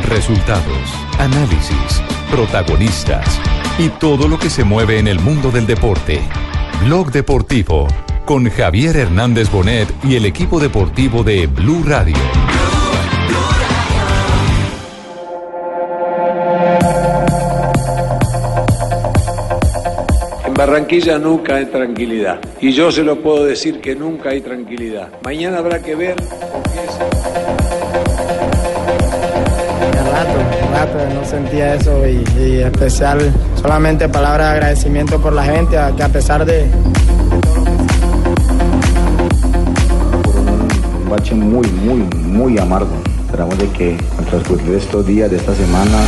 Resultados, análisis, protagonistas y todo lo que se mueve en el mundo del deporte. Blog Deportivo con Javier Hernández Bonet y el equipo deportivo de Blue Radio. En Barranquilla nunca hay tranquilidad. Y yo se lo puedo decir que nunca hay tranquilidad. Mañana habrá que ver no sentía eso y, y especial solamente palabras de agradecimiento por la gente, a- que a pesar de, un bache muy, muy, muy amargo. Esperamos de que al transcurrir estos días de esta semana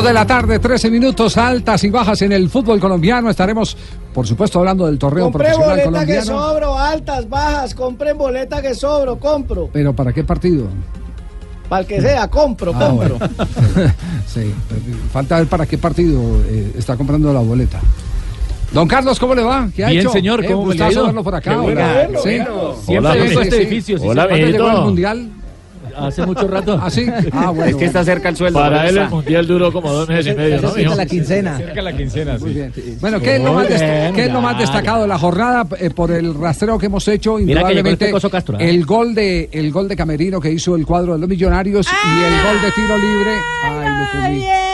Dos de la tarde, 13 minutos, altas y bajas en el fútbol colombiano. Estaremos, por supuesto, hablando del torneo Compré profesional boleta que colombiano. sobro, altas, bajas, compré boleta que sobro, compro. Pero ¿para qué partido? Para el que sea, compro, Ah, compro. bueno. sí, falta ver para qué partido eh, está comprando la boleta. Don Carlos, ¿cómo le va? ¿Qué ha Bien, hecho? señor, Eh, ¿cómo me le ha ido? verlo por acá. Qué bueno, hola. bueno, Sí. bueno. Siempre sí, vengo a sí, este sí. edificio, sí, Hola. ¿Cuándo llegó el Benito. mundial? Hace mucho rato. ¿Ah, sí? Ah, bueno. Es que está cerca el sueldo. Para él el mundial duró como dos meses y medio, ¿no, mijo? quincena. Cerca la quincena, sí. Muy bien. Bueno, ¿qué es lo más, dest- bien, qué es lo más ya, destacado de la jornada eh, por el rastreo que hemos hecho? Mira que llegó Indudablemente, este Castro, ¿eh? el gol de el gol de Camerino que hizo el cuadro de los Millonarios y el gol de tiro libre. Ay, Lucumí.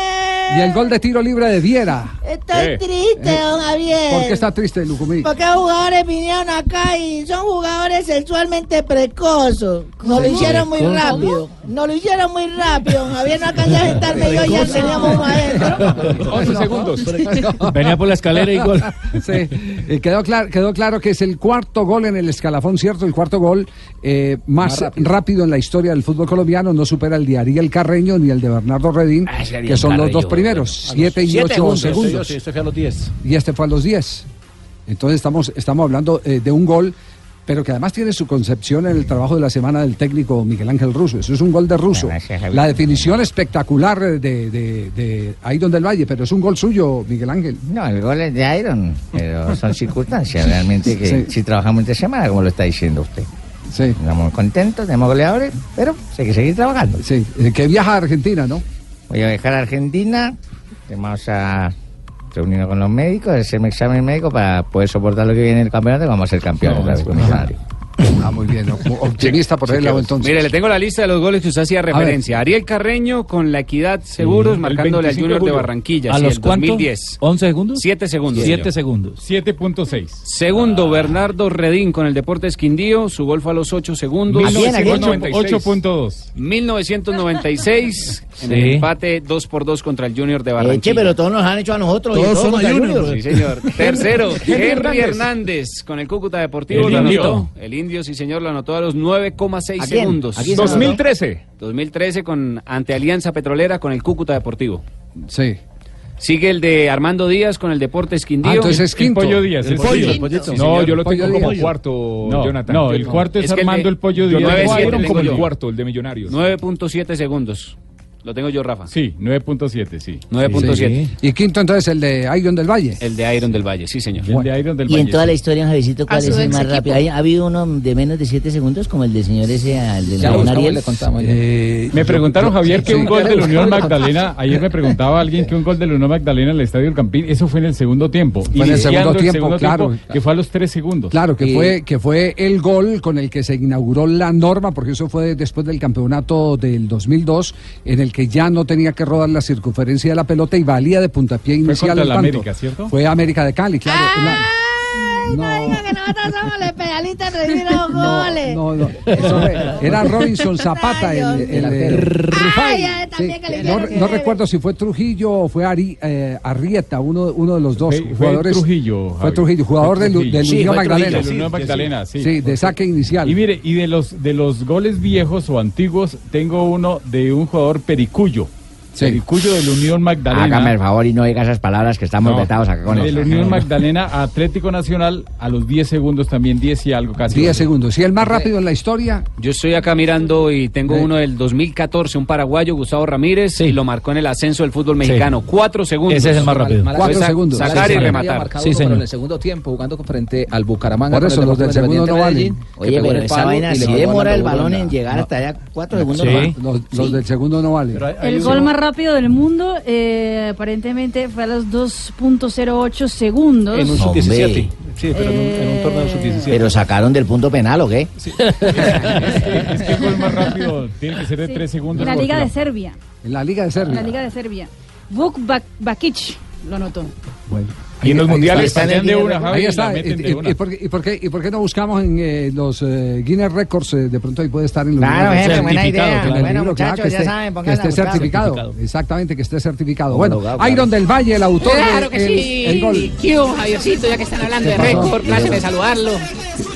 Y el gol de tiro libre de Viera. Estoy triste, don Javier. ¿Por qué está triste, Lucumí? Porque jugadores vinieron acá y son jugadores sexualmente precosos. Nos lo hicieron muy rápido. Nos lo hicieron muy rápido. don Javier no alcanzé a sentarme yo y ya teníamos uno adentro. 11 segundos. Venía por la escalera y gol. Sí, eh, quedó, claro, quedó claro que es el cuarto gol en el escalafón, ¿cierto? El cuarto gol eh, más, rápido. en la historia del fútbol colombiano. No supera el de Ariel Carreño ni el de Bernardo Redín, que son los dos primeros, siete y ocho segundos. Sí, este fue a los 10. Y este fue a los 10. Entonces estamos, estamos hablando eh, de un gol, pero que además tiene su concepción en el trabajo de la semana del técnico Miguel Ángel Russo. Eso es un gol de Russo. La definición espectacular de, de, de Ahí donde el Valle, pero es un gol suyo, Miguel Ángel. No, el gol es de Iron, pero son circunstancias realmente que Sí. si trabajamos entre semana, como lo está diciendo usted. Sí. Estamos contentos, tenemos goleadores, pero hay que seguir trabajando. Sí, eh, que viaja a Argentina, ¿no? Voy a viajar a Argentina, vamos a reunirnos con los médicos, hacerme examen médico para poder soportar lo que viene en el campeonato y vamos a ser campeones. Ah, muy bien. Optimista por el lado entonces. Mire, le tengo la lista de los goles que usted hacía referencia. Ariel Carreño con la Equidad Seguros, el marcándole al 25 Junior de. Barranquilla. ¿A sí, los el cuánto? 2010. ¿11 segundos? 7 segundos. 7 señor. segundos. 7.6. Segundo, Bernardo Redín con el Deportes Quindío. Su gol fue a los 8 segundos. 8.2. 1996, en Sí. el empate 2 por 2 contra el Junior de Barranquilla. Eche, pero todos nos han hecho a nosotros. y Todos todos somos Junior. Sí, señor. Tercero, Henry Hernández. Con el Cúcuta Deportivo. El lo indio. anotó. El indio, sí, señor, lo anotó a los 9,6 ¿A quién? segundos. ¿A quién se lo anotó? 2013. 2013 con ante Alianza Petrolera con el Cúcuta Deportivo. Sí. Sigue el de Armando Díaz con el Deportes Quindío. Ah, entonces es El quinto. Pollo Díaz. El El pollo. pollo. El pollito. Sí, No, yo lo Pollo tengo como Díaz. cuarto, No, Jonathan. no, el cuarto es, Es que el Armando de- el Pollo Yo Díaz. lo nueve, tengo siete como tengo el yo. cuarto, el de Millonarios. 9.7 segundos. Lo tengo yo, Rafa. Sí, 9.7, sí. 9.7. Y quinto entonces el de Iron del Valle. El de Iron del Valle, sí, señor. El de Iron del Y en Valle, toda sí. la historia, Javicito, ¿cuál es el más rápido? ¿Ha, ha habido uno de menos de 7 segundos como el del señor ese, al de buscamos, Ariel? le contamos. Eh, me preguntaron, Javier, que sí, un gol sí, de la Unión sí. Magdalena, ayer me preguntaba alguien que un gol de la Unión Magdalena en el Estadio del Campín, eso fue en el segundo tiempo. Fue en el segundo tiempo, claro. que fue a los 3 segundos. Claro, que fue, que fue el gol con el que se inauguró la norma, porque eso fue después del campeonato del 2002, en el que ya no tenía que rodar la circunferencia de la pelota y valía de puntapié inicial contra el la tanto. América, ¿cierto? Fue América de Cali, claro. La- Ay, no, diga que nosotros somos los especialistas en recibir los goles. No, no, eso fue- era Robinson Zapata, el, el, el- Ay, le no, no recuerdo si fue Trujillo o fue Ari, eh, Arrieta, uno, uno de los dos Fue- fue jugadores. Trujillo, Fue. Trujillo, jugador Fue del, del Sí, Unión fue Magdalena. Unión Magdalena, sí. Sí, de saque inicial. Y mire, y de los de los goles viejos o antiguos, tengo uno de un jugador Pericuyo. Pericuyo del Unión Magdalena. Hágame el favor y no diga esas palabras que estamos No, vetados acá con Del eso. Unión Magdalena a Atlético Nacional a los 10 segundos también, 10 y algo casi. 10 segundos. Y el más rápido en la historia. Yo estoy acá mirando y tengo Sí. uno del 2014, un paraguayo, Gustavo Ramírez, y lo marcó en el ascenso del fútbol mexicano. Cuatro segundos. Ese es el más rápido. Cuatro segundos. Sacar y rematar. marcado uno, pero en el segundo tiempo, jugando frente al Bucaramanga. Por eso, el los del segundo no valen. Oye, pero el esa vaina, si demora el balón en llegar hasta allá, cuatro segundos Sí. nomás. Los, los del segundo no valen. El gol más rápido del mundo eh, aparentemente fue a los 2.08 segundos. En un sub-17. Sí, pero en un, en un torneo sub-17. Pero sacaron del punto penal, ¿o qué? Es que el gol más rápido tiene que ser de 3 segundos. En la Liga de Serbia. En la Liga de En Serbia. la Liga de Serbia. Vuk Bak- Bakic lo anotó. Bueno. Y en los mundiales está. patean de una, Javi, Ahí está. ¿Y, de y- una. y por, qué- y por qué, ¿Y por qué no buscamos en eh, los eh, Guinness Records? eh, de pronto ahí puede estar en los Claro, Records. buena idea. El Bueno, libro, claro, muchachos, que ya esté, saben, que esté certificado. Certificado. Exactamente, que esté certificado. Bueno, claro. Iron del Valle, el autor Claro que el- sí. el gol. ¿Qué hubo, Javiercito? Ya que están hablando de récord, pláceme saludarlo.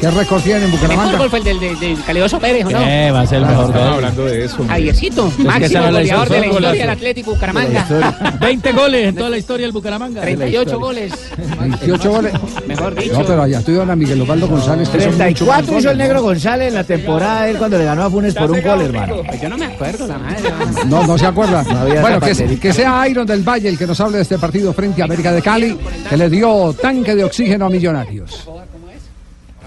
¿Qué récord tiene en El mejor Bucaramanga? gol fue el del, del, del Calidoso Pérez, ¿o no? Eh, va a ser el mejor Estamos gol. hablando de eso. Javiercito, máximo goleador de la historia, del Atlético Bucaramanga. 20 goles en toda la historia del Bucaramanga. 38 goles. 28 goles. Mejor dicho. No, pero allá estuvieron a Miguel Osvaldo González. que son mucho más 34 hizo el goles, negro González en la temporada él cuando le ganó a Funes por un gol, hermano. Yo no me acuerdo, la madre. No, no se acuerda. Bueno, que, que sea Iron del Valle el que nos hable de este partido frente a América de Cali, que le dio tanque de oxígeno a Millonarios.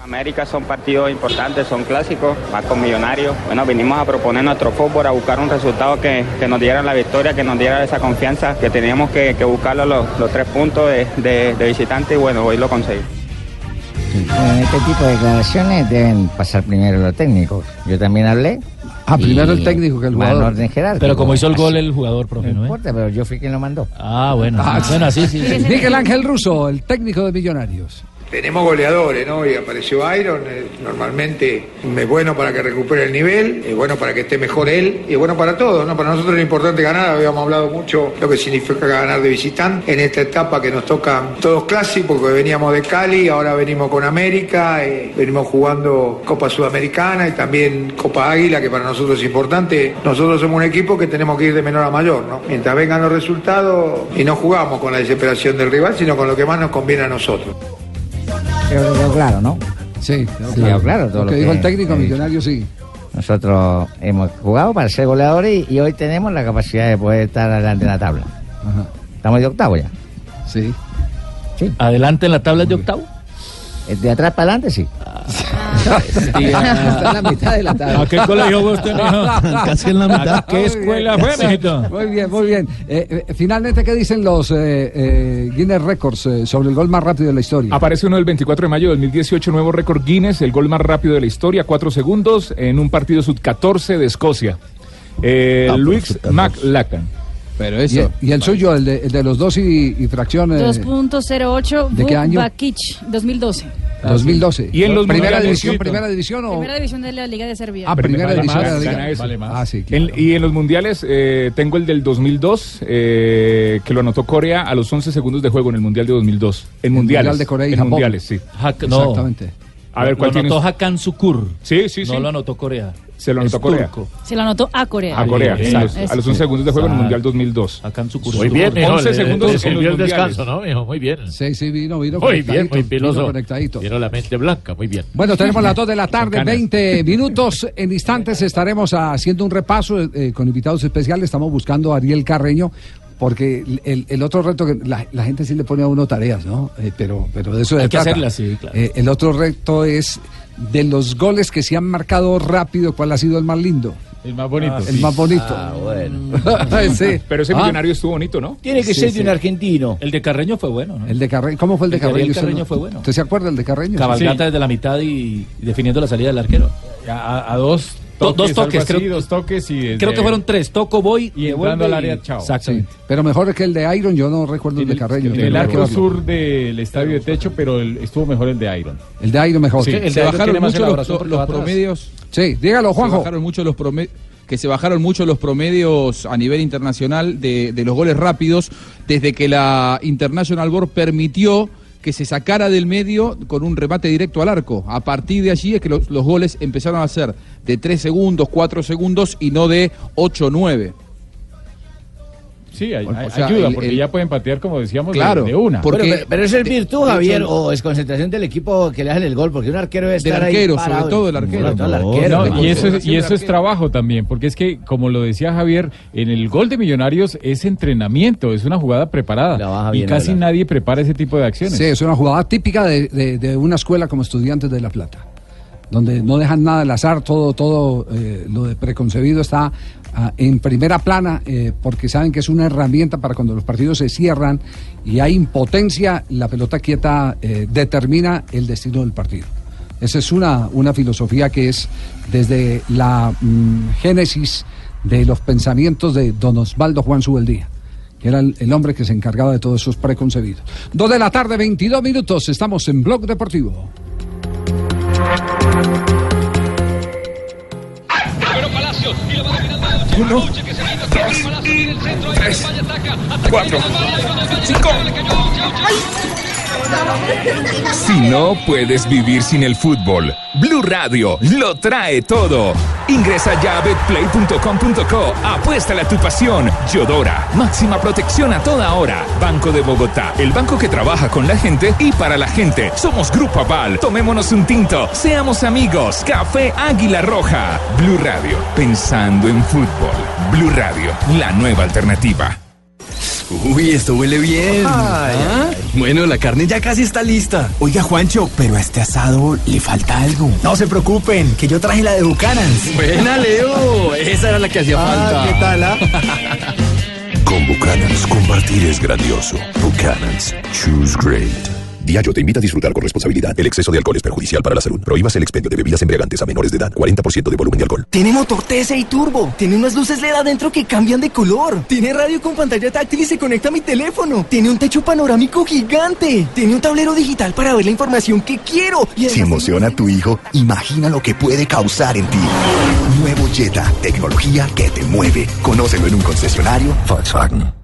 América son partidos importantes, son clásicos, más con Millonarios. Bueno, vinimos a proponer nuestro fútbol, a buscar un resultado que, que nos diera la victoria, que nos diera esa confianza, que teníamos que, que buscar los, los tres puntos de, de, de visitante y bueno, hoy lo conseguimos. En este tipo de declaraciones deben pasar primero los técnicos. Yo también hablé. Ah, primero el técnico que el en jugador. orden jerárquico. Pero como hizo el gol el jugador, profe, No ¿no? eh? importa, pero yo fui quien lo mandó. Ah, bueno. Ah, bueno, así sí. sí. Miguel Ángel Russo, el técnico de Millonarios. Tenemos goleadores, ¿no? Y apareció Iron, eh, normalmente es bueno para que recupere el nivel, es bueno para que esté mejor él, y es bueno para todos, ¿no? Para nosotros es importante ganar, habíamos hablado mucho lo que significa ganar de visitante en esta etapa que nos tocan todos clásicos, porque veníamos de Cali, ahora venimos con América, eh, venimos jugando Copa Sudamericana y también Copa Águila, que para nosotros es importante. Nosotros somos un equipo que tenemos que ir de menor a mayor, ¿no? Mientras vengan los resultados y no jugamos con la desesperación del rival, sino con lo que más nos conviene a nosotros. Quedó claro, ¿no? Sí, Quedó claro todo lo lo que dijo el técnico. Millonarios, sí. Nosotros hemos jugado para ser goleadores y, y hoy tenemos la capacidad de poder estar adelante en la tabla. Estamos de octavo ya. Sí. Adelante en la tabla de octavo. Eh, De atrás para adelante, sí. Está en la mitad de la tabla. ¿A qué colegio fue usted, mijo? Casi en la mitad. ¿A qué escuela fue, mijito? Muy bien, muy bien. Eh, eh, finalmente, ¿qué dicen los eh, eh, Guinness Records eh, sobre el gol más rápido de la historia? Aparece uno del 24 de mayo de 2018, nuevo récord Guinness, el gol más rápido de la historia, cuatro segundos en un partido sub-14 de Escocia. Eh, Ah, Luis McLachlan. Pero eso. ¿Y, y el suyo, el de, el de los dos y, y fracción? eh, 2.08 ¿de qué año? Bakic, 2012. 2012. Y en los ¿Primera división, primera división o...? Primera división de la Liga de Serbia. Ah, primera Vale división más, de la Liga. eso. Vale más. Ah, sí, En- y en los mundiales eh, tengo el del 2002, eh, que lo anotó Corea a los 11 segundos de juego en el mundial de 2002. En mundiales. Mundial de Corea y en Japón. mundiales, sí. Hak- no. Exactamente. A ver, ¿cuál lo tiene anotó usted? Hakan Sukur. Sí, sí, sí. No lo anotó Corea. Se lo anotó Corea. turco. Se lo anotó a Corea. A Corea, a los, a los 11 segundos de juego en el mundial 2002. Hakan Sukur. Muy bien, mijo. 11 le- segundos le en el mundiales. descanso, ¿no, mijo? Muy bien. Sí, sí, vino, vino Muy bien, muy vino piloso. conectadito. Tiene la mente blanca, muy bien. Bueno, tenemos las 2 de la tarde, Bacana. 20 minutos. En instantes estaremos haciendo un repaso eh, con invitados especiales. Estamos buscando a Ariel Carreño. Porque el, el otro reto que la, la gente sí le pone a uno tareas, ¿no? Eh, pero, pero de eso Hay se que trata. hacerlas, sí, claro. Eh, el otro reto es de los goles que se han marcado rápido, ¿cuál ha sido el más lindo? El más bonito. el más bonito. Ah, bueno. Sí. Pero ese Ah. millonario estuvo bonito, ¿no? Tiene que Sí, ser sí. de un argentino. El de Carreño fue bueno, ¿no? El de Carreño, ¿cómo fue el de El de Carreño? Ariel ¿Usted Carreño fue bueno. ¿Usted se acuerda del de Carreño? Cabalgata desde la mitad y, y definiendo la salida del arquero. A, a dos, Do- dos toques, así, creo- dos toques y desde- Creo que fueron tres. Toco, voy y entrando al área, chao. Exactamente. Pero mejor que el de Iron, yo no recuerdo el de Carreño. En el arco sur del estadio de techo, pero el- estuvo mejor el de Iron. El de Iron mejor. Sí, el de se Iron bajaron mucho los, promedios. Sí, dígalo, Se Juanjo. bajaron mucho los prome- que se bajaron mucho los promedios a nivel internacional de, de los goles rápidos desde que la International Board permitió que se sacara del medio con un remate directo al arco. A partir de allí es que los, goles empezaron a ser de 3 segundos, 4 segundos y no de 8 o 9. Sí, ay- O sea, ayuda, el- porque el- ya pueden patear, como decíamos, de- Claro, de, una. porque- Pero, pero- eso es virtud, de Javier, hecho, o es concentración del equipo que le hacen el gol, porque un arquero debe Del estar ahí arquero, sobre todo el arquero. Sobre todo el No, arquero. No, la y eso, es, y del eso es trabajo también, porque es que, como lo decía Javier, en el gol de Millonarios es entrenamiento, es una jugada preparada. Y casi nadie prepara ese tipo de acciones. Sí, es una jugada típica de, de- de una escuela como Estudiantes de La Plata, donde no dejan nada al azar, todo, todo eh, lo de preconcebido está en primera plana, eh, porque saben que es una herramienta para cuando los partidos se cierran y hay impotencia, la pelota quieta eh, determina el destino del partido. Esa es una, una filosofía que es desde la mm, génesis de los pensamientos de don Osvaldo Juan Subeldía que era el, el hombre que se encargaba de todos esos preconcebidos. Dos de la tarde, 22 minutos, estamos en Blog Deportivo. Uno, dos, tres, cuatro, cinco. Si no puedes vivir sin el fútbol, Blue Radio lo trae todo. Ingresa ya a betplay.com.co, apuéstale a tu pasión. Yodora, máxima protección a toda hora. Banco de Bogotá, el banco que trabaja con la gente y para la gente. Somos Grupo Aval, tomémonos un tinto, seamos amigos. Café Águila Roja. Blue Radio, pensando en fútbol. Blue Radio, la nueva alternativa. Uy, esto huele bien. Ay, ¿Ah? Bueno, la carne ya casi está lista. Oiga, Juancho, pero a este asado le falta algo. No se preocupen, que yo traje la de Bucanans. Buena, Leo. Esa era la que hacía Ah, falta. ¿qué tal, ah? Con Buchanans, compartir es grandioso. Buchanans, choose great. Diageo te invita a disfrutar con responsabilidad. El exceso de alcohol es perjudicial para la salud. Prohíbas el expendio de bebidas embriagantes a menores de edad. 40% de volumen de alcohol. Tiene motor TSI Turbo. Tiene unas luces LED adentro que cambian de color. Tiene radio con pantalla táctil y se conecta a mi teléfono. Tiene un techo panorámico gigante. Tiene un tablero digital para ver la información que quiero. Y Si emociona a tu hijo, imagina lo que puede causar en ti. Nuevo Jetta, tecnología que te mueve. Conócelo en un concesionario Volkswagen.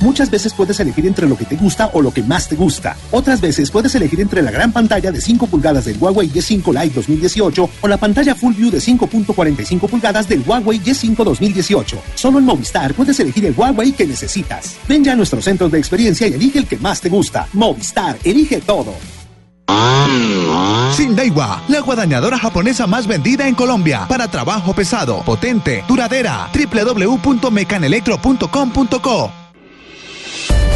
Muchas veces puedes elegir entre lo que te gusta o lo que más te gusta. Otras veces puedes elegir entre la gran pantalla de 5 pulgadas del Huawei Y5 Lite 2018 o la pantalla Full View de 5.45 pulgadas del Huawei Y5 2018. Solo en Movistar puedes elegir el Huawei que necesitas. Ven ya a nuestros centros de experiencia y elige el que más te gusta. Movistar, elige todo. Sindaiwa, la guadañadora japonesa más vendida en Colombia para trabajo pesado, potente, duradera. www.mecanelectro.com.co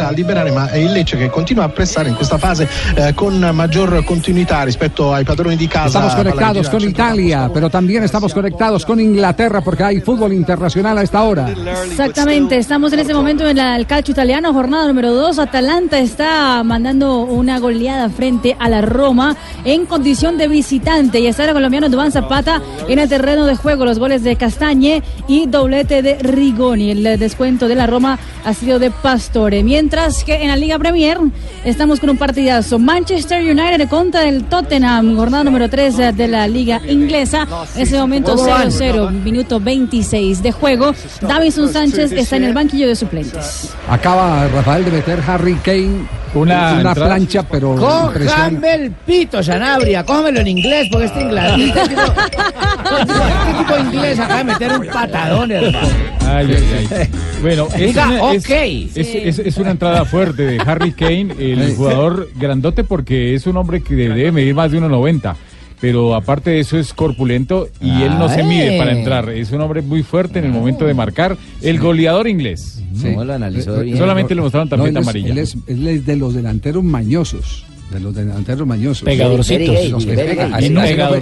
Riuscita a liberare ma è il Lecce che continua a pressare in questa fase eh, con maggior continuità rispetto ai padroni di casa Estamos conectados con al Italia, pero también estamos conectados con Inglaterra porque hay fútbol internacional a esta hora. Exactamente, estamos en este momento en el calcio italiano, jornada número 2. Atalanta está mandando una goleada frente a la Roma en condición de visitante y está el colombiano Duván Zapata en el terreno de juego. Los goles de Castañe y doblete de Rigoni. El descuento de la Roma ha sido de Pastore. Mientras que en la Liga Premier estamos con un partidazo. Manchester United contra el Tottenham, jornada número 3 de la Liga Inglesa. En ese momento ¿Cómo van? 0-0, minuto 26 de juego. Davison Sánchez está en el banquillo de suplentes. Acaba Rafael de meter Harry Kane Una una plancha, pero. Cójame el pito, Sanabria, cómelo en inglés, porque este inglés. Este tipo, este tipo de inglés acaba de meter un patadón, hermano. Ay, ay, ay. Bueno, es Diga, una, es- ok. es, es- es una entrada fuerte de Harry Kane, el jugador grandote porque es un hombre que debe medir más de 1,90. Pero aparte de eso es corpulento y él no se mide para entrar. Es un hombre muy fuerte en el momento de marcar. El goleador inglés. ¿Cómo lo analizó bien? Solamente le mostraron No, tarjeta él es- amarilla. Él es, él es de los delanteros mañosos. De los delanteros mañosos. Pegadorcitos. Los que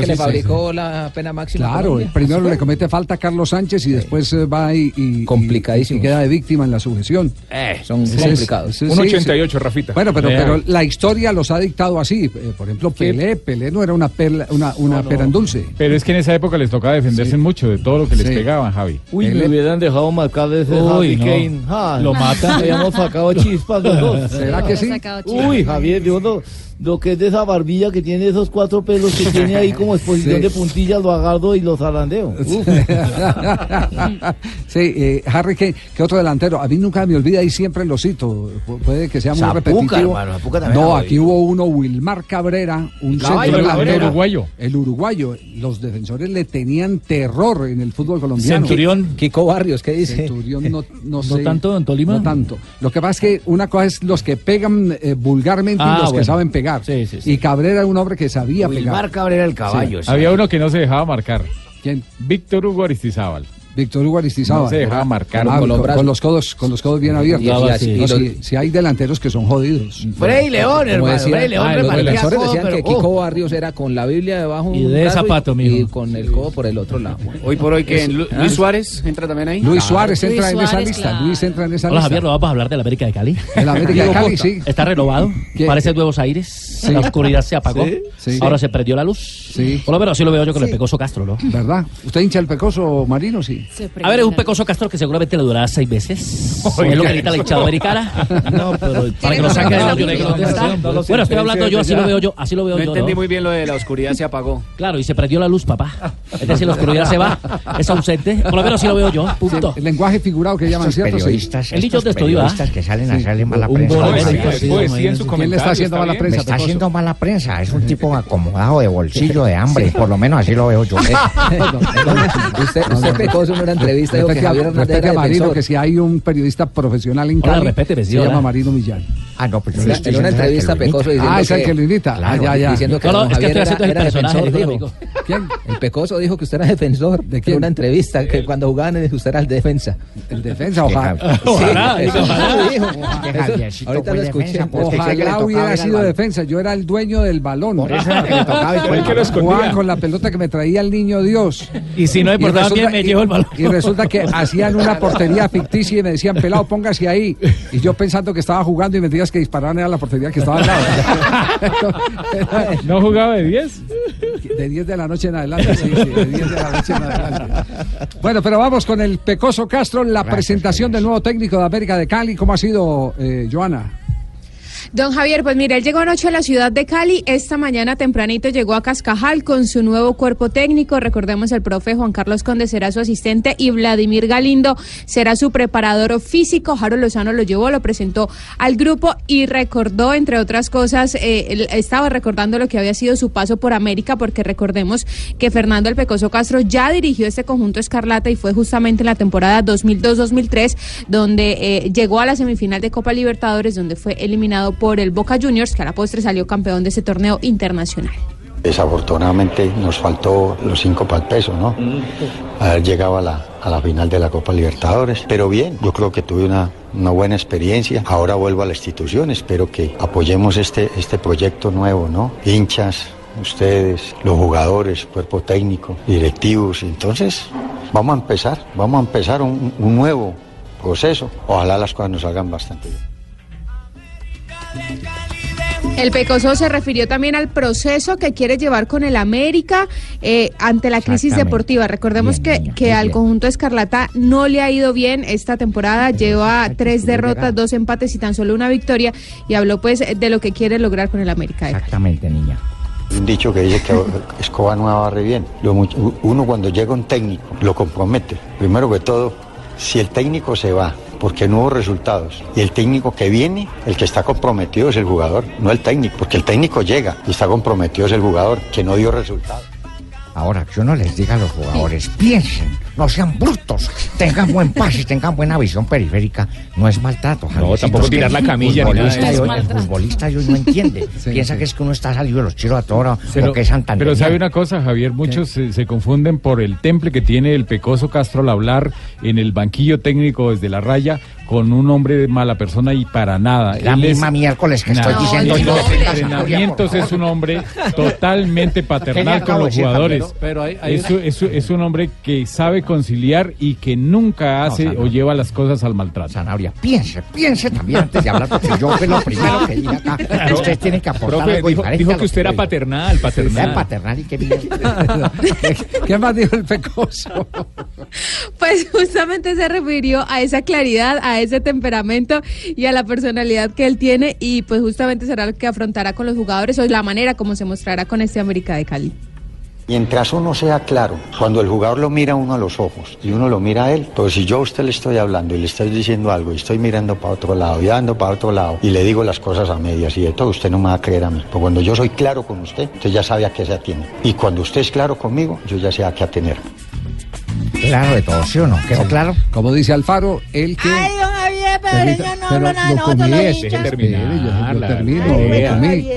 le fabricó la pena máxima. Claro, primero le comete falta a Carlos Sánchez y después eh, va y, y, y queda de víctima en la sujeción. Eh, son complicados. Un sí, 88, sí. Rafita. Bueno, pero, pero la historia los ha dictado así. Eh, Por ejemplo, Pelé, Pelé no era una perla, una, una pera en dulce. Pero es que en esa época les tocaba defenderse mucho de todo lo que les Sí. pegaban, Javi. Uy, Pelé- hubieran dejado marcar Harry no. Kane. Ah, Lo mata. Habíamos sacado chispas los dos. ¿Será que sí? Uy, Javier, yo no, lo que es de esa barbilla que tiene esos cuatro pelos que tiene ahí como exposición Sí. de puntillas, lo agarro y lo zarandeo. Uf. sí, eh, Harry Kane, que otro delantero. A mí nunca me olvida y siempre lo cito. Pu- Puede que sea muy Zapuca, repetitivo. hermano, no, aquí hubo uno, Wilmar Cabrera, un centro delantero. uruguayo. El uruguayo. Los defensores le tenían terror en el fútbol colombiano. Centurión. Kiko Barrios, ¿qué dice? Centurión no, no sé. tanto, don Tolima? No tanto. Lo que pasa es que una cosa es los que pegan eh, vulgarmente Ah, y los bueno. que saben pegar. Y Cabrera era un hombre que sabía Wilmar pegar. Cabrera el caballo, sí. Había uno que no se dejaba marcar. ¿Quién? Víctor Hugo Aristizábal. Víctor Hugo Aristizábal. No se dejaba marcar Ah, con los con, brazos. con los codos, con los codos bien abiertos. No, y si, si hay delanteros que son jodidos. Frei León, hermano. decía- Frei León Ah, los repartía defensores decían pero que. Kiko Barrios era con la Biblia debajo Y un de brazo zapato, y, mijo. y con el codo por el otro lado. Hoy por hoy, que ¿Ah? Luis Suárez entra también ahí. Luis Suárez Luis entra en esa Suárez, lista. claro. Luis entra en esa Hola lista. Javier, ¿no vamos a hablar de la América de Cali? El América de Cali, sí. Está renovado, parece nuevos aires, Sí. la oscuridad se apagó, ahora se perdió la luz. Sí. Por lo menos así lo veo yo con el Pecoso Castro, ¿no? ¿Verdad? ¿Usted hincha el pecoso marino? Sí. A ver, es un Pecoso Castro que seguramente le durará seis meses. Oiga. es lo que necesita la hinchada americana. No, pero para que lo saque del hoyo negro donde está. Bueno, estoy hablando yo, así lo veo yo, así lo veo No yo. entendí ¿no? muy bien lo de la oscuridad se apagó. Claro, y se perdió la luz, papá. Es decir, la oscuridad se va, es ausente. Por lo menos así lo veo yo, punto. El lenguaje figurado que llaman, ¿cierto? Periodistas, El dicho de estudio, ¿ah? periodistas que salen a hacerle mala prensa. ¿Quién le está haciendo mala prensa, está haciendo mala prensa. Es un tipo acomodado de bolsillo de hambre. Por lo menos así lo veo yo. usted, usted En una entrevista dijo que Javier Hernández respete era a Marino, defensor. que si hay un periodista profesional en Hola, Cali, respete, se llama Marino Millán. Ah, no, pues yo le estoy En una entrevista. Pecoso diciendo Ah, es el que-. Claro, ah, ya, ya. diciendo que No, es que era, era personaje, defensor, dijo. ¿Quién? El Pecoso dijo que usted era defensor. ¿De quién? En una entrevista, que cuando jugaban usted era el defensa. El defensa, ojalá. Ojalá, Sí, dijo. Eso- ahorita lo escuché. defensa, pero es que creo que le Ojalá hubiera sido defensa, yo era el dueño del balón. Por eso era que le tocaba que lo escondía. con la pelota que me traía el niño Dios. Y si no me portaba bien, me llevo el balón. Y resulta que hacían una portería ficticia y me decían, pelado, póngase ahí. Y yo pensando que estaba jugando y me que disparar a la portería que estaba al lado. ¿No jugaba de 10? De 10 de la noche en adelante, sí, sí, de 10 de la noche en adelante. Bueno, pero vamos con el Pecoso Castro, la presentación del nuevo técnico de América de Cali. ¿Cómo ha sido, eh, Joana? Don Javier, pues mira, él llegó anoche a la ciudad de Cali, esta mañana tempranito llegó a Cascajal con su nuevo cuerpo técnico, recordemos el profe Juan Carlos Conde será su asistente y Vladimir Galindo será su preparador físico, Jaro Lozano lo llevó, lo presentó al grupo y recordó, entre otras cosas, eh, estaba recordando lo que había sido su paso por América, porque recordemos que Fernando El Pecoso Castro ya dirigió este conjunto Escarlata y fue justamente en la temporada 2002-2003 donde eh, llegó a la semifinal de Copa Libertadores, donde fue eliminado por el Boca Juniors, que a la postre salió campeón de ese torneo internacional. Desafortunadamente nos faltó los cinco para ¿no? Haber llegado a la, a la final de la Copa Libertadores. Pero bien, yo creo que tuve una, una buena experiencia. Ahora vuelvo a la institución, espero que apoyemos este, este proyecto nuevo, ¿no? Hinchas, ustedes, los jugadores, cuerpo técnico, directivos. Entonces, vamos a empezar, vamos a empezar un, un nuevo proceso. Ojalá las cosas nos salgan bastante bien. El Pecoso se refirió también al proceso que quiere llevar con el América eh, ante la crisis deportiva. Recordemos Bien, que, niña, que al bien. conjunto Escarlata no le ha ido bien esta temporada. Lleva tres derrotas, dos empates y tan solo una victoria. Y habló pues de lo que quiere lograr con el América. Exactamente, niña. Un dicho que dice que escoba nueva barre bien. Lo mucho- uno cuando llega un técnico lo compromete. Primero que todo, si el técnico se va porque no hubo resultados y el técnico que viene, el que está comprometido es el jugador, no el técnico, porque el técnico llega y está comprometido es el jugador que no dio resultados. Ahora, que uno les diga a los jugadores, piensen no sean brutos, tengan buen pase, tengan buena visión periférica. No es maltrato, Javiercito, tampoco tirar la el camilla ni nada de hoy- El futbolista hoy no entiende. Piensa que es que uno está salido de los chiros a toda hora, Pero, o que es Santander. pero sabe una cosa, Javier, muchos se, se confunden por el temple que tiene el pecoso Castro al hablar en el banquillo técnico desde la raya con un hombre de mala persona y para nada. La Él es- misma miércoles que estoy Nah, diciendo en yo. los entrenamientos es un hombre totalmente paternal con los jugadores. pero- pero hay- hay es, una- es- es un hombre que sabe conciliar y que nunca hace o lleva las cosas al maltrato. Sanabria, piense, piense también antes de hablar, porque yo fue lo primero que dije acá. Claro. Usted tiene que aportar Profe, algo dijo- diferente dijo a que usted era paternal, paternal. Era paternal y qué bien. ¿Qué más dijo el pecoso? Pues justamente se refirió a esa claridad, a ese temperamento y a la personalidad que él tiene y pues justamente será lo que afrontará con los jugadores o la manera como se mostrará con este América de Cali. Mientras uno sea claro, cuando el jugador lo mira uno a los ojos y uno lo mira a él, pues si yo a usted le estoy hablando y le estoy diciendo algo y estoy mirando para otro lado y dando para otro lado y le digo las cosas a medias y de todo, usted no me va a creer a mí. Porque cuando yo soy claro con usted, usted ya sabe a qué se atiene. Y cuando usted es claro conmigo, yo ya sé a qué atenerme. Claro de todo, ¿sí o no? ¿Quedó claro? Como dice Alfaro, el que... Ay, don Javier, pero yo no pero hablo nada, lo nosotros los yo- yo termino, lo comí.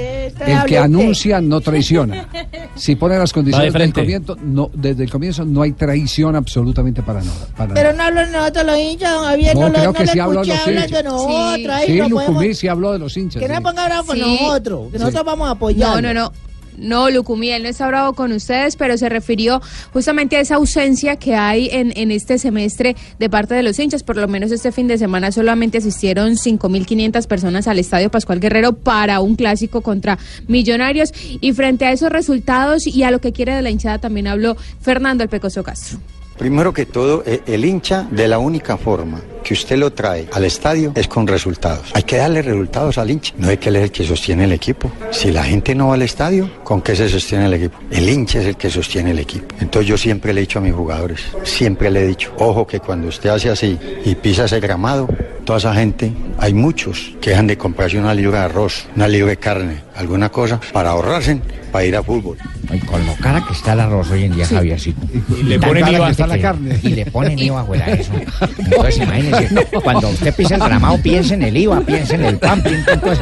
El que anuncia no traiciona. Si pone las condiciones del frente. comienzo, no, desde el comienzo no hay traición absolutamente para nada. para Pero no hablo nosotros los hinchas, don Javier, No, no, lo, creo no que sí habló los hinchas. de nosotros. ahí Sí, no podemos- Lucumí sí habló de los hinchas. Que no ponga bravo nosotros, que Sí. nosotros vamos a apoyar. No, no, no. No, Lucumí, él no está bravo con ustedes, pero se refirió justamente a esa ausencia que hay en, en este semestre de parte de los hinchas. Por lo menos este fin de semana solamente asistieron 5.500 personas al Estadio Pascual Guerrero para un clásico contra Millonarios. Y frente a esos resultados y a lo que quiere de la hinchada también habló Fernando El Pecoso Castro. Primero que todo, eh, el hincha de la única forma que usted lo trae al estadio es con resultados. Hay que darle resultados al hincha. No es que él es el que sostiene el equipo. Si la gente no va al estadio, ¿con qué se sostiene el equipo? El hincha es el que sostiene el equipo. Entonces yo siempre le he dicho a mis jugadores, siempre le he dicho, ojo que cuando usted hace así y pisa ese gramado, toda esa gente, hay muchos que dejan de comprarse una libra de arroz, una libra de carne, alguna cosa, para ahorrarse, para ir a fútbol. Ay, con lo cara que está el arroz hoy en día, Sí. Javiercito. Y le ponen IVA. Está la carne. Y le ponen IVA, eso. Entonces, imagínese, cuando usted pisa el gramado, piense en el IVA, piense en el pan, piense en todas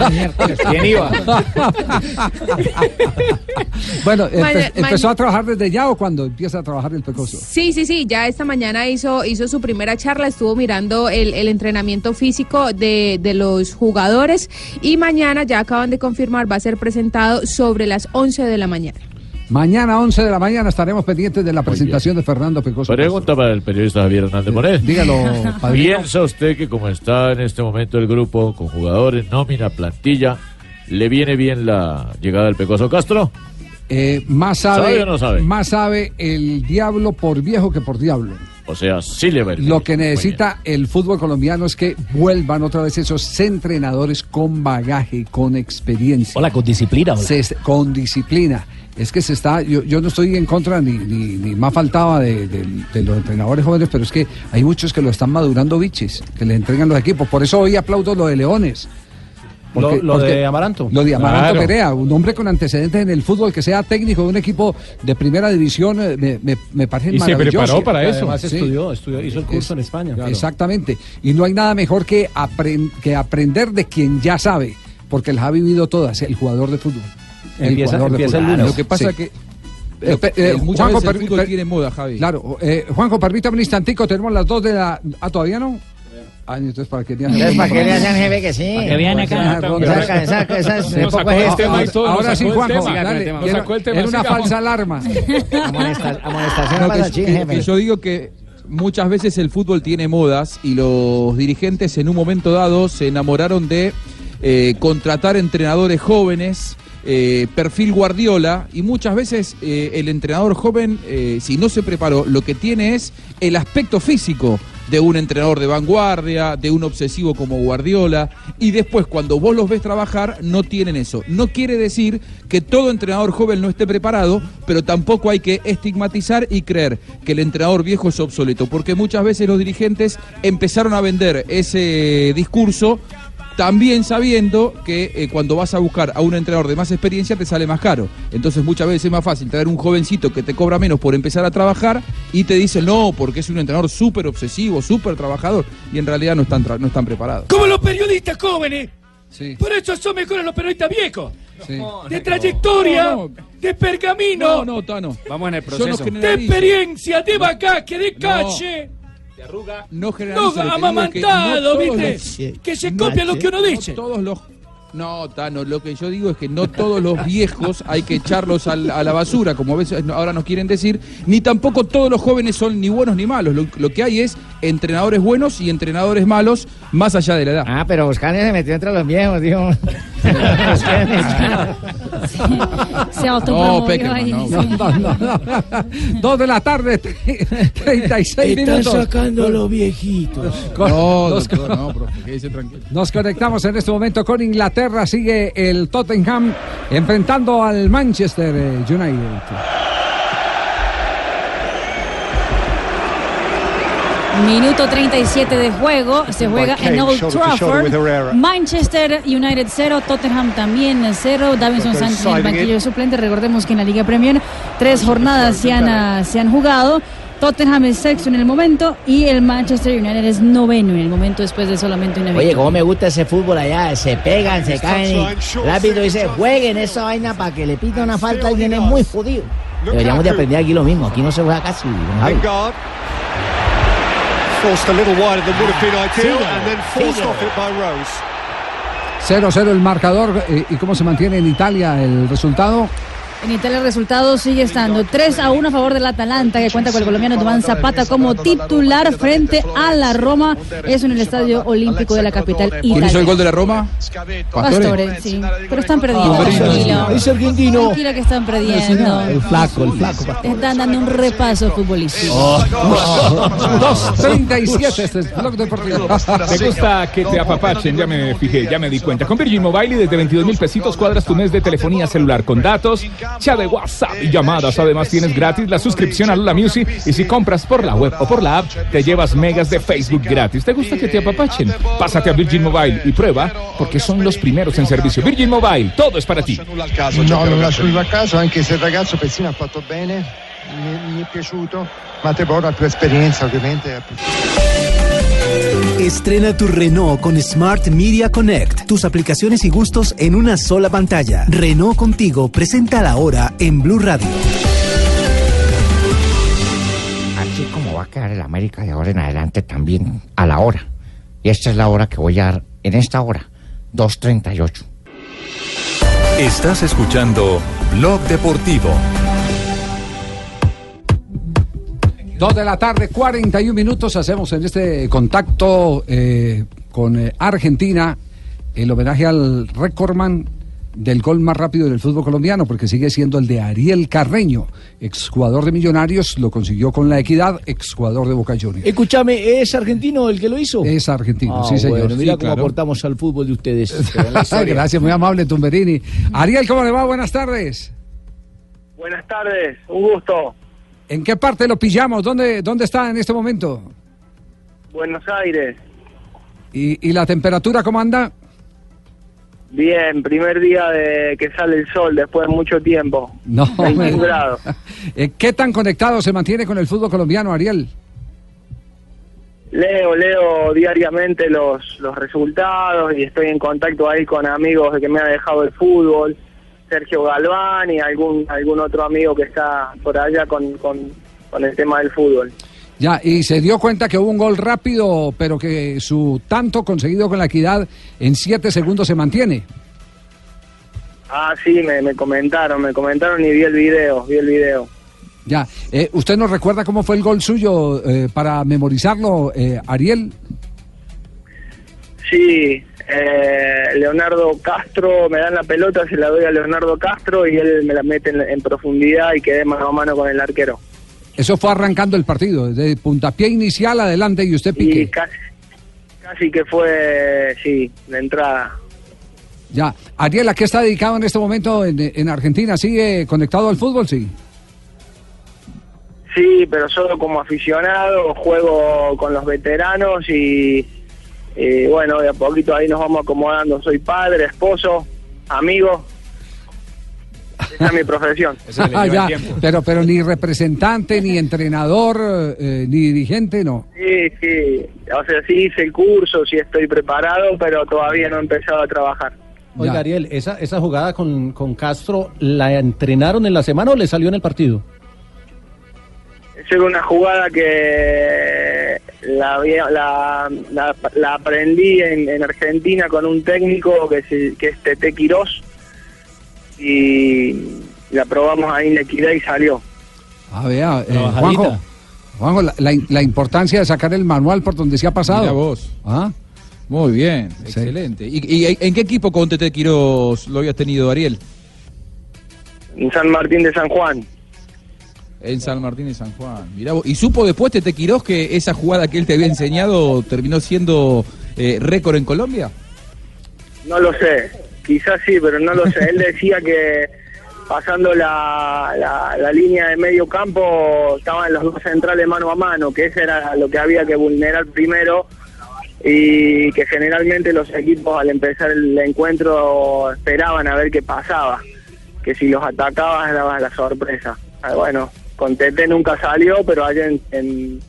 esas IVA. Bueno, empe- ¿empezó a trabajar desde ya o cuando empieza a trabajar el pecoso? Sí, sí, sí, ya esta mañana hizo, hizo su primera charla, estuvo mirando el, el entrenamiento físico de, de los jugadores y mañana ya acaban de confirmar, va a ser presentado sobre las 11 de la mañana. Mañana 11 de la mañana estaremos pendientes de la presentación de Fernando Pecoso. Pregunta para el periodista Javier Hernández Moret. Dígalo, padrino. ¿Piensa usted que como está en este momento el grupo con jugadores, nómina, plantilla, le viene bien la llegada del Pecoso Castro? Eh, más sabe, ¿Sabe o no sabe? más sabe el diablo por viejo que por diablo. O sea, sí le va a ir Lo que necesita el fútbol colombiano es que vuelvan otra vez esos entrenadores con bagaje, con experiencia. Hola, con disciplina. hola. Se- con disciplina. Es que se está, yo, yo no estoy en contra ni, ni, ni más faltaba de, de- de los entrenadores jóvenes, pero es que hay muchos que lo están madurando biches, que le entregan los equipos. Por eso hoy aplaudo lo de Leones. Lo- lo de Amaranto. Lo de Amaranto Claro. Perea, un hombre con antecedentes en el fútbol que sea técnico de un equipo de primera división, eh, me, me, me parece Y se maravilloso. preparó para eso. Además Sí. estudió, estudió, hizo el curso Es- en España. Exactamente. Y no hay nada mejor que, que aprender de quien ya sabe, porque él ha vivido todas, el jugador de fútbol. Empieza- jugador de empieza el fútbol. lunes. Lo que pasa Sí. que- Eh, eh, eh, muchas Juanjo, veces el fútbol tiene moda, Javi. Claro. eh, Juanjo, permítame un instantico, tenemos las dos de la... Ah, ¿todavía no? Ah, entonces para que Entonces, ¿para qué le hacen jefe que sí? Que vean acá. Esa, esa, esa, esa es un Nos poco sacó el gesto. tema y todo, nos Ahora sí, Juanjo, dale. Era- una falsa alarma. Amonesta- Amonestación para jefe. yo digo que muchas veces el fútbol tiene modas y los dirigentes en un momento dado se enamoraron de eh, contratar entrenadores jóvenes, eh, perfil Guardiola, y muchas veces eh, el entrenador joven, eh, si no se preparó, lo que tiene es el aspecto físico de un entrenador de vanguardia, de un obsesivo como Guardiola, y después cuando vos los ves trabajar no tienen eso. No quiere decir que todo entrenador joven no esté preparado, pero tampoco hay que estigmatizar y creer que el entrenador viejo es obsoleto, porque muchas veces los dirigentes empezaron a vender ese discurso También sabiendo que eh, cuando vas a buscar a un entrenador de más experiencia te sale más caro. Entonces muchas veces es más fácil traer un jovencito que te cobra menos por empezar a trabajar y te dice no, porque es un entrenador súper obsesivo, súper trabajador. Y en realidad no están, no están preparados. Como los periodistas jóvenes. Sí. Por eso son mejores los periodistas viejos. Sí. De trayectoria, No, no. de pergamino, No, no, Tano. Vamos en el proceso. de experiencia, de bacaque, de calle. No No, digo es que amamantado, no todos ¿viste? los- Que se copia lo que uno dice. No todos los. No, Tano, lo que yo digo es que no todos los viejos hay que echarlos al- a la basura, como a veces no- ahora nos quieren decir, ni tampoco todos los jóvenes son ni buenos ni malos. Lo, lo que hay es entrenadores buenos y entrenadores malos más allá de la edad. Ah, pero Buscalia se metió entre los viejos, dijo. Se Peckerman, no. sí. No, no, no. Dos de la tarde, 36 Están minutos. sacando a los viejitos. Con- No, doctor, no, profe, tranquilo. nos conectamos en este momento con Inglaterra. Sigue el Tottenham enfrentando al Manchester United. Minuto 37 de juego. Se juega en Old Trafford. Manchester United 0, Tottenham también 0. Davinson Sánchez en el banquillo suplente. Recordemos que en la Liga Premier tres jornadas se han, se han jugado. Tottenham es sexto en el momento y el Manchester United es noveno en el momento después de solamente una Oye, victoria. cómo me gusta ese fútbol allá. Se pegan, se caen y árbitro dice, jueguen esa vaina para que le pita una falta a alguien es muy jodido. Deberíamos de aprender aquí lo mismo. Aquí no se juega casi. don Javi. Lingard forced a little wider than would have been ideal and then forced off it by Rose. 0-0 el marcador. eh, ¿Y cómo se mantiene en Italia el resultado? En Italia el resultado sigue estando 3 a 1 a favor del Atalanta, que cuenta con el colombiano Duván Zapata como titular frente a la Roma. Eso en el Estadio Olímpico de la capital ¿Quién hizo el italiana. gol de la Roma? Pastore, sí. Pero están perdiendo. Ah, Tranquilo. Es argentino. Tranquilo que están perdiendo. El flaco, el flaco. Están dando un repaso futbolístico. Oh. 2.37 este es Blog Deportivo. Me gusta que te apapachen, ya me fijé, ya me di cuenta. Con Virgin Mobile y desde 22 mil pesitos cuadras tu mes de telefonía celular con datos, chat de WhatsApp y llamadas. Además tienes gratis la suscripción a Lola Music y si compras por la web o por la app te llevas megas de Facebook gratis. ¿Te gusta que te apapachen? Pásate a Virgin Mobile y prueba porque son los primeros en servicio. Virgin Mobile, todo es para ti. No, non lascio nulla a caso, anche se il ragazzo persino ha fatto bene, mi, mi è piaciuto, ma te porta più esperienza ovviamente. Estrena tu Renault con Smart Media Connect. Tus aplicaciones y gustos en una sola pantalla. Renault contigo presenta la hora en Blue Radio. Así como va a quedar el América de ahora en adelante también a la hora. Y esta es la hora que voy a dar en esta hora, 2.38. Estás escuchando Blog Deportivo. 2 de la tarde, 41 minutos. Hacemos en este contacto eh, con eh, Argentina el homenaje al recordman del gol más rápido del fútbol colombiano, porque sigue siendo el de Ariel Carreño, exjugador de Millonarios, lo consiguió con la equidad, exjugador de Boca Juniors. Escúchame, ¿es argentino el que lo hizo? Es argentino, Ah, sí, señor. Bueno, mira Sí, cómo claro. aportamos al fútbol de ustedes. Gracias, muy amable, Tumberini. Ariel, ¿cómo le va? Buenas tardes. Buenas tardes, un gusto. ¿En qué parte lo pillamos? ¿Dónde, dónde está en este momento? Buenos Aires. ¿Y, y la temperatura cómo anda? Bien, primer día de que sale el sol después de mucho tiempo. No, 21 me- grados. Eh, ¿Qué tan conectado se mantiene con el fútbol colombiano, Ariel? Leo, leo diariamente los, los resultados y estoy en contacto ahí con amigos que me han dejado el fútbol, Sergio Galván y algún algún otro amigo que está por allá con, con, con el tema del fútbol. Ya, y se dio cuenta que hubo un gol rápido, pero que su tanto conseguido con la equidad en siete segundos se mantiene. Ah, sí, me, me comentaron, me comentaron y vi el video, vi el video. Ya, eh, ¿usted nos recuerda cómo fue el gol suyo eh, para memorizarlo, eh, Ariel? Sí, eh, Leonardo Castro, me dan la pelota, se la doy a Leonardo Castro y él me la mete en, en profundidad y quedé mano a mano con el arquero. Eso fue arrancando el partido, de puntapié inicial adelante y usted Y pique. casi, casi que fue, sí, la entrada. Ya, Ariel, ¿a qué está dedicado en este momento en, en Argentina? ¿Sigue conectado al fútbol? Sí. Sí, pero solo como aficionado, juego con los veteranos y, Y bueno, de a poquito ahí nos vamos acomodando. Soy padre, esposo, amigo. Esa es mi profesión. Ah, ya, pero, pero ni representante, ni entrenador, eh, ni dirigente, no. Sí, sí. O sea, sí hice el curso, sí estoy preparado, pero todavía no he empezado a trabajar. Oiga, Ariel, esa, esa jugada con, con Castro, ¿la entrenaron en la semana o le salió en el partido? Esa era una jugada que la, había- la, la- la aprendí en, en Argentina con un técnico que, se- que es Tete Quirós y la probamos ahí en la equidad y salió. A ver, eh. Juanjo, Juanjo, la, la- la importancia de sacar el manual por donde se ha pasado. Mira vos. Ah. Muy bien, excelente. ¿Y, y en qué equipo con Tete Quiroz lo habías tenido, Ariel? En San Martín de San Juan. En San Martín de San Juan. Mirá. ¿Y supo después Tete Quiroz que esa jugada que él te había enseñado terminó siendo eh, récord en Colombia? No lo sé, quizás sí, pero no lo sé. Él decía que pasando la, la, la línea de medio campo estaban los dos centrales mano a mano, que ese era lo que había que vulnerar primero y que generalmente los equipos al empezar el encuentro esperaban a ver qué pasaba, que si los atacabas daba la sorpresa. Ah, Bueno, con Tete nunca salió, pero allá en, en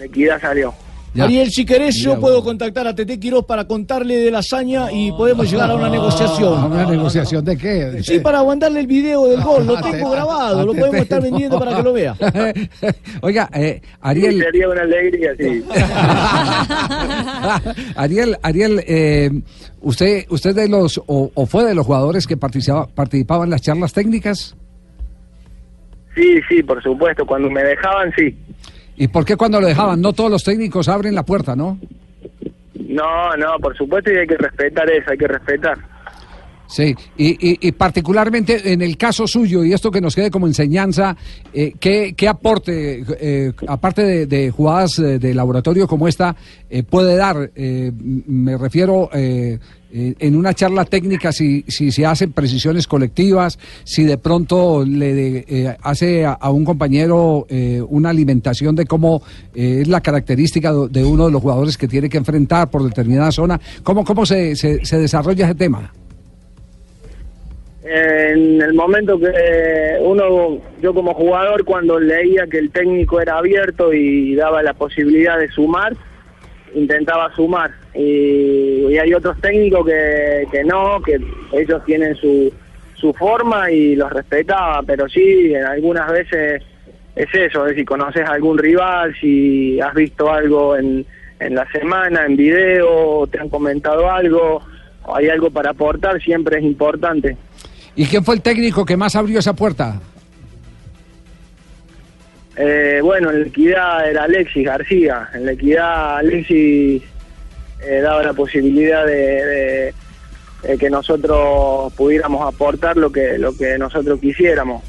Equidad salió. Ariel, si querés, yo puedo contactar a Tete Quiroz para contarle de la hazaña y podemos llegar a una negociación. ¿Una negociación de qué? Sí, para mandarle el video del gol, lo tengo Tete- grabado, lo a podemos Tete- estar vendiendo para que lo vea. Oiga, eh, Ariel, Sería una alegría, sí. Ariel, Ariel, eh, usted, usted de los o, o fue de los jugadores que participaba, participaba en las charlas técnicas. Sí, sí, por supuesto, cuando me dejaban, sí. ¿Y por qué cuando lo dejaban? No todos los técnicos abren la puerta, ¿no? No, no, por supuesto y hay que respetar eso, hay que respetar. Sí, y, y- y particularmente en el caso suyo, y esto que nos quede como enseñanza, eh, ¿qué, qué aporte, eh, aparte de, de jugadas eh, de laboratorio como esta, eh, puede dar? Eh, me refiero en una charla técnica, si, si se hacen precisiones colectivas, si de pronto le de- hace a, un compañero una alimentación de cómo es la característica de uno de los jugadores que tiene que enfrentar por determinada zona, ¿cómo, cómo se- se desarrolla ese tema? En el momento que uno, yo como jugador, cuando leía que el técnico era abierto y daba la posibilidad de sumar, intentaba sumar. Y, hay otros técnicos que, que no, que ellos tienen su, su forma y los respetaba, pero sí, en algunas veces es eso, es si conoces a algún rival, si has visto algo en, en la semana, en video, te han comentado algo, hay algo para aportar, siempre es importante. ¿Y quién fue el técnico que más abrió esa puerta? Eh, bueno, en la equidad era Alexis García. En la equidad Alexis eh, daba la posibilidad de, de- de que nosotros pudiéramos aportar lo que lo que nosotros quisiéramos.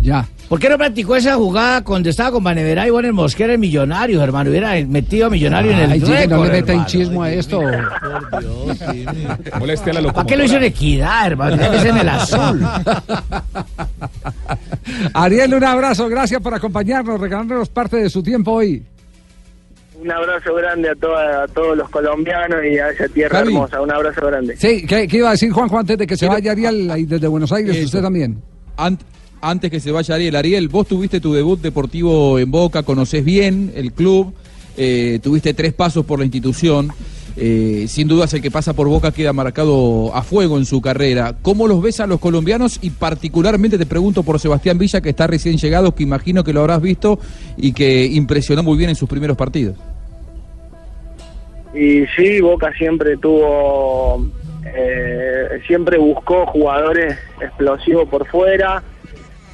Ya. ¿Por qué no practicó esa jugada cuando estaba con Banevera y bueno, el Mosquera en Millonarios, hermano? Hubiera metido a Millonario en el Ay, llegue, no récord, le meta hermano. hinchismo a esto. Moleste a la ¿Para qué lo hizo en equidad, hermano? Ser en el azul. Ariel, un abrazo, gracias por acompañarnos, regalándonos parte de su tiempo hoy. Un abrazo grande a, toda- a todos los colombianos y a esa tierra Javi. hermosa. Un abrazo grande. Sí, ¿qué, qué iba a decir Juanjo antes de que se vaya Ariel ahí desde Buenos Aires? Eso. Usted también. Ant- antes que se vaya Ariel, Ariel, vos tuviste tu debut deportivo en Boca, conocés bien el club, eh, tuviste tres pasos por la institución. eh, sin dudas el que pasa por Boca queda marcado a fuego en su carrera. ¿Cómo los ves a los colombianos? Y particularmente te pregunto por Sebastián Villa, que está recién llegado, que imagino que lo habrás visto y que impresionó muy bien en sus primeros partidos. Y sí, Boca siempre tuvo, eh, siempre buscó jugadores explosivos por fuera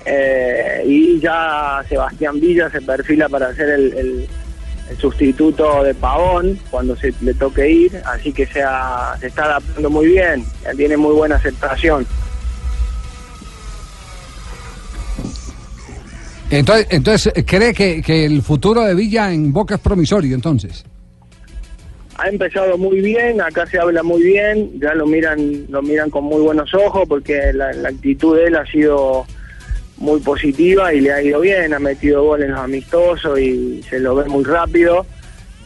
eh, y ya Sebastián Villa se perfila para ser el, el- el sustituto de Pavón cuando se le toque ir, así que se, ha- se está adaptando muy bien, tiene muy buena aceptación. Entonces, entonces ¿cree que, que el futuro de Villa en Boca es promisorio entonces? ha empezado muy bien, acá se habla muy bien, ya lo miran, lo miran con muy buenos ojos porque la, la actitud de él ha sido muy positiva y le ha ido bien, ha metido gol en los amistosos y se lo ve muy rápido,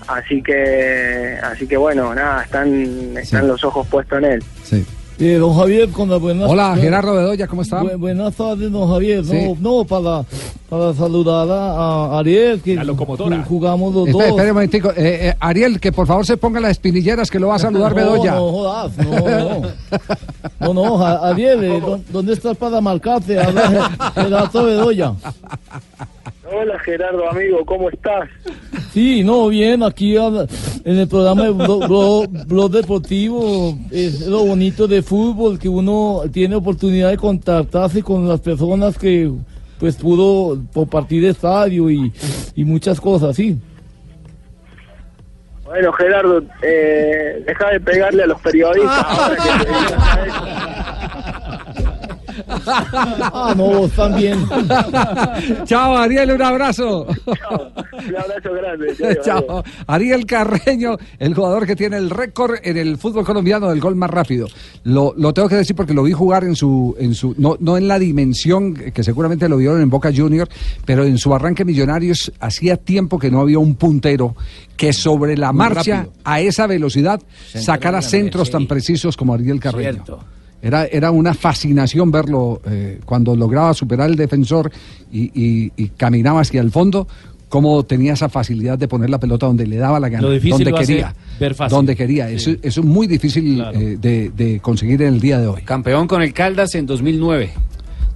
así que así que bueno, nada, están están los ojos puestos en él. Sí. Eh, don Javier, con la buenas Hola, Gerardo Bedoya, ¿cómo está? Bu- buenas tardes, don Javier. No, Sí. no, para, para saludar a, a Ariel, que ju- jugamos los Espera, dos. espera un momentico. Eh, eh, Ariel, que por favor se ponga las espinilleras que lo va a saludar no, Bedoya. No, jodas, no, no. No, no, Ariel, eh, ¿dó- ¿dónde estás para marcarte? Habla Gerardo Bedoya. Hola Gerardo, amigo, ¿cómo estás? Sí, no, bien, aquí habla- en el programa de Blog, Blog- Blog Deportivo es lo bonito de fútbol, que uno tiene oportunidad de contactarse con las personas que pues pudo compartir estadio y, y muchas cosas, sí. Bueno, Gerardo, eh, deja de pegarle a los periodistas. ahora que te dedicas a eso. Ah, no, vos también. Chao, Ariel, un abrazo. Un abrazo grande. Chao. Ariel Carreño, el jugador que tiene el récord en el fútbol colombiano del gol más rápido. Lo, lo tengo que decir porque lo vi jugar en su, en su, no, no en la dimensión que seguramente lo vieron en Boca Junior, pero en su arranque Millonarios hacía tiempo que no había un puntero que sobre la Muy marcha rápido. a esa velocidad sacara centros sí. tan precisos como Ariel Carreño. Cierto. Era, era una fascinación verlo eh, cuando lograba superar el defensor y, y- y caminaba hacia el fondo, cómo tenía esa facilidad de poner la pelota donde le daba la gana, Lo difícil donde quería. ver fácil. Donde quería. Eso, eso es muy difícil eh, de, de conseguir en el día de hoy. Campeón con el Caldas en 2009.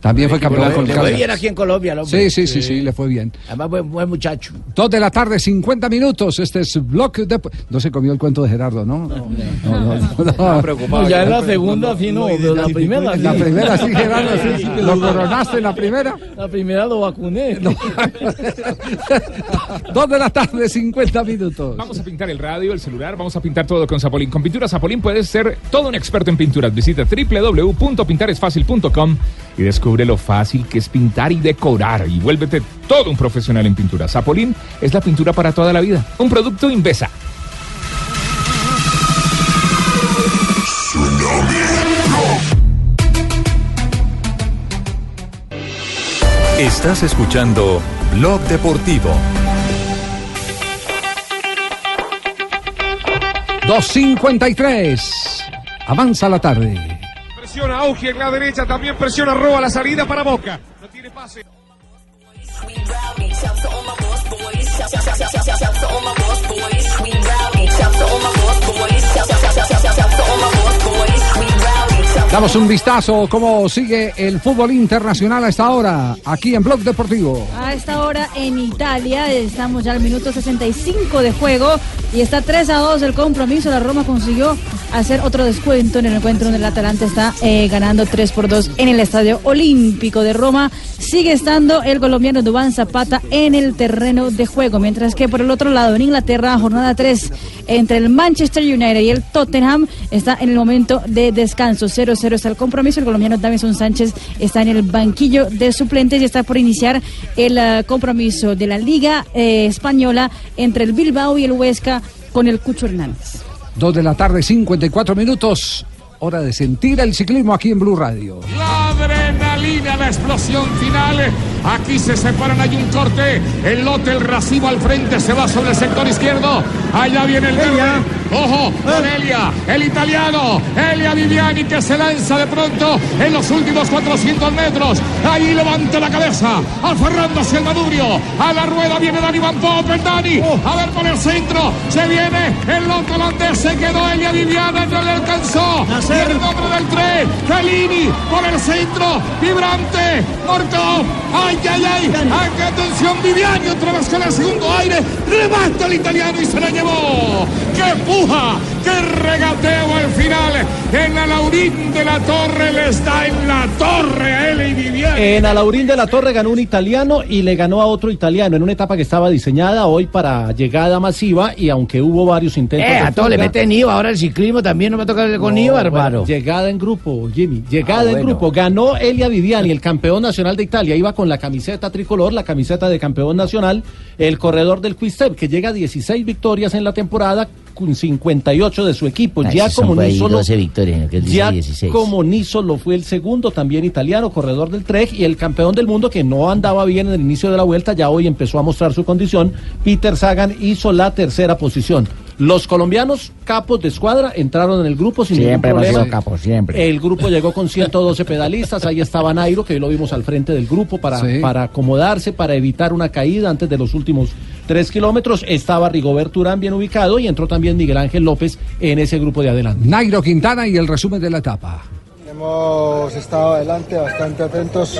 También fue campeón Le con fue Caldas. bien aquí en Colombia, el Sí, hombre. sí, sí, sí, le fue bien. Además, buen, buen muchacho. Dos de la tarde, 50 minutos. Este es Block de... No se comió el cuento de Gerardo, ¿no? No, no, no, No, ya en la segunda sí, no, la primera sí. La primera sí, Gerardo, sí. ¿Lo coronaste en la primera? La primera lo vacuné. Dos de la tarde, 50 minutos. Vamos a pintar el radio, el celular, vamos a pintar todo con Zapolín. Con Pintura Zapolín puedes ser todo un experto en pinturas. Visita www.pintaresfacil.com y descubre lo fácil que es pintar y decorar y vuélvete todo un profesional en pintura. Zapolín es la pintura para toda la vida. Un producto Invesa. Estás escuchando Blog Deportivo. 2.53. Avanza la tarde. Presiona Augi en la derecha, también presiona Roa la salida para Boca. No tiene pase. Damos un vistazo cómo sigue el fútbol internacional a esta hora, aquí en Blog Deportivo. A esta hora en Italia estamos ya al minuto 65 de juego y está 3 a 2 el compromiso. La Roma consiguió hacer otro descuento en el encuentro donde el Atalanta está eh, ganando 3 por 2 en el Estadio Olímpico de Roma. Sigue estando el colombiano Dubán Zapata en el terreno de juego, mientras que por el otro lado en Inglaterra, jornada 3 entre el Manchester United y el Tottenham está en el momento de descanso. 0-0 está el compromiso. El colombiano Davison Sánchez está en el banquillo de suplentes y está por iniciar el eh, compromiso de la Liga eh, Española entre el Bilbao y el Huesca con el Cucho Hernández. Dos de la tarde, 54 minutos. Hora de sentir el ciclismo aquí en Blue Radio. La adrenalina, la explosión final. Aquí se separan, hay un corte. El lote, el racimo al frente se va sobre el sector izquierdo. Allá viene el verde. Ojo, con Elia, el italiano, Elia Viviani que se lanza de pronto en los últimos 400 metros. Ahí levanta la cabeza, aferrándose el manubrio. A la rueda viene Dani Van Poppen, Dani. A ver por el centro, se viene el loco holandés, se quedó Elia Viviani, no le alcanzó. Y el nombre del tren, Fellini por el centro, vibrante, Morto. Ay, ay, ay, ay, qué atención, Viviani otra vez con el segundo aire. Remata el italiano y se la llevó. ¡Qué puja! ¡Qué regateo al final! En Alaurín de la Torre le está en la torre a él y Viviani. En Alaurín de la Torre ganó un italiano y le ganó a otro italiano en una etapa que estaba diseñada hoy para llegada masiva y aunque hubo varios intentos. Eh, a todos le meten IVA. Ahora el ciclismo también no me toca con No, IVA, bueno, hermano. Llegada en grupo, Jimmy. Llegada Ah, en grupo. Ganó Elia Viviani, el campeón nacional de Italia. Iba con la camiseta tricolor, la camiseta de campeón nacional. El corredor del Quick Step, que llega a 16 victorias en la temporada, con 58 de su equipo. Ah, ya como Nisolo, 12 victorias, que es ya 16. como Nisolo fue el segundo, también italiano, corredor del Trek y el campeón del mundo que no andaba bien en el inicio de la vuelta, ya hoy empezó a mostrar su condición. Peter Sagan hizo la tercera posición. Los colombianos, capos de escuadra, entraron en el grupo sin Siempre ningún hemos problema. sido capos, siempre. El grupo llegó con 112 pedalistas. Ahí estaba Nairo, que hoy lo vimos al frente del grupo para, Sí. para acomodarse, para evitar una caída antes de los últimos tres kilómetros. Estaba Rigoberto Urán bien ubicado y entró también Miguel Ángel López en ese grupo de adelante. Nairo Quintana y el resumen de la etapa. Hemos estado adelante, bastante atentos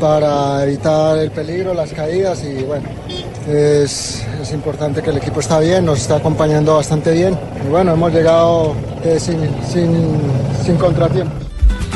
para evitar el peligro, las caídas y bueno, es, importante que el equipo está bien, nos está acompañando bastante bien y bueno, hemos llegado eh, sin, sin, sin contratiempo.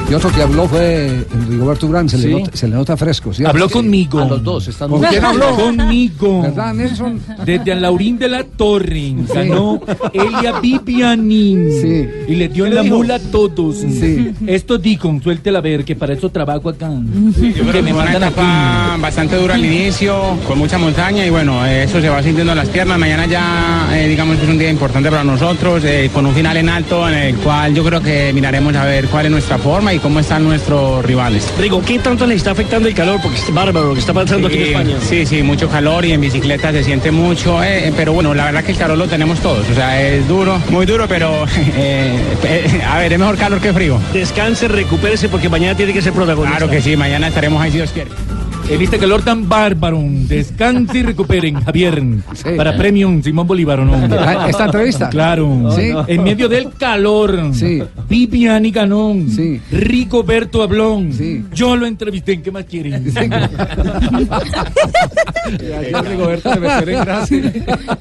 Y otro que habló fue Rigoberto Urán, se, Sí. le, nota, se le nota fresco. ¿sí? Habló conmigo. A los dos están ¿Con quién habló? Conmigo. ¿Verdad, Nelson? Desde Laurín de la Torre ganó Elia Vivianin y le dio ¿Qué en la dijo? mula a todos. Sí. Esto dijo, suéltela a ver, que para eso trabajo acá. Yo creo que fue una etapa bastante dura al inicio, con mucha montaña y bueno, eh, eso se va sintiendo en las piernas. Mañana ya, eh, digamos que es un día importante para nosotros, eh, con un final en alto en el cual yo creo que miraremos a ver cuál es nuestra forma y cómo están nuestros rivales. Rigo, ¿qué tanto le está afectando el calor? Porque es bárbaro lo que está pasando aquí en España. Sí, sí, mucho calor y en bicicleta se siente mucho, eh, pero bueno, la verdad que el calor lo tenemos todos, o sea, es duro, muy duro, pero eh, eh, a ver, es mejor calor que frío. Descanse, recupérese porque mañana tiene que ser protagonista. Claro que sí, mañana estaremos ahí si Dios quiere. En este calor tan bárbaro, descanse y recuperen, Javier. Para Premium Simón Bolívar, ¿o ¿no? Ah, ¿esta entrevista? Claro. Sí. En medio del calor. Sí. Viviani Canón. Sí. Rigoberto Ablón. Yo lo entrevisté. ¿Qué más quieren? Rigoberto se metió en gracia.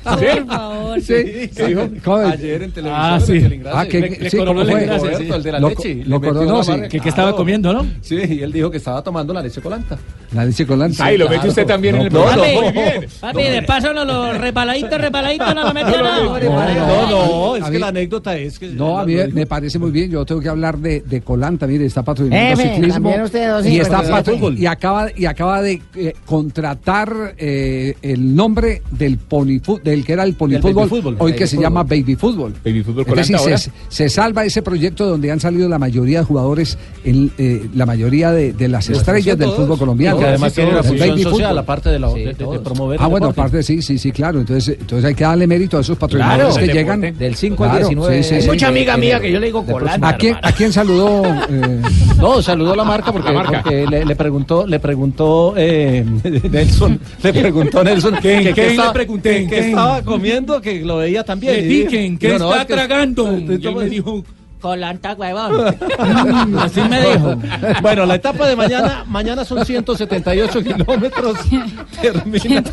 Por favor. Sí. Ayer en televisión. Ah, se sí. metió en gracia. Ah, que- Le- que- le sí, coronó ¿cómo el fue? Rigoberto, Sí, sí. el de la Lo- leche. lo coronó, sí. marca. Que, que estaba comiendo, ¿no? Sí, y él dijo que estaba tomando la leche colanta. La leche colanta. Ahí lo mete usted también en el No, programa. no, Muy no. bien. Papi, de paso no lo repaladito, repaladito, no lo metió nada. No, no, es que mí- la anécdota es que. No, a mí me parece muy bien. Yo tengo que hablar de, de Colanta. Mire, está patrocinando Efe, ciclismo. dos Y, está patro- y acaba, y acaba de eh, contratar eh, el nombre del pony fu- del que era el Del fútbol, hoy que se llama baby fútbol. Baby fútbol Es Colanta decir, ahora. se, se salva ese proyecto donde han salido la mayoría de jugadores, en, eh, la mayoría de, de las estrellas del fútbol colombiano. Que además tiene una El función social, aparte de, la, de, de- de promover. Ah, el bueno, aparte sí, sí, sí, claro. Entonces, entonces hay que darle mérito a esos patrocinadores Claro. que llegan. Del 5 al Claro, 19. sí, sí, sí. mucha amiga mía que yo le digo de Colanta, ¿A quién, ¿A quién saludó? eh, No, saludó la marca porque, La marca. porque le, le preguntó, le preguntó eh, Nelson, le preguntó Nelson ¿Qué- que, le pregunté? que- estaba comiendo, que lo veía también. Le Y dije, ¿qué no, no, está es tragando? Y él me dijo, Colanta, huevón. así me dijo. Bueno, la etapa de mañana, mañana son 178 kilómetros. Termina.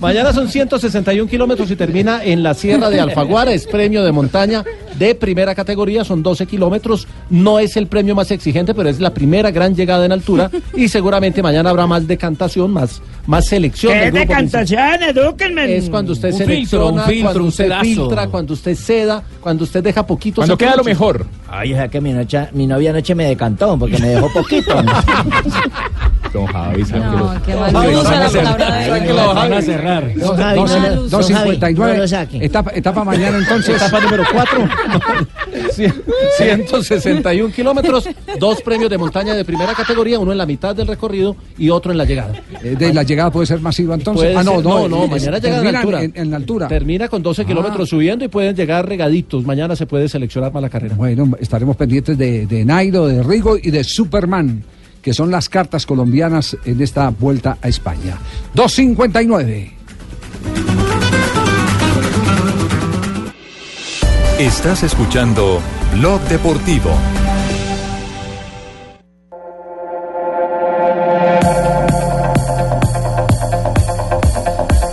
Mañana son 161 kilómetros y termina en la Sierra de Alfaguara. Es premio de montaña de primera categoría, son 12 kilómetros. No es el premio más exigente, pero es la primera gran llegada en altura. Y seguramente mañana habrá más decantación, más, más selección. ¿Qué es de cantación? Edúquenme. Es cuando usted Un selecciona, filtro, un filtro, cuando un usted pedazo. filtra, cuando usted ceda, cuando usted deja poquito. Cuando queda lo mejor. Ay, o sea que mi, noche, mi novia anoche me decantó porque me dejó poquito. Don Javi, ¿sabe que No, lo- la que lo van a cerrar. Don Javi, no, Dos- lo- dos don Javi, 259. no lo saque. etapa, etapa mañana entonces. Etapa número 4. 161 kilómetros, dos premios de montaña de primera categoría, uno en la mitad del recorrido y otro en la llegada. Eh, de la llegada puede ser masiva entonces. Puede ah, no, ser- no, no, eh, mañana llega en termina altura. En, en la altura. Termina con 12 Ah. kilómetros subiendo y pueden llegar regaditos. Mañana se puede seleccionar para la carrera. Bueno, estaremos pendientes de, de Nairo, de Rigo y de Superman, que son las cartas colombianas en esta vuelta a España. 259. Estás escuchando Blog Deportivo.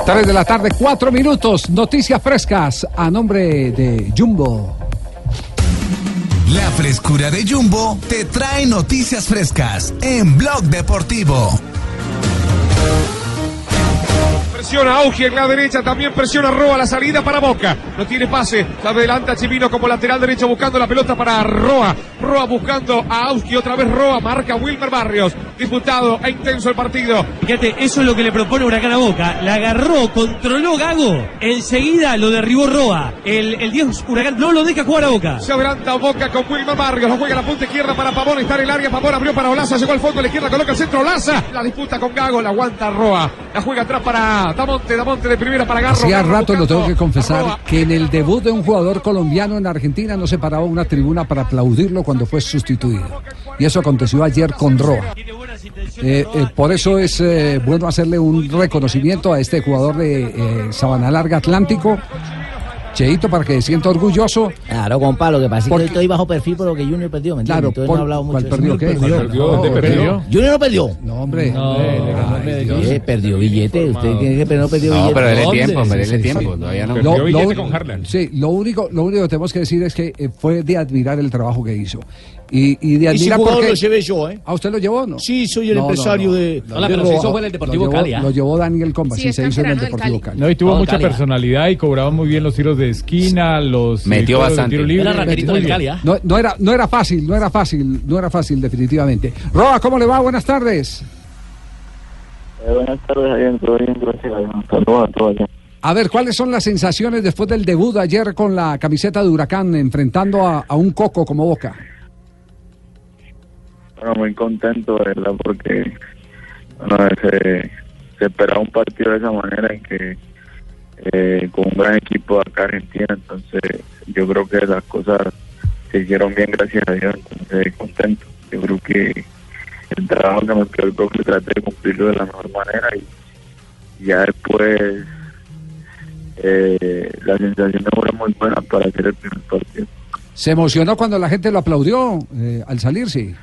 Tres de la tarde, cuatro minutos. Noticias frescas a nombre de Jumbo. La frescura de Jumbo te trae noticias frescas en Blog Deportivo. Presiona Augi en la derecha, también presiona Roa la salida para Boca. No tiene pase, la adelanta Chivino como lateral derecho buscando la pelota para Roa. Roa buscando a Augi, otra vez Roa, marca Wilmer Barrios. Disputado e intenso el partido. Fíjate, eso es lo que le propone Huracán a Boca. La agarró, controló Gago, enseguida lo derribó Roa. El, el Dios Huracán no lo deja jugar a Boca. Se adelanta Boca con Wilmer Barrios, lo juega a la punta izquierda para Pavón, está en el área, Pavón abrió para Olaza, llegó al fondo a la izquierda, coloca el centro Olaza. La disputa con Gago, la aguanta Roa. La juega atrás para Damonte, Damonte de primera para Garro. Hacía rato, lo tengo que confesar, a Roa. que en el debut de un jugador colombiano en Argentina no se paraba una tribuna para aplaudirlo cuando fue sustituido. Y eso aconteció ayer con Roa. Eh, eh, por eso es eh, bueno hacerle un reconocimiento a este jugador de eh, Sabana Larga Atlántico, Cheito, para que se sienta orgulloso. Claro, compa, lo que pasa es que Porque- estoy bajo perfil por lo que Junior perdió, ¿me entiendes? Claro, Entonces por- no he hablado mucho ¿cuál perdió qué? ¿Cuál perdió? ¿Dónde perdió? Junior no perdió. No, hombre. No, Ay, Dios. Eh, perdió billete. Usted tiene que pero no perdió No, billete. pero dele ¿Dónde? tiempo, hombre, sí, tiempo, sí. todavía no. Perdió Lo- billete con Harlan. Sí, lo único, lo único que tenemos que decir es que eh, fue de admirar el trabajo que hizo. Y, y de Y si porque... lo llevé yo, ¿eh? ¿A usted lo llevó o no? Sí, soy el No, empresario no. de. No, de la pero se hizo fue en el Deportivo Lo llevó- Cali, ¿ah? lo llevó Daniel Comba, sí, se hizo en el Deportivo Cali. Cali. No, y tuvo Todo mucha Cali. personalidad y cobraba muy bien los tiros de esquina, los Metió eh, bastante. tiro libre. Era del. Cali, ¿ah? No, no era, no era fácil, no era fácil, no era fácil definitivamente. Roa, ¿cómo le va? Buenas tardes. Eh, buenas tardes, Javier. Todo bien, gracias. Saludos a todos. A ver, ¿cuáles son las sensaciones después del debut de ayer con la camiseta de Huracán enfrentando a, a un coco como Boca? Bueno, muy contento, de verdad, porque se, esperaba un partido de esa manera en que eh, con un gran equipo acá Argentina, entonces yo creo que las cosas se hicieron bien, gracias a Dios, entonces contento. Yo creo que el trabajo que me pidió el profe traté de cumplirlo de la mejor manera y ya después eh, la sensación fue muy buena para hacer el primer partido. ¿Se emocionó cuando la gente lo aplaudió eh, al salir? Sí.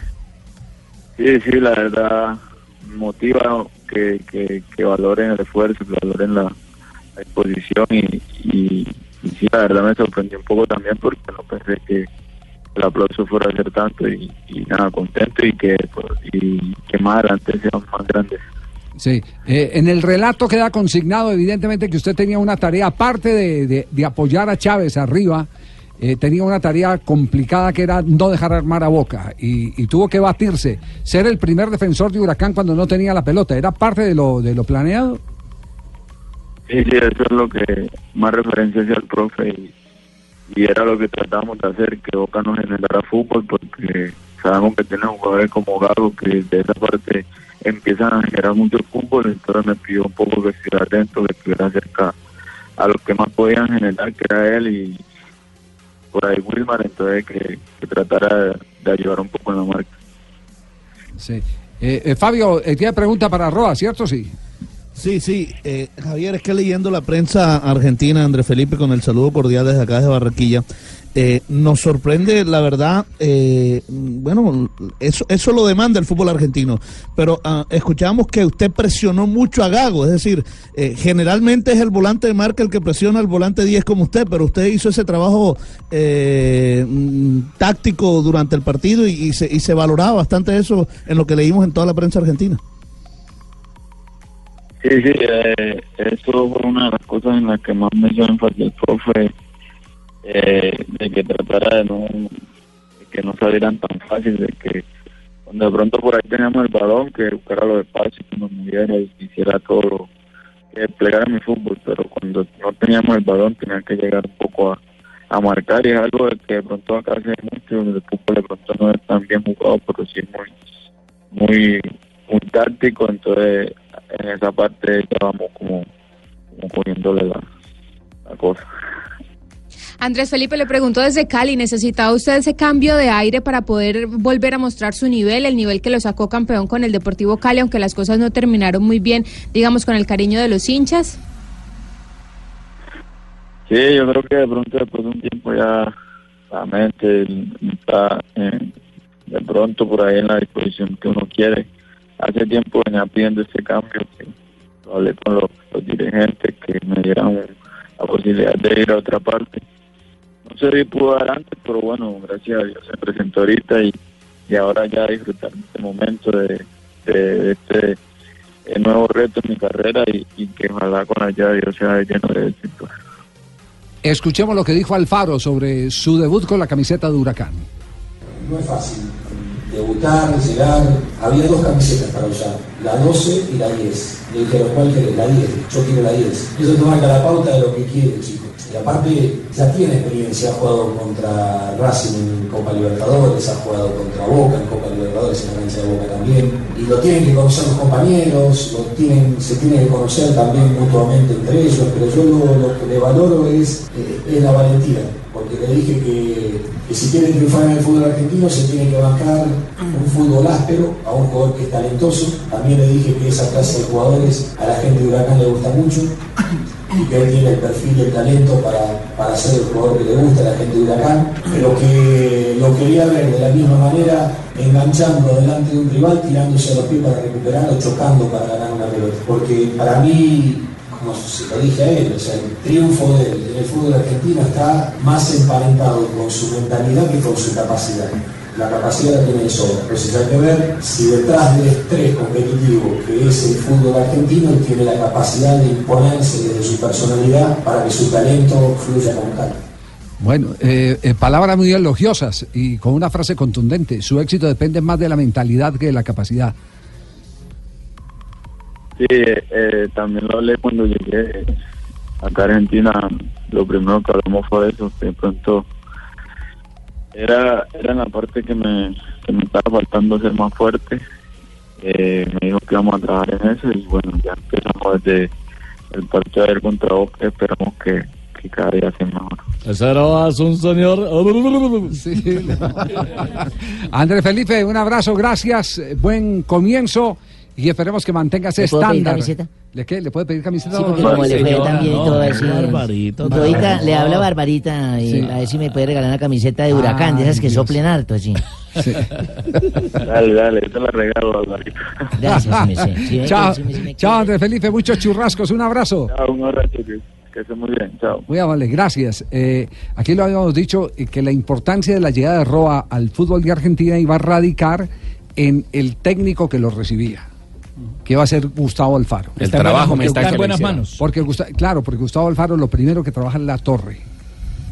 Sí, sí, la verdad motiva que, que, valoren el esfuerzo, que valoren la, exposición y, y, sí, la verdad me sorprendió un poco también porque no pensé que el aplauso fuera a ser tanto y, y nada, contento y que, pues, y que más adelante sean más grandes. Sí, Eh, en el relato queda consignado evidentemente que usted tenía una tarea, aparte de, de- de apoyar a Chávez arriba, eh, tenía una tarea complicada que era no dejar armar a Boca y, tuvo que batirse, ser el primer defensor de Huracán cuando no tenía la pelota, ¿era parte de lo, de lo planeado? Sí, sí, eso es lo que más referencia hacía el profe y, era lo que tratábamos de hacer, que Boca no generara fútbol porque sabemos que tiene jugadores como Gago que de esa parte empiezan a generar mucho fútbol, entonces me pidió un poco que estuviera atento, que estuviera cerca a los que más podían generar, que era él y por ahí Wilmar, entonces que, que tratara de, de ayudar un poco en la marca. Sí. Eh, eh, Fabio, eh, tiene pregunta para Roa, ¿cierto? Sí. Sí, sí. eh, Javier, es que leyendo la prensa argentina, Andrés Felipe, con el saludo cordial desde acá, desde Barranquilla, eh, nos sorprende, la verdad, eh, bueno, eso, eso lo demanda el fútbol argentino, pero ah, escuchamos que usted presionó mucho a Gago, es decir, eh, generalmente es el volante de marca el que presiona al volante 10 como usted, pero usted hizo ese trabajo eh, mm, táctico durante el partido y, se, y se valoraba bastante eso en lo que leímos en toda la prensa argentina. Sí, sí, eh, eso fue una de las cosas en las que más me hizo énfasis el profe, eh, de que tratara de no, de que no salieran tan fácil, de que cuando de pronto por ahí teníamos el balón, que buscara los espacios, que nos moviera y hiciera todo, lo- que desplegara mi fútbol, pero cuando no teníamos el balón tenía que llegar un poco a, a marcar y es algo de que de pronto acá hace mucho, el fútbol de pronto no es tan bien jugado, pero sí es muy, muy, muy táctico, entonces en esa parte estábamos como, como poniéndole la, la cosa. Andrés Felipe le preguntó desde Cali, ¿necesitaba usted ese cambio de aire para poder volver a mostrar su nivel, el nivel que lo sacó campeón con el Deportivo Cali, aunque las cosas no terminaron muy bien, digamos, con el cariño de los hinchas? Sí, yo creo que de pronto después de un tiempo ya la mente está de pronto por ahí en la disposición que uno quiere. Hace tiempo venía pidiendo ese cambio, hablé con los dirigentes que me dieran la posibilidad de ir a otra parte. Si pudo dar antes, pero bueno, gracias a Dios se presentó ahorita y, y ahora ya disfrutar este momento, de, de- de este eh, nuevos retos en mi carrera y, y que ojalá con la ayuda de Dios sea lleno de éxito. Escuchemos lo que dijo Alfaro sobre su debut con la camiseta de Huracán. No es fácil debutar, llegar. Había dos camisetas para usar, la 12 y la 10. Le dijeron, ¿cuál querés? La 10. Yo quiero la 10. Eso te marca la pauta de lo que quiere el chico. Y aparte, ya tiene experiencia, ha jugado contra Racing en Copa Libertadores, ha jugado contra Boca en Copa Libertadores, en la cancha de Boca también. Y lo tienen que conocer los compañeros, lo tienen, se tienen que conocer también mutuamente entre ellos, pero yo lo, lo que le valoro es, eh, es la valentía, porque le dije que, si quieren triunfar en el fútbol argentino se tiene que bancar un fútbol áspero a un jugador que es talentoso. También le dije que esa clase de jugadores a la gente de Huracán le gusta mucho y que él tiene el perfil y el talento para, para ser el jugador que le gusta a la gente de Huracán, pero que lo quería ver de la misma manera, enganchando delante de un rival, tirándose a los pies para recuperar o chocando para ganar una pelota. Porque para mí, como se lo dije a él, o sea, el triunfo de él en el fútbol argentino está más emparentado con su mentalidad que con su capacidad la capacidad la tiene de sobra. Entonces hay que ver si detrás del estrés competitivo que es el fútbol argentino, tiene la capacidad de imponerse desde su personalidad para que su talento fluya como tal. Bueno, eh, eh, palabras muy elogiosas y con una frase contundente. Su éxito depende más de la mentalidad que de la capacidad. Sí, eh, también lo hablé cuando llegué acá a Argentina. Lo primero que hablamos fue eso, que de pronto era, era la parte que me, que me estaba faltando ser más fuerte. Eh, me dijo que íbamos a trabajar en eso y bueno, ya empezamos desde el partido de ayer contra Boca. Esperamos que, que cada día sea mejor. Ese era un señor. Andrés Felipe, un abrazo, gracias, buen comienzo y esperemos que mantenga ese ¿Le puedo pedir estándar. camiseta? ¿Le qué? ¿Le puede pedir camiseta? Sí, porque como le fue también no, todo así. barbarito, Barbita, no. le habla Barbarita y Sí. a ver si me puede regalar una camiseta de huracán, de esas que Dios. soplen harto, así. Dale, dale, yo te la regalo, Alvarito. Gracias, me sé. Sí, Chao, sí, sí me chao Andrés Felipe, muchos churrascos, un abrazo. Chao, un abrazo, que, que esté muy bien. Chao. Muy amable, gracias. Eh, aquí lo habíamos dicho eh, que la importancia de la llegada de Roa al fútbol de Argentina iba a radicar en el técnico que lo recibía, que iba a ser Gustavo Alfaro. El Está en trabajo buenas- mental Porque- claro, porque Gustavo Alfaro lo primero que trabaja en la torre.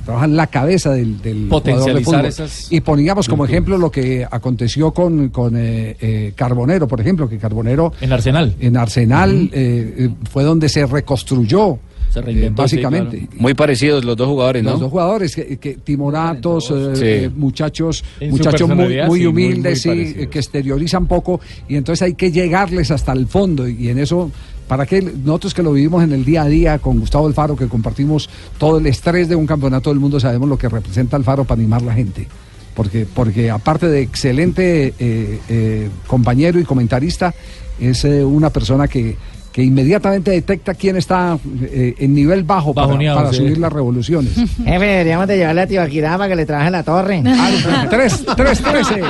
Trabaja en la cabeza del, del jugador de Potencializar fútbol. esas Y poníamos como ejemplo lo que aconteció con, con eh, eh, Carbonero, por ejemplo, que Carbonero En Arsenal. en Arsenal eh, eh, fue donde se reconstruyó. Se reinventó, eh, sí, básicamente. Muy parecidos los dos jugadores, ¿no? Los dos jugadores, que, que timoratos, eh, Sí. eh, muchachos, En muchachos muy, personalidad, muy sí, muy, muy humildes, sí, eh, que exteriorizan poco, y entonces hay que llegarles hasta el fondo, y en eso, para que nosotros que lo vivimos en el día a día con Gustavo Alfaro, que compartimos todo el estrés de un campeonato del mundo, sabemos lo que representa Alfaro para animar la gente. Porque, porque aparte de excelente eh, eh, compañero y comentarista, es eh, una persona que, que inmediatamente detecta quién está eh, en nivel bajo para, Bajoneado, para sí. subir las revoluciones. Jefe, deberíamos de llevarle a Tibaquirá para que le trabaje la torre. Tres, tres, trece.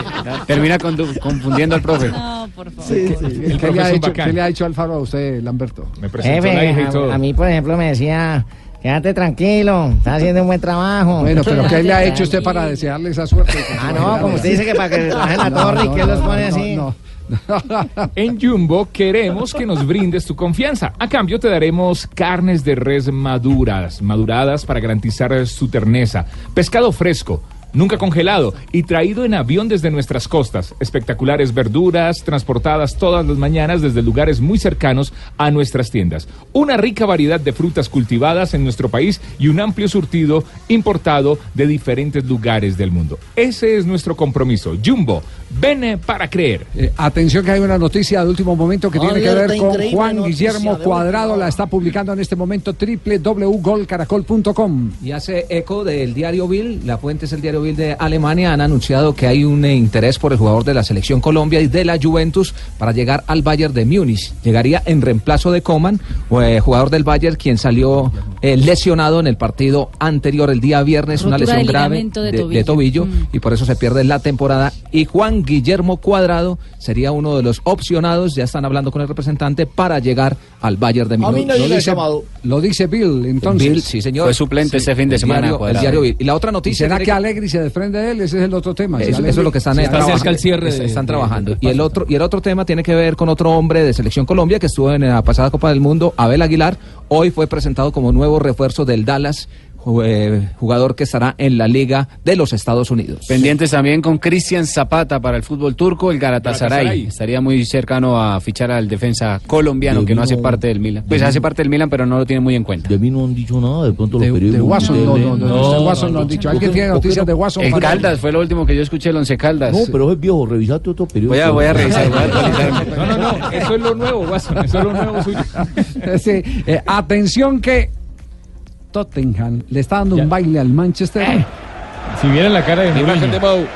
Termina condu- confundiendo al profe. No, por favor. ¿Qué, le ha hecho, qué le ha hecho Alfaro a usted, Lamberto? Me presentó Jefe, a, todo. a mí, por ejemplo, me decía, quédate tranquilo, estás haciendo un buen trabajo. Bueno, pero ¿qué le ha hecho usted para desearle esa suerte? Ah, no, como usted dice que para que le trabajen la No, torre y que no, los pone no, así. no. En Jumbo queremos que nos brindes tu confianza. A cambio te daremos carnes de res maduras, maduradas para garantizar su terneza, pescado fresco, nunca congelado y traído en avión desde nuestras costas. Espectaculares verduras transportadas todas las mañanas desde lugares muy cercanos a nuestras tiendas. Una rica variedad de frutas cultivadas en nuestro país y un amplio surtido importado de diferentes lugares del mundo. Ese es nuestro compromiso. Jumbo, ven para creer. Eh, atención que hay una noticia de último momento que tiene que ver con Juan noticia Guillermo Cuadrado. La está publicando en este momento www.golcaracol.com. Y hace eco del diario Bill, la fuente es el diario Bill de Alemania, han anunciado que hay un eh, interés por el jugador de la selección Colombia y de la Juventus para llegar al Bayern de Múnich. Llegaría en reemplazo de Coman, eh, jugador del Bayern, quien salió eh, lesionado en el partido anterior el día viernes, una lesión grave ligamento de de, tobillo. de tobillo Mm. y por eso se pierde la temporada. Y Juan Guillermo Cuadrado, sería uno de los opcionados, ya están hablando con el representante para llegar al Bayern de Múnich. lo, dice, lo dice Bill, entonces. Bill, sí, señor. Fue suplente Sí, este fin de el semana, diario- el Cuadrado. diario Bill. Y la otra ¿Y noticia. será que Alegri se desprende de él? Ese es el otro tema. Eso, Si eso es lo que están, están Alegri- trabajando. cierre de- están trabajando. de- y el otro y el otro tema tiene que ver con otro hombre de selección Colombia que estuvo en la pasada Copa del Mundo, Abel Aguilar. Hoy fue presentado como nuevo refuerzo del Dallas, jugador que estará en la Liga de los Estados Unidos. Pendientes también con Cristian Zapata para el fútbol turco, el Galatasaray. Galatasaray. Estaría muy cercano a fichar al defensa colombiano, De que no hace parte del Milan. Pues hace parte del Milan, pero no lo tiene muy en cuenta. De mí no han dicho nada, de pronto los De, periódicos. de Watson, no, no, no, No, no, de Watson no han dicho. ¿Alguien tiene noticias de Watson? El Caldas fue lo último que yo escuché, el Once Caldas. No, pero es viejo, revisate otro periódico. Voy a, voy a revisar, voy a actualizarme. No, no, no, eso es lo nuevo, Watson, eso es lo nuevo suyo. Sí, eh, atención que Tottenham le está dando un baile al Manchester. Eh. Si vieran la cara de Imagen Mourinho. de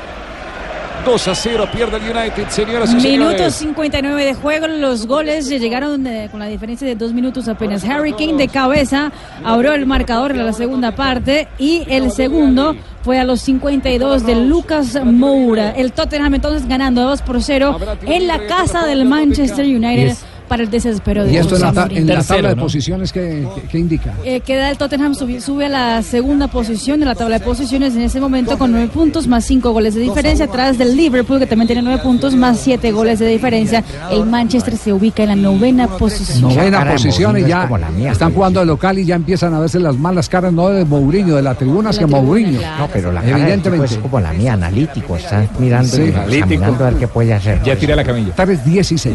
2 a 0 pierde el United, señoras y Minuto señores. 59 de juego, los goles llegaron eh, con la diferencia de dos minutos apenas. Harry Kane de cabeza abrió el marcador en la segunda parte y el segundo fue a los 52 de Lucas Moura. El Tottenham entonces ganando 2 por 0 en la casa del Manchester United Yes. Para el desespero de Y esto en la, ta- en la tabla de posiciones que, que- que indica. Eh, queda el Tottenham subi- sube a la segunda posición de la tabla de posiciones en ese momento con nueve puntos más cinco goles de diferencia atrás del Liverpool que también tiene nueve puntos más siete goles de diferencia el Manchester se ubica en la novena posición Novena posición y ya están jugando de local y ya empiezan a verse las malas caras, no de Mourinho, de la tribuna hacia Mourinho. No, pero la Evidentemente. es como la mía, analítico, está mirando Sí. y examinando a ver qué puede hacer. Ya tira la camilla. 3-16.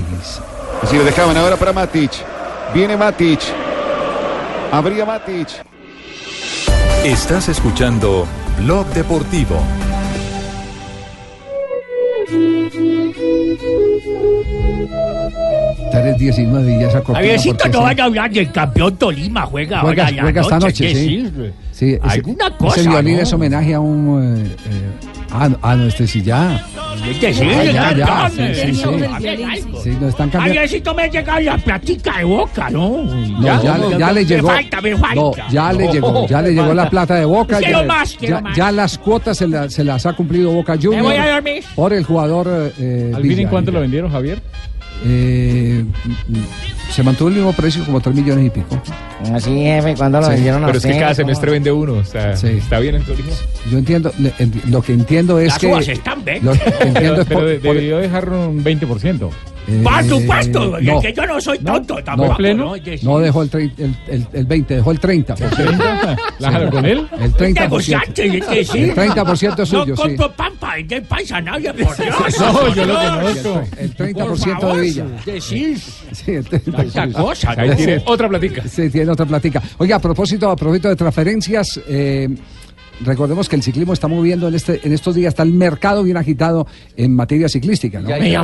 Así lo dejaban ahora para Matic. Viene Matic. Abría Matic. Estás escuchando Blog Deportivo. Tres 19 y ya esa cortina. Javiercito, no sí. van a hablar del campeón Tolima, juega, Juega, ahora juega esta noche, noche, ¿qué sí. decir? Sí, ese- Alguna cosa, Ese violín ¿no? es homenaje a un. eh, eh, ah, no, ah, no, este sí ya. Es decir, Ya, ya, ya, sí, sí, sí. Sí, no están cambiando. Javiercito, me ha llegado la platica de boca, ¿no? No, ya, le- ya le llegó. Me falta, me falta. No, ya le llegó, ya le llegó la plata de Boca. Quiero ya, más, quiero ya- más. ya las cuotas se, la- se las ha cumplido Boca Juniors. voy a dormir. Por el jugador. Eh, ¿Al fin en cuánto lo vendieron, Javier? Eh, se mantuvo el mismo precio, como 3 millones y pico. Así, jefe, cuando lo Sí. vendieron a Pero es que cada semestre vende uno, o sea, está bien en Tolima. Yo entiendo, lo que entiendo es Las que. uvas están bien. Lo que entiendo Pero, es por- pero debió dejar un 20%. Eh, Por supuesto, no. es que yo no soy tonto tampoco. ¿No pleno? ¿no? Es No dejó el, el, el, el 20, dejó el 30. Claro, con él. El 30%. negociante, es decir, El 30% es suyo, No compro pan para vender país a nadie, por Dios. No, yo lo conozco. El 30% Por de Villa. Decir Sí, el 30%. tanta cosa, Ahí ¿no? tiene otra platica. Sí, tiene otra plática. Oiga, a propósito, a propósito de transferencias, eh, recordemos que el ciclismo está moviendo en este, en estos días, está el mercado bien agitado en materia ciclística, ¿no? Ya hay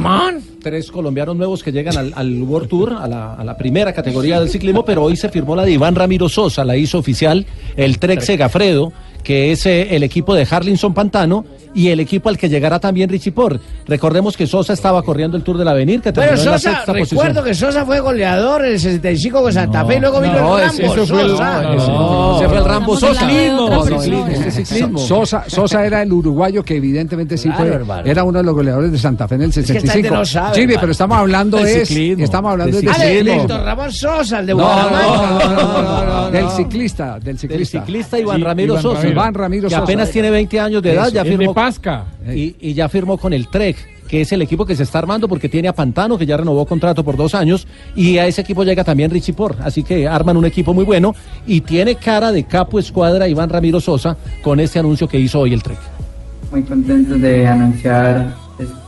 Tres colombianos nuevos que llegan al, al World Tour, a la, a la primera categoría del ciclismo, pero hoy se firmó la de Iván Ramiro Sosa, la hizo oficial el Trek Segafredo, que es eh, el equipo de Harlinson Pantano y el equipo al que llegará también Richie Port. Recordemos que Sosa estaba corriendo el Tour del Avenir, que terminó Bueno, en la Sosa, sexta recuerdo posición. que Sosa fue goleador en el 65 con Santa Fe y luego vino no, el ese- Rambo. eso fue el- Sosa. no, no, ese fue el Rambo Sosa. de No, no, es ciclismo. Sosa, Sosa era el uruguayo que evidentemente sí Claro, fue, hermano. era uno de los goleadores de Santa Fe en el que esta gente 65. no sabe, Jimmy, pero estamos hablando Del es, ciclismo. estamos hablando Del de de ciclismo. Ramón Sosa, el de No, no, Bucaramanga. no, no, no, no, no, del ciclista, del Del ciclista. ciclista Iván Ramiro Sosa. Iván Ramiro que Sosa. apenas tiene 20 años de edad, ya Es de firmó Y, y ya firmó con el Trek, que es el equipo que se está armando porque tiene a Pantano, que ya renovó contrato por dos años, y a ese equipo llega también Richie Por. Así que arman un equipo muy bueno y tiene cara de capo escuadra Iván Ramiro Sosa con este anuncio que hizo hoy el Trek. muy contentos de anunciar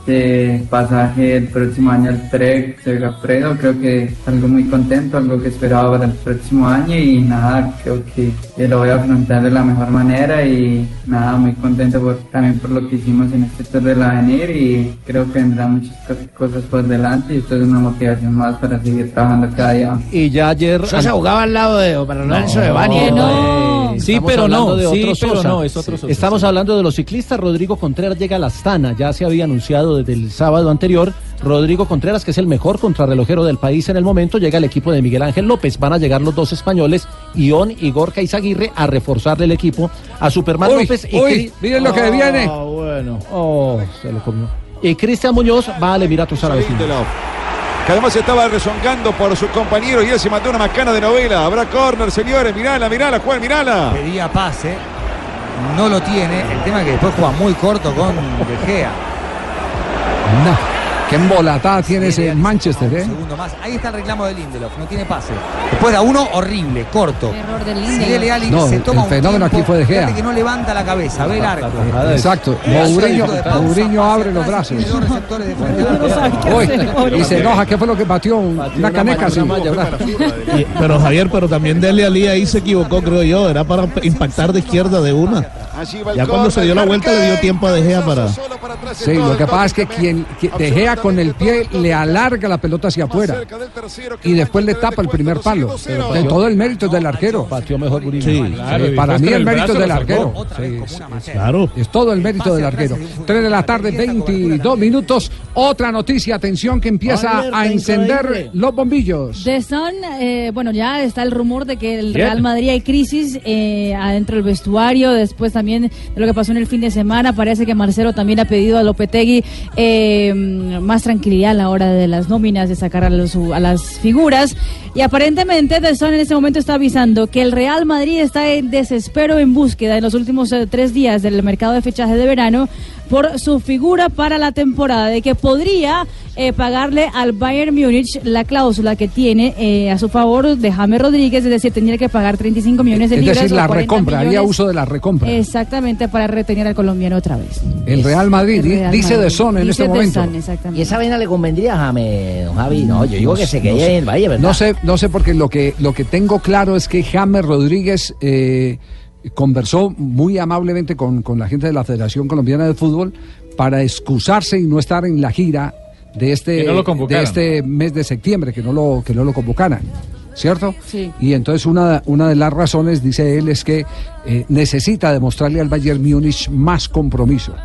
este pasaje el próximo año al Trek Segafredo. Creo que es algo muy contento, algo que esperaba para el próximo año y nada, creo que, lo voy a afrontar de la mejor manera y nada, muy contento por, también por lo que hicimos en este Tour del Avenir y creo que vendrán muchas co- cosas por delante y esto es una motivación más para seguir trabajando cada día. Y ya ayer... Sosa jugaba al lado de Omar Lorenzo de Bani. Que no. Sí, pero no, de sí, pero Sosa. no, es otro Sosa, Estamos sí. hablando de los ciclistas. Rodrigo Contreras llega a la Astana, ya se había anunciado desde el sábado anterior. Rodrigo Contreras, que es el mejor contrarrelojero del país en el momento, llega al equipo de Miguel Ángel López. Van a llegar los dos españoles, Ión y Gorka Izaguirre, a reforzarle el equipo a Superman Uy, López. y uy, miren lo que Ah, viene. bueno. Oh, se lo comió. Y Cristian Muñoz va al Emiratos Árabes que además estaba rezongando por su compañero y él se mandó una macana de novela. Habrá córner, señores. Mirala, mirala, Juan, mirala. Pedía pase, no lo tiene. El tema es que después juega muy corto con De Gea. No. Qué embolatada tiene ese Manchester, ¿eh? segundo más. Ahí está el reclamo de Lindelof, no tiene pase. Después da uno horrible, corto. Error del Lindelof. No, se el toma un fenómeno aquí fue De Gea. que no levanta la cabeza, ve el arco. Exacto. Mourinho, Mourinho abre los brazos. y se enoja. ¿Qué fue lo que batió? Una caneca, sí. Y- pero Javier, pero también Dele Ali ahí se equivocó, creo yo. Era para impactar de izquierda de una. Ya cuando se dio la vuelta le dio tiempo a De Gea para. Sí, lo que pasa es que quien, quien De Gea con el pie le alarga la pelota hacia afuera y después le tapa el primer palo. De todo el mérito es del arquero. Batió mejor. Sí, Claro, para mí el mérito brazo del arquero. Sí, sí. Es todo el mérito del arquero. 3 de la tarde, 22 minutos. Otra noticia, atención, que empieza a encender los bombillos. The Sun, eh, bueno, ya está el rumor de que el. Real Madrid hay crisis eh, adentro del vestuario, después también de lo que pasó en el fin de semana, parece que Marcelo también ha pedido a Lopetegui eh, más tranquilidad a la hora de las nóminas, de sacar a, las figuras, y aparentemente Sun en este momento está avisando que el Real Madrid está en desespero en búsqueda en los últimos eh, tres días del mercado de fichaje de verano por su figura para la temporada, de que podría eh, pagarle al Bayern Múnich la cláusula que tiene eh, a su favor de James Rodríguez, es decir, tendría que pagar 35 millones de Es libras. decir, la 40 recompra, haría millones. uso de la recompra. Exactamente, para retener al colombiano otra vez. El Real Madrid, El Real dice Madrid. de Son en Dice este momento. Exactamente. Y esa vaina le convendría a James, don Javi. No, yo digo No que se no quede sé. en el Valle, ¿verdad? No sé, no sé porque lo que lo que tengo claro es que James Rodríguez eh, conversó muy amablemente con, con la gente de la Federación Colombiana de Fútbol para excusarse y no estar en la gira de este Que no lo de este mes de septiembre, que no lo que no lo convocaran. ¿Cierto? Sí. Y entonces una, una de las razones, dice él, es que eh, necesita demostrarle al Bayern Múnich más compromiso,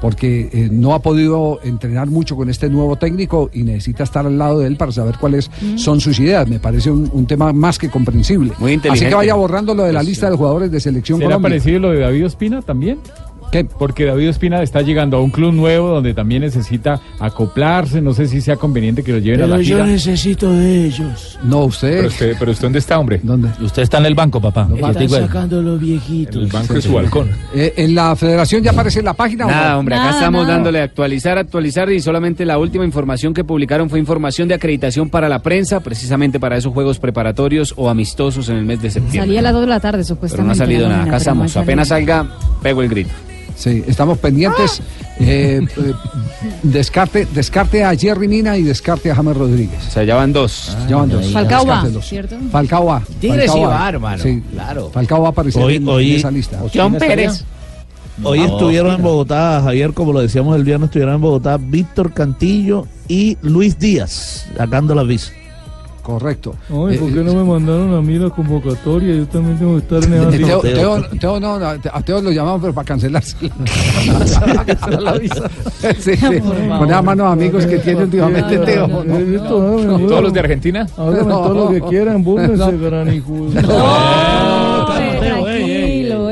porque eh, no ha podido entrenar mucho con este nuevo técnico y necesita estar al lado de él para saber cuáles Mm. son sus ideas. Me parece un, un tema más que comprensible. Así inteligente. que vaya borrando lo de la lista de jugadores de selección ¿Será Colombia. parecido lo de David Ospina también? ¿Qué? Porque David Ospina está llegando a un club nuevo donde también necesita acoplarse. No sé si sea conveniente que lo lleven a Pero la yo gira. necesito de ellos. No, usted. Pero usted, pero usted ¿dónde está, hombre? ¿Dónde? Usted está en el banco, papá. Están sacando los viejitos. El banco de su balcón. Eh, en la federación ya aparece en la página. ¿o Nada, no? hombre, acá estamos dándole actualizar, actualizar y solamente la última información que publicaron fue información de acreditación para la prensa, precisamente para esos juegos preparatorios o amistosos en el mes de septiembre. Salía a las 2 de la tarde, Pero supuestamente. no ha salido nada, acá pero estamos. Apenas salga, pego el grito. Sí, estamos pendientes. Eh, eh, descarte, descarte a Jerry Mina y descarte a James Rodríguez. O sea, ya van dos. ya van dos. Falcao va. ¿cierto? Falcao va. Tigre Falcao sí va. hermano, Sí, claro. Falcao va a aparecer Hoy- en, hoy- en esa lista. John Pérez. Hoy No, estuvieron en. Bogotá, Javier, como lo decíamos el viernes, estuvieron en Bogotá Víctor Cantillo y Luis Díaz, sacando la visa. Correcto. ¿por qué no me mandaron a mí la convocatoria? Yo también tengo que estar en Teo. Teo- Teo no, a Teo lo llamamos pero para cancelarse. sí, sí. Con esas manos amigos que tiene últimamente Teo. ¿no? ¿Todos los de Argentina? Háganme todo lo que quieran, búrlense, No. gran hijo.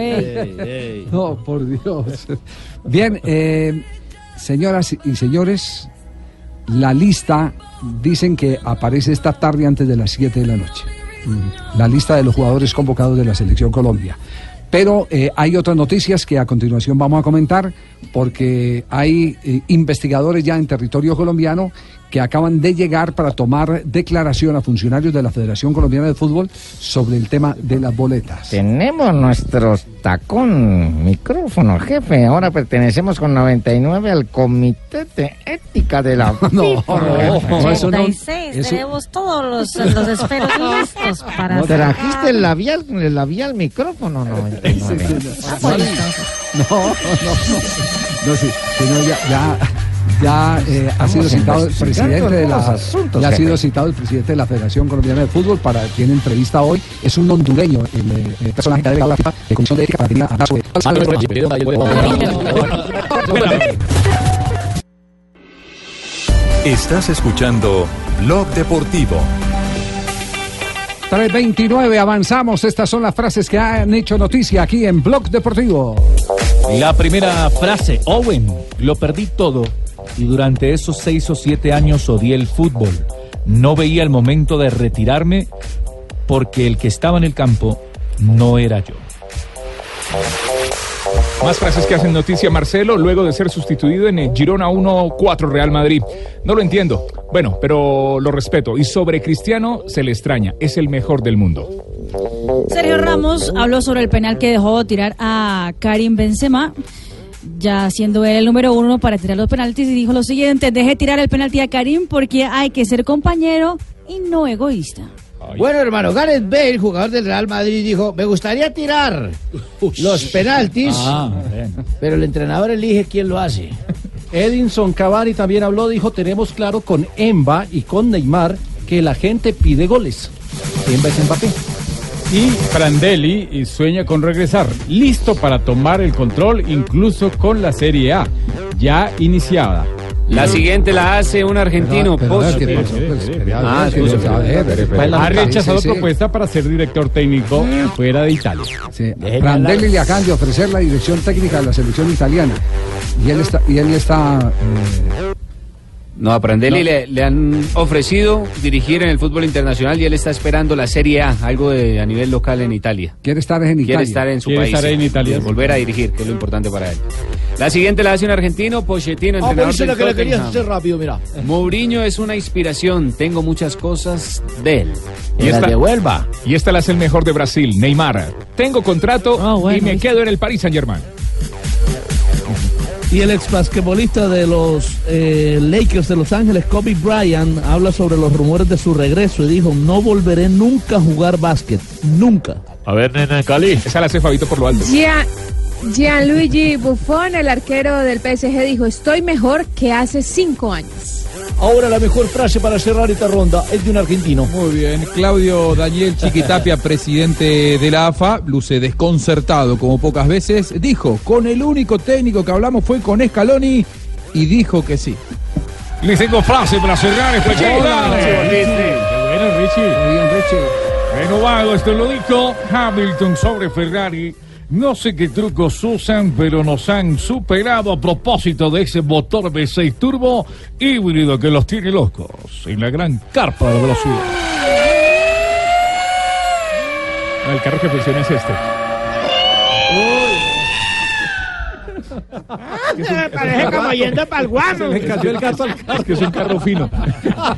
Eh. No, por Dios. Bien, eh, señoras y señores, la lista dicen que aparece esta tarde antes de las 7 de la noche. La lista de los jugadores convocados de la Selección Colombia. Pero eh, hay otras noticias que a continuación vamos a comentar porque hay eh, investigadores ya en territorio colombiano que acaban de llegar para tomar declaración a funcionarios de la Federación Colombiana de Fútbol sobre el tema de las boletas. Tenemos nuestros tacón micrófono, jefe. Ahora pertenecemos con 99 al Comité de Ética de la No, FIFA. no, eso no- 86, eso- tenemos todos los, los esferos listos para ¿No trajiste sacar. el labial, el labial micrófono 99? Ah, pues, No, no, no. No, sí, sino ya, ya, ya eh, ha sido citado el presidente de la asuntos, ya ha sido citado el presidente de la Federación Colombiana de Fútbol para tiene entrevista hoy. Es un hondureño, el, eh, el personaje que ha delegado la FIFA de Comisión de Ética para a hablar sobre- Estás escuchando Blog Deportivo. 329, avanzamos. Estas son las frases que han hecho noticia aquí en Blog Deportivo. La primera frase, Owen, lo perdí todo y durante esos seis o siete años odié el fútbol. No veía el momento de retirarme porque el que estaba en el campo no era yo. Más frases que hacen noticia Marcelo luego de ser sustituido en el Girona 1-4 Real Madrid. No lo entiendo. Bueno, pero lo respeto. Y sobre Cristiano se le extraña. Es el mejor del mundo. Sergio Ramos habló sobre el penal que dejó tirar a Karim Benzema, ya siendo él el número uno para tirar los penaltis, y dijo lo siguiente, deje tirar el penalti a Karim porque hay que ser compañero y no egoísta. Bueno, hermano, Gareth Bale, jugador del Real Madrid, dijo, me gustaría tirar los penaltis, Ah, pero el entrenador elige quién lo hace. Edinson Cavani también habló, dijo, tenemos claro con Emba y con Neymar que la gente pide goles. Emba es Mbappé. Y Prandelli sueña con regresar, listo para tomar el control incluso con la Serie A, ya iniciada. La siguiente la hace un argentino. Pero, Ha rechazado sí, sí. propuesta para ser director técnico fuera de Italia. Prandelli le acaban de ofrecer la dirección técnica de la selección italiana. Y él está, y él está eh, No, a Prandelli No. Le, le han ofrecido dirigir en el fútbol internacional y él está esperando la Serie A, algo de, a nivel local en Italia. quiere estar en Italia. Quiere estar en su Quiere país. estar en. Italia. Volver a dirigir, que es lo importante para él. La siguiente la hace un argentino, Pochettino, Ah, entrenador del que le querías Tottenham. hacer rápido, mira. Mourinho es una inspiración, tengo muchas cosas de él. Y esta, y esta la hace el mejor de Brasil, Neymar. Tengo contrato y me quedo en el Paris Saint Germain. Y el ex basquetbolista de los eh, Lakers de Los Ángeles, Kobe Bryant, habla sobre los rumores de su regreso y dijo, no volveré nunca a jugar básquet, nunca. A ver, nena Cali. Esa la hace Fabito por lo alto. Gian- Gianluigi Buffon, el arquero del PSG, dijo, estoy mejor que hace cinco años. Ahora la mejor frase para cerrar esta ronda es de un argentino. Muy bien, Claudio Daniel Chiquitapia, presidente de la AFA, luce desconcertado como pocas veces, dijo, con el único técnico que hablamos fue con Scaloni y dijo que sí. Les tengo frase para cerrar esta charla. Qué bueno, Richie. Muy bien, Richie. Renovado, esto lo dijo Hamilton sobre Ferrari. No sé qué trucos usan, pero nos han superado a propósito de ese motor V6 turbo híbrido que los tiene locos en la gran carpa de velocidad. El carro que funciona es este. Me parece como yendo para el guano. Se le cayó el gato al carro. Es que es un carro fino.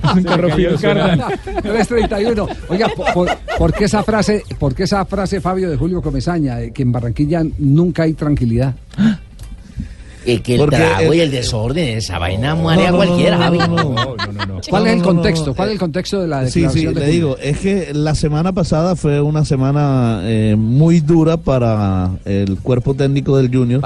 Es un carro fino. el suena. carro. 331. Oiga, ¿por, por, por qué esa frase, por qué esa frase, Fabio, de Julio Comesaña, de que en Barranquilla nunca hay tranquilidad? Es que el Porque trago el- y el desorden, esa vaina muere a no, cualquiera, no, Javi. no, no, ¿Cuál es el No, no, no, contexto? ¿Cuál es el contexto de la Sí, declaración sí, de le Julio? digo, es que la semana pasada fue una semana eh, muy dura para el cuerpo técnico del Junior.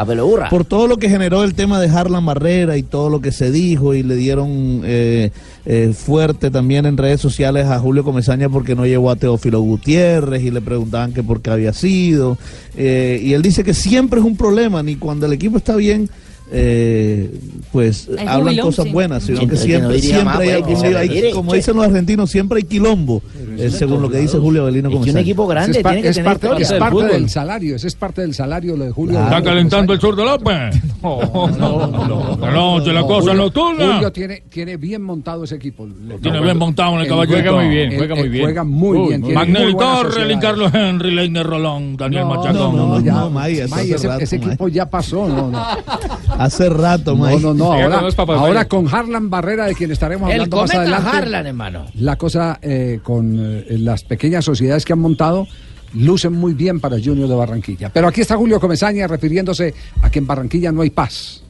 Por todo lo que generó el tema de Harlan Barrera y todo lo que se dijo y le dieron eh, eh, fuerte también en redes sociales a Julio Comesaña porque no llevó a Teófilo Gutiérrez y le preguntaban que por qué había sido. Eh, y él dice que siempre es un problema, ni cuando el equipo está bien. Eh, pues hablan jubilón, cosas sí. buenas, sino Siempre que que siempre, no diría siempre más, hay pues, algún que se lío, hay- como dicen los argentinos, siempre hay quilombo, eh, según lo que dice Julio Avelino Comesaña. Ese es, pa- es parte, es parte del salario, ese es parte del salario lo de Julio. ¿Está calentando el sur de López? No, no, no. La noche, la cosa Julio- nocturna. Julio tiene, tiene bien montado ese equipo. Tiene bien montado en el Él caballito. Juega muy bien, juega muy bien. Juega muy bien. tiene muy Magnelli buena Torre, sociedad. Lin Carlos Henry, Leiner Rolón, Daniel Machacón. no, no, ya, no, ese, equipo ya pasó, no, no. Hace rato, No, May. no, no, Llega ahora, ahora con Harlan Barrera, de quien estaremos El hablando más cometa adelante. Harlan, hermano. La cosa eh, con eh, las pequeñas sociedades que han montado lucen muy bien para Junior de Barranquilla. Pero aquí está Julio Comesaña refiriéndose a que en Barranquilla no hay paz.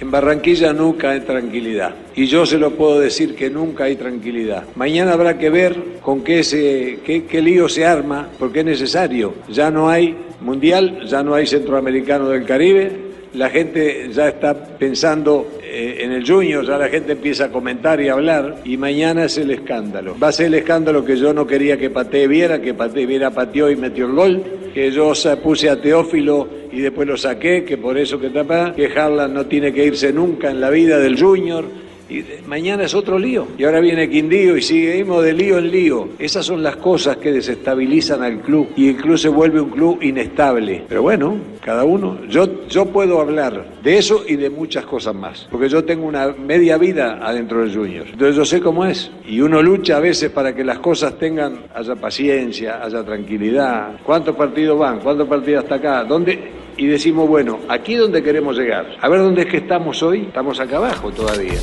En Barranquilla nunca hay tranquilidad. Y yo se lo puedo decir que nunca hay tranquilidad. Mañana habrá que ver con qué, se, qué, qué lío se arma, porque es necesario. Ya no hay mundial, ya no hay centroamericano del Caribe. La gente ya está pensando eh, en el Junior, ya la gente empieza a comentar y a hablar. Y mañana es el escándalo. Va a ser el escándalo que yo no quería que Pate viera, que Pate viera, pateó y metió el gol. Que yo puse a Teófilo y después lo saqué, que por eso que tapa, que Harlan no tiene que irse nunca en la vida del Junior Y mañana es otro lío. Y ahora viene Quindío y seguimos de lío en lío. Esas son las cosas que desestabilizan al club y el club se vuelve un club inestable. Pero bueno, cada uno, yo, yo puedo hablar de eso y de muchas cosas más. Porque yo tengo una media vida adentro del Junior. Entonces yo sé cómo es. Y uno lucha a veces para que las cosas tengan, haya paciencia, haya tranquilidad. ¿Cuántos partidos van? ¿Cuántos partidos hasta acá? ¿Dónde? Y decimos, bueno, aquí es donde queremos llegar. A ver dónde es que estamos hoy. Estamos acá abajo todavía.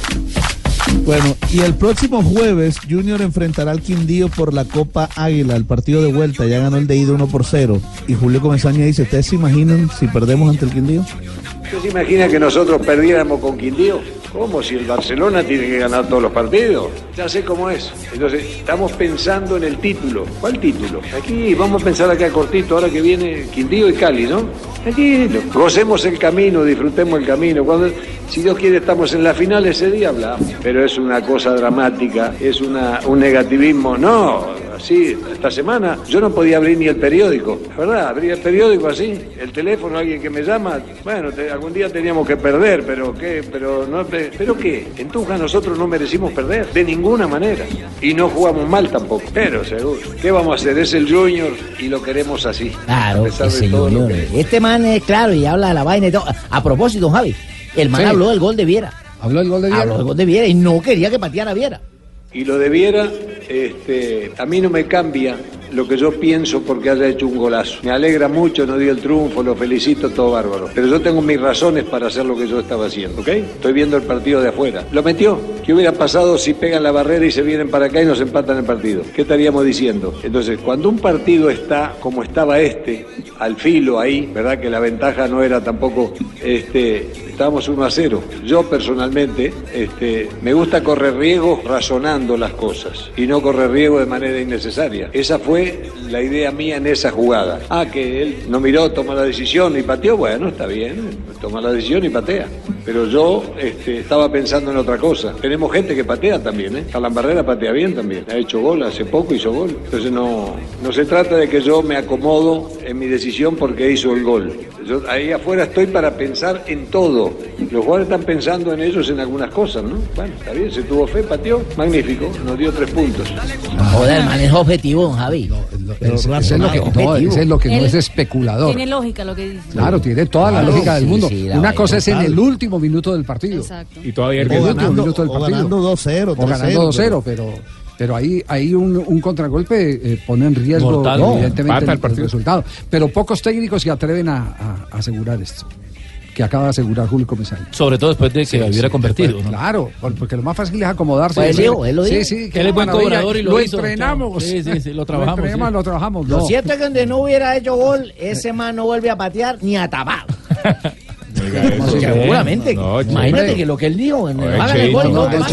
Bueno, y el próximo jueves Junior enfrentará al Quindío por la Copa Águila, el partido de vuelta, ya ganó el de ida 1 por 0. Y Julio Comesaña dice, ¿ustedes se imaginan si perdemos ante el Quindío? ¿Usted se imagina que nosotros perdiéramos con Quindío? ¿Cómo? Si el Barcelona tiene que ganar todos los partidos. Ya sé cómo es. Entonces, estamos pensando en el título. ¿Cuál título? Aquí, vamos a pensar acá cortito, ahora que viene Quindío y Cali, ¿no? Aquí, gocemos el camino, disfrutemos el camino. Cuando, si Dios quiere, estamos en la final, ese día hablamos. Pero es una cosa dramática, es una, un negativismo. No, así, esta semana yo no podía abrir ni el periódico. La verdad, abrir el periódico así, el teléfono, alguien que me llama. Bueno, te- algún día teníamos que perder, pero ¿qué? Pero, no, pe- ¿pero qué? En Tunja nosotros no merecimos perder, de ninguna manera. Y no jugamos mal tampoco, pero seguro. ¿Qué vamos a hacer? Es el Junior y lo queremos así. Claro, a pesar ese de todo lo Junior. que- Este man es claro y habla de la vaina y todo. A propósito, Javi, el man Sí. habló del gol de Viera. ¿Habló del gol de Viera? Habló del gol de Viera y no quería que pateara Viera. Y lo debiera, este, a mí no me cambia lo que yo pienso porque haya hecho un golazo. Me alegra mucho, no dio el triunfo, lo felicito, todo bárbaro. Pero yo tengo mis razones para hacer lo que yo estaba haciendo, ¿ok? Estoy viendo el partido de afuera. Lo metió. ¿Qué hubiera pasado si pegan la barrera y se vienen para acá y nos empatan el partido? ¿Qué estaríamos diciendo? Entonces, cuando un partido está como estaba este, al filo ahí, ¿verdad? Que la ventaja no era tampoco, este, estábamos 1 a 0. Yo personalmente, este, me gusta correr riesgos razonando las cosas y no correr riesgos de manera innecesaria. Esa fue la idea mía en esa jugada. Ah, que él no miró, toma la decisión y pateó, bueno, está bien, toma la decisión y patea. Pero yo este, estaba pensando en otra cosa. Tenemos gente que patea también, ¿eh? Alan Barrera patea bien también. Ha hecho gol, hace poco hizo gol. Entonces no, no se trata de que yo me acomodo en mi decisión porque hizo el gol. Yo ahí afuera estoy para pensar en todo. Los jugadores están pensando en ellos en algunas cosas, ¿no? Bueno, está bien, se tuvo fe, pateó, magnífico, nos dio tres puntos. Joder, el man es objetivo, don Es lo que, no, ese es lo que no es especulador. Tiene lógica lo que dice. Claro, tiene toda la Claro, lógica del sí, mundo. sí, la Una cosa es en el último minuto del partido. Exacto. Y todavía el último minuto del o partido. ganando 2-0, O ganando 2-0, pero, pero ahí, ahí un, un contragolpe eh, pone en riesgo Mortal, evidentemente el, el resultado. Pero pocos técnicos se atreven a, a- a asegurar esto. Que acaba de asegurar Julio Comesaña. Sobre todo después de que hubiera convertido. ¿no? Claro, por- porque lo más fácil es acomodarse. Pues él Sí, dijo, él lo sí, dijo. sí, Que él es buen cobrador y lo hizo, entrenamos. claro. Sí, sí, sí, lo trabajamos, entrenamos, sí. lo trabajamos. Lo cierto es que donde no hubiera hecho gol, ese man no vuelve a patear ni a tapar. Seguramente. No, Imagínate que lo que él dijo, Oye, hagan el gol, no, no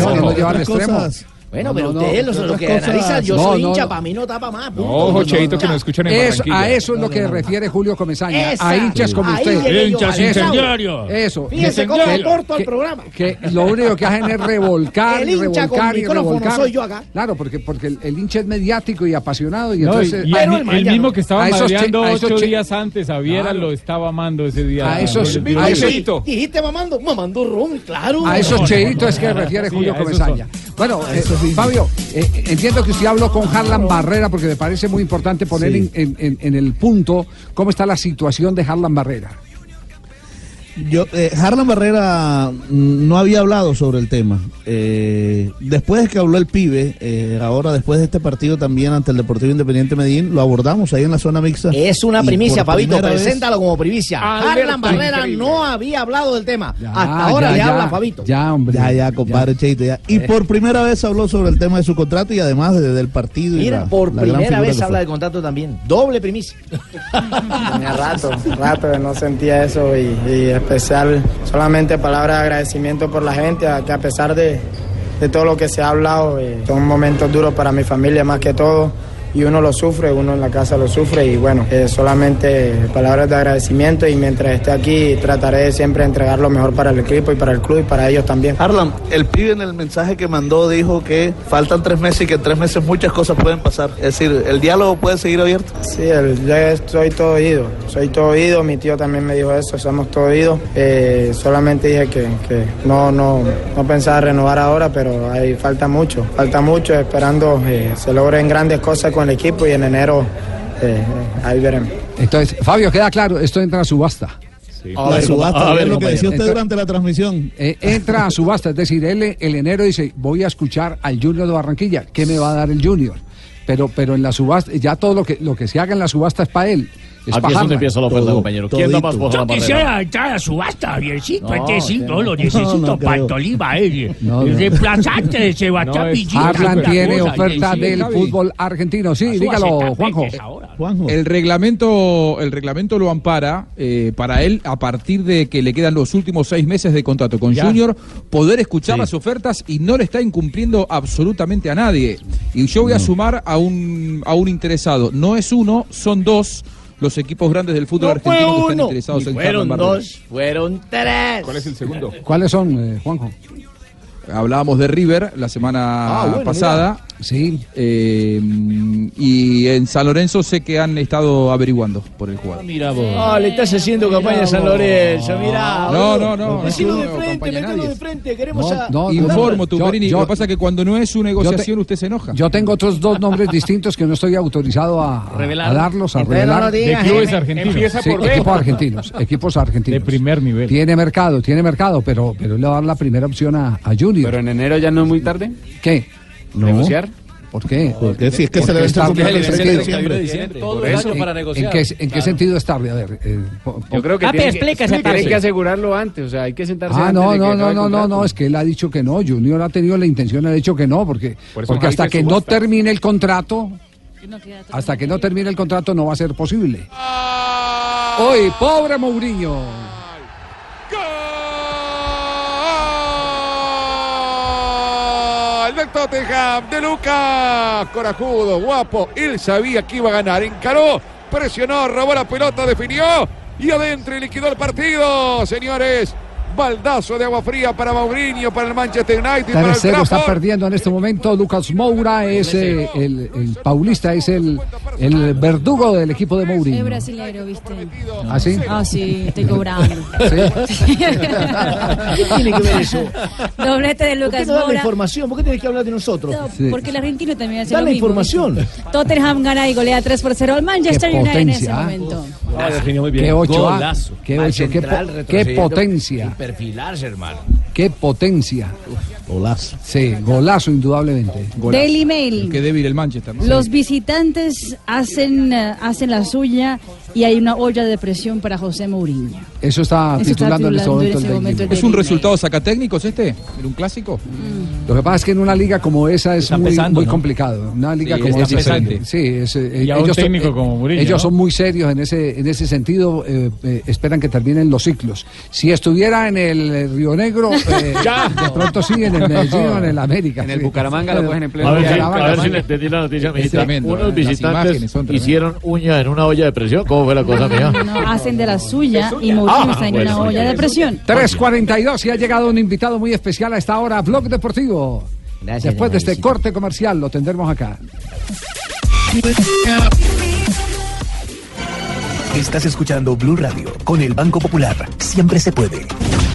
Bueno, No, pero no, ustedes, no, los- lo que cosas. analizan, yo No, soy no, hincha, no. para mí no tapa más. Ojo, Cheito, que nos escuchan en Eso- a eso es lo que refiere Julio Comesaña. Esa. A hinchas como Ahí usted. Hinchas incendiarios. Eso. Fíjese cómo aporto al programa. Que lo único que hacen es revolcar El y hincha con revolcar y micrófono revolcar. soy yo acá. Claro, porque, porque el, el hincha es mediático y apasionado y y- entonces... y el, el mismo que estaba madreando ocho días antes a Viera lo estaba amando ese día. A esos- El- el- a el- esos- Cheito. Dijiste mamando, mamando ron, claro. A esos cheitos es que refiere Julio Comesaña. Bueno, eh, Fabio, eh, entiendo que usted habló con Harlan Barrera porque me parece muy importante poner Sí. en, en- en el punto cómo está la situación de Harlan Barrera. Yo, eh, Harlan Barrera mm, no había hablado sobre el tema. Eh, después de que habló el pibe, eh, ahora después de este partido también ante el Deportivo Independiente Medellín, lo abordamos ahí en la zona mixta. Es una Y primicia, Fabito, preséntalo como primicia. Harlan Barrera increíble. no había hablado del tema. Hasta Ah, ahora ya, le ya. habla Fabito. Ya, hombre. Ya, ya, compadre Cheito, ya. Y por primera vez habló sobre el tema de su contrato y además de- del partido. y Mira, la- por la gran primera figura vez habla fue. de contrato también. Doble primicia. Tenía rato, rato no sentía eso y, y especial, solamente palabras de agradecimiento por la gente, que a pesar de, de todo lo que se ha hablado, eh, son momentos duros para mi familia más que todo y uno lo sufre, uno en la casa lo sufre y bueno, eh, solamente palabras de agradecimiento y mientras esté aquí trataré de siempre entregar lo mejor para el equipo y para el club y para ellos también. Arlan, el pibe en el mensaje que mandó dijo que faltan tres meses y que en tres meses muchas cosas pueden pasar. Es decir, ¿el diálogo puede seguir abierto? Sí, el- yo soy todo oído, soy todo oído, mi tío también me dijo eso, somos todo oído. Eh, solamente dije que, que no, no, no pensaba renovar ahora, pero ahí falta mucho, falta mucho, esperando eh, se logren grandes cosas con el equipo y en enero eh, ahí veremos. Entonces, Fabio, queda claro, esto entra a subasta. A ver, subasta, a ver, lo que decía usted Entonces, durante la transmisión. eh, entra a subasta, es decir, él el enero dice, voy a escuchar al Junior de Barranquilla, ¿qué me va a dar el Junior? Pero, pero en la subasta, ya todo lo que, lo que se haga en la subasta es para él. Es Aquí es donde empieza la oferta, compañero. ¿Quién da más por la barrera? quisiera entrar a subasta, Javiercito. No, este sí, no, no lo no, necesito no para creo. Tolima. El, No, el no. reemplazante de Sebastián Villita. Harlan una tiene cosa, oferta sí, del Javi. fútbol argentino. Sí, dígalo, Juanjo. ahora. El reglamento, el reglamento lo ampara eh, para él a partir de que le quedan los últimos seis meses de contrato con Ya. Junior, poder escuchar Sí. las ofertas y no le está incumpliendo absolutamente a nadie. Y yo voy a sumar a un, a un interesado. No es uno, son dos los equipos grandes del fútbol No fue argentino que están interesados en fueron dos, fueron tres. ¿Cuál es el segundo? ¿Cuáles son, eh, Juanjo? Hablábamos de River la semana Ah, bueno, pasada. Sí. y en San Lorenzo sé que han estado averiguando por el jugador. Mira vos. Ah, le estás haciendo campaña a San Lorenzo, mirá. No, no, no, no, Decilo no, de no, frente, metelo de frente, queremos a... Informo, tu yo- Perini. yo- Lo que pasa es que cuando no es su negociación, usted se enoja. Yo tengo otros dos nombres distintos que no estoy autorizado a, a- Revelar. a darlos, a Entonces no revelar. lo digas, De clubes Jaime. argentinos. Sí, equipos argentinos, equipos argentinos. De primer nivel. Tiene mercado, tiene mercado, pero, pero le va a dar la primera opción a, a Junior. Pero en enero ya no es muy tarde. ¿Qué? No. ¿Negociar? ¿Por qué? Porque si es que ¿Por se le vence el tarde? contrato el ¿En qué 31 de sentido? diciembre. Todo el eso, año para ¿en- negociar. ¿En qué, en qué Claro. sentido es tarde? A ver. eh, po- po- Yo creo que Ah, tiene, que, tiene asegurarlo antes, o sea, hay que sentarse Ah, antes no, de no, no, no, no, no, es que él ha dicho que no. Junior ha tenido la intención, ha dicho que no, porque, Por porque hasta que que no termine el contrato, hasta que no termine el contrato no va a ser posible. Hoy, pobre Mourinho. De Lucas. Corajudo, guapo. Él sabía que iba a ganar. Encaró, presionó, robó la pelota, definió y adentro y liquidó el partido. Señores, baldazo de agua fría para Mourinho, para el Manchester United, para el Tercero está perdiendo en este momento. Lucas Moura es eh, el, el paulista, es el, el verdugo del equipo de Es Mourinho. brasilero, ¿viste? ¿Ah, sí? Ah, sí, estoy cobrando. ¿Qué tiene que ver eso? Doblete de ¿Por qué Lucas no da la Moura. información? ¿Por qué tienes que hablar de nosotros? No, Porque el argentino también hace Da lo la mismo, información. Tottenham gana y golea 3 por 0 al Manchester Qué United en ese ¿ah? momento. Ah, definió muy bien. Qué ocho, ¿ah? Golazo. Qué ocho, qué, po- qué potencia. Perfilarse, hermano. Qué potencia. Golazo. Sí, golazo indudablemente. Daily Mail. Qué débil el Manchester. ¿no? Los visitantes hacen, eh, hacen la suya y hay una olla de presión para José Mourinho. Eso está Eso está titulando en este titulando en momento. ese el momento el ¿Es un resultado sacatécnicos este? ¿Era un clásico? Lo que pasa es que en una liga como esa es Está muy, pesando, muy ¿no? complicado. Una liga Sí, como esa. Sí, es, eh, Y a un ellos, son- técnico eh, como Mourinho, ellos ¿no? son muy serios en ese, en ese sentido. eh, eh, esperan que terminen los ciclos. Si estuviera en el Río Negro, eh, Ya. de pronto sí, en el Medellín o en el América. En el sí. Bucaramanga lo cogen en pleno A ver, si, a ver si le entendí la noticia, Es tremendo, Unos ¿eh? Visitantes hicieron uña en una olla de presión. ¿Cómo fue la cosa mía? No, hacen de la suya y Mourinho Ah, está en bueno, una olla de presión. 3.42 y ha llegado un invitado muy especial a esta hora, Blog Deportivo. Gracias, Después de este corte comercial lo tendremos acá. Estás escuchando Blue Radio con el Banco Popular. Siempre se puede.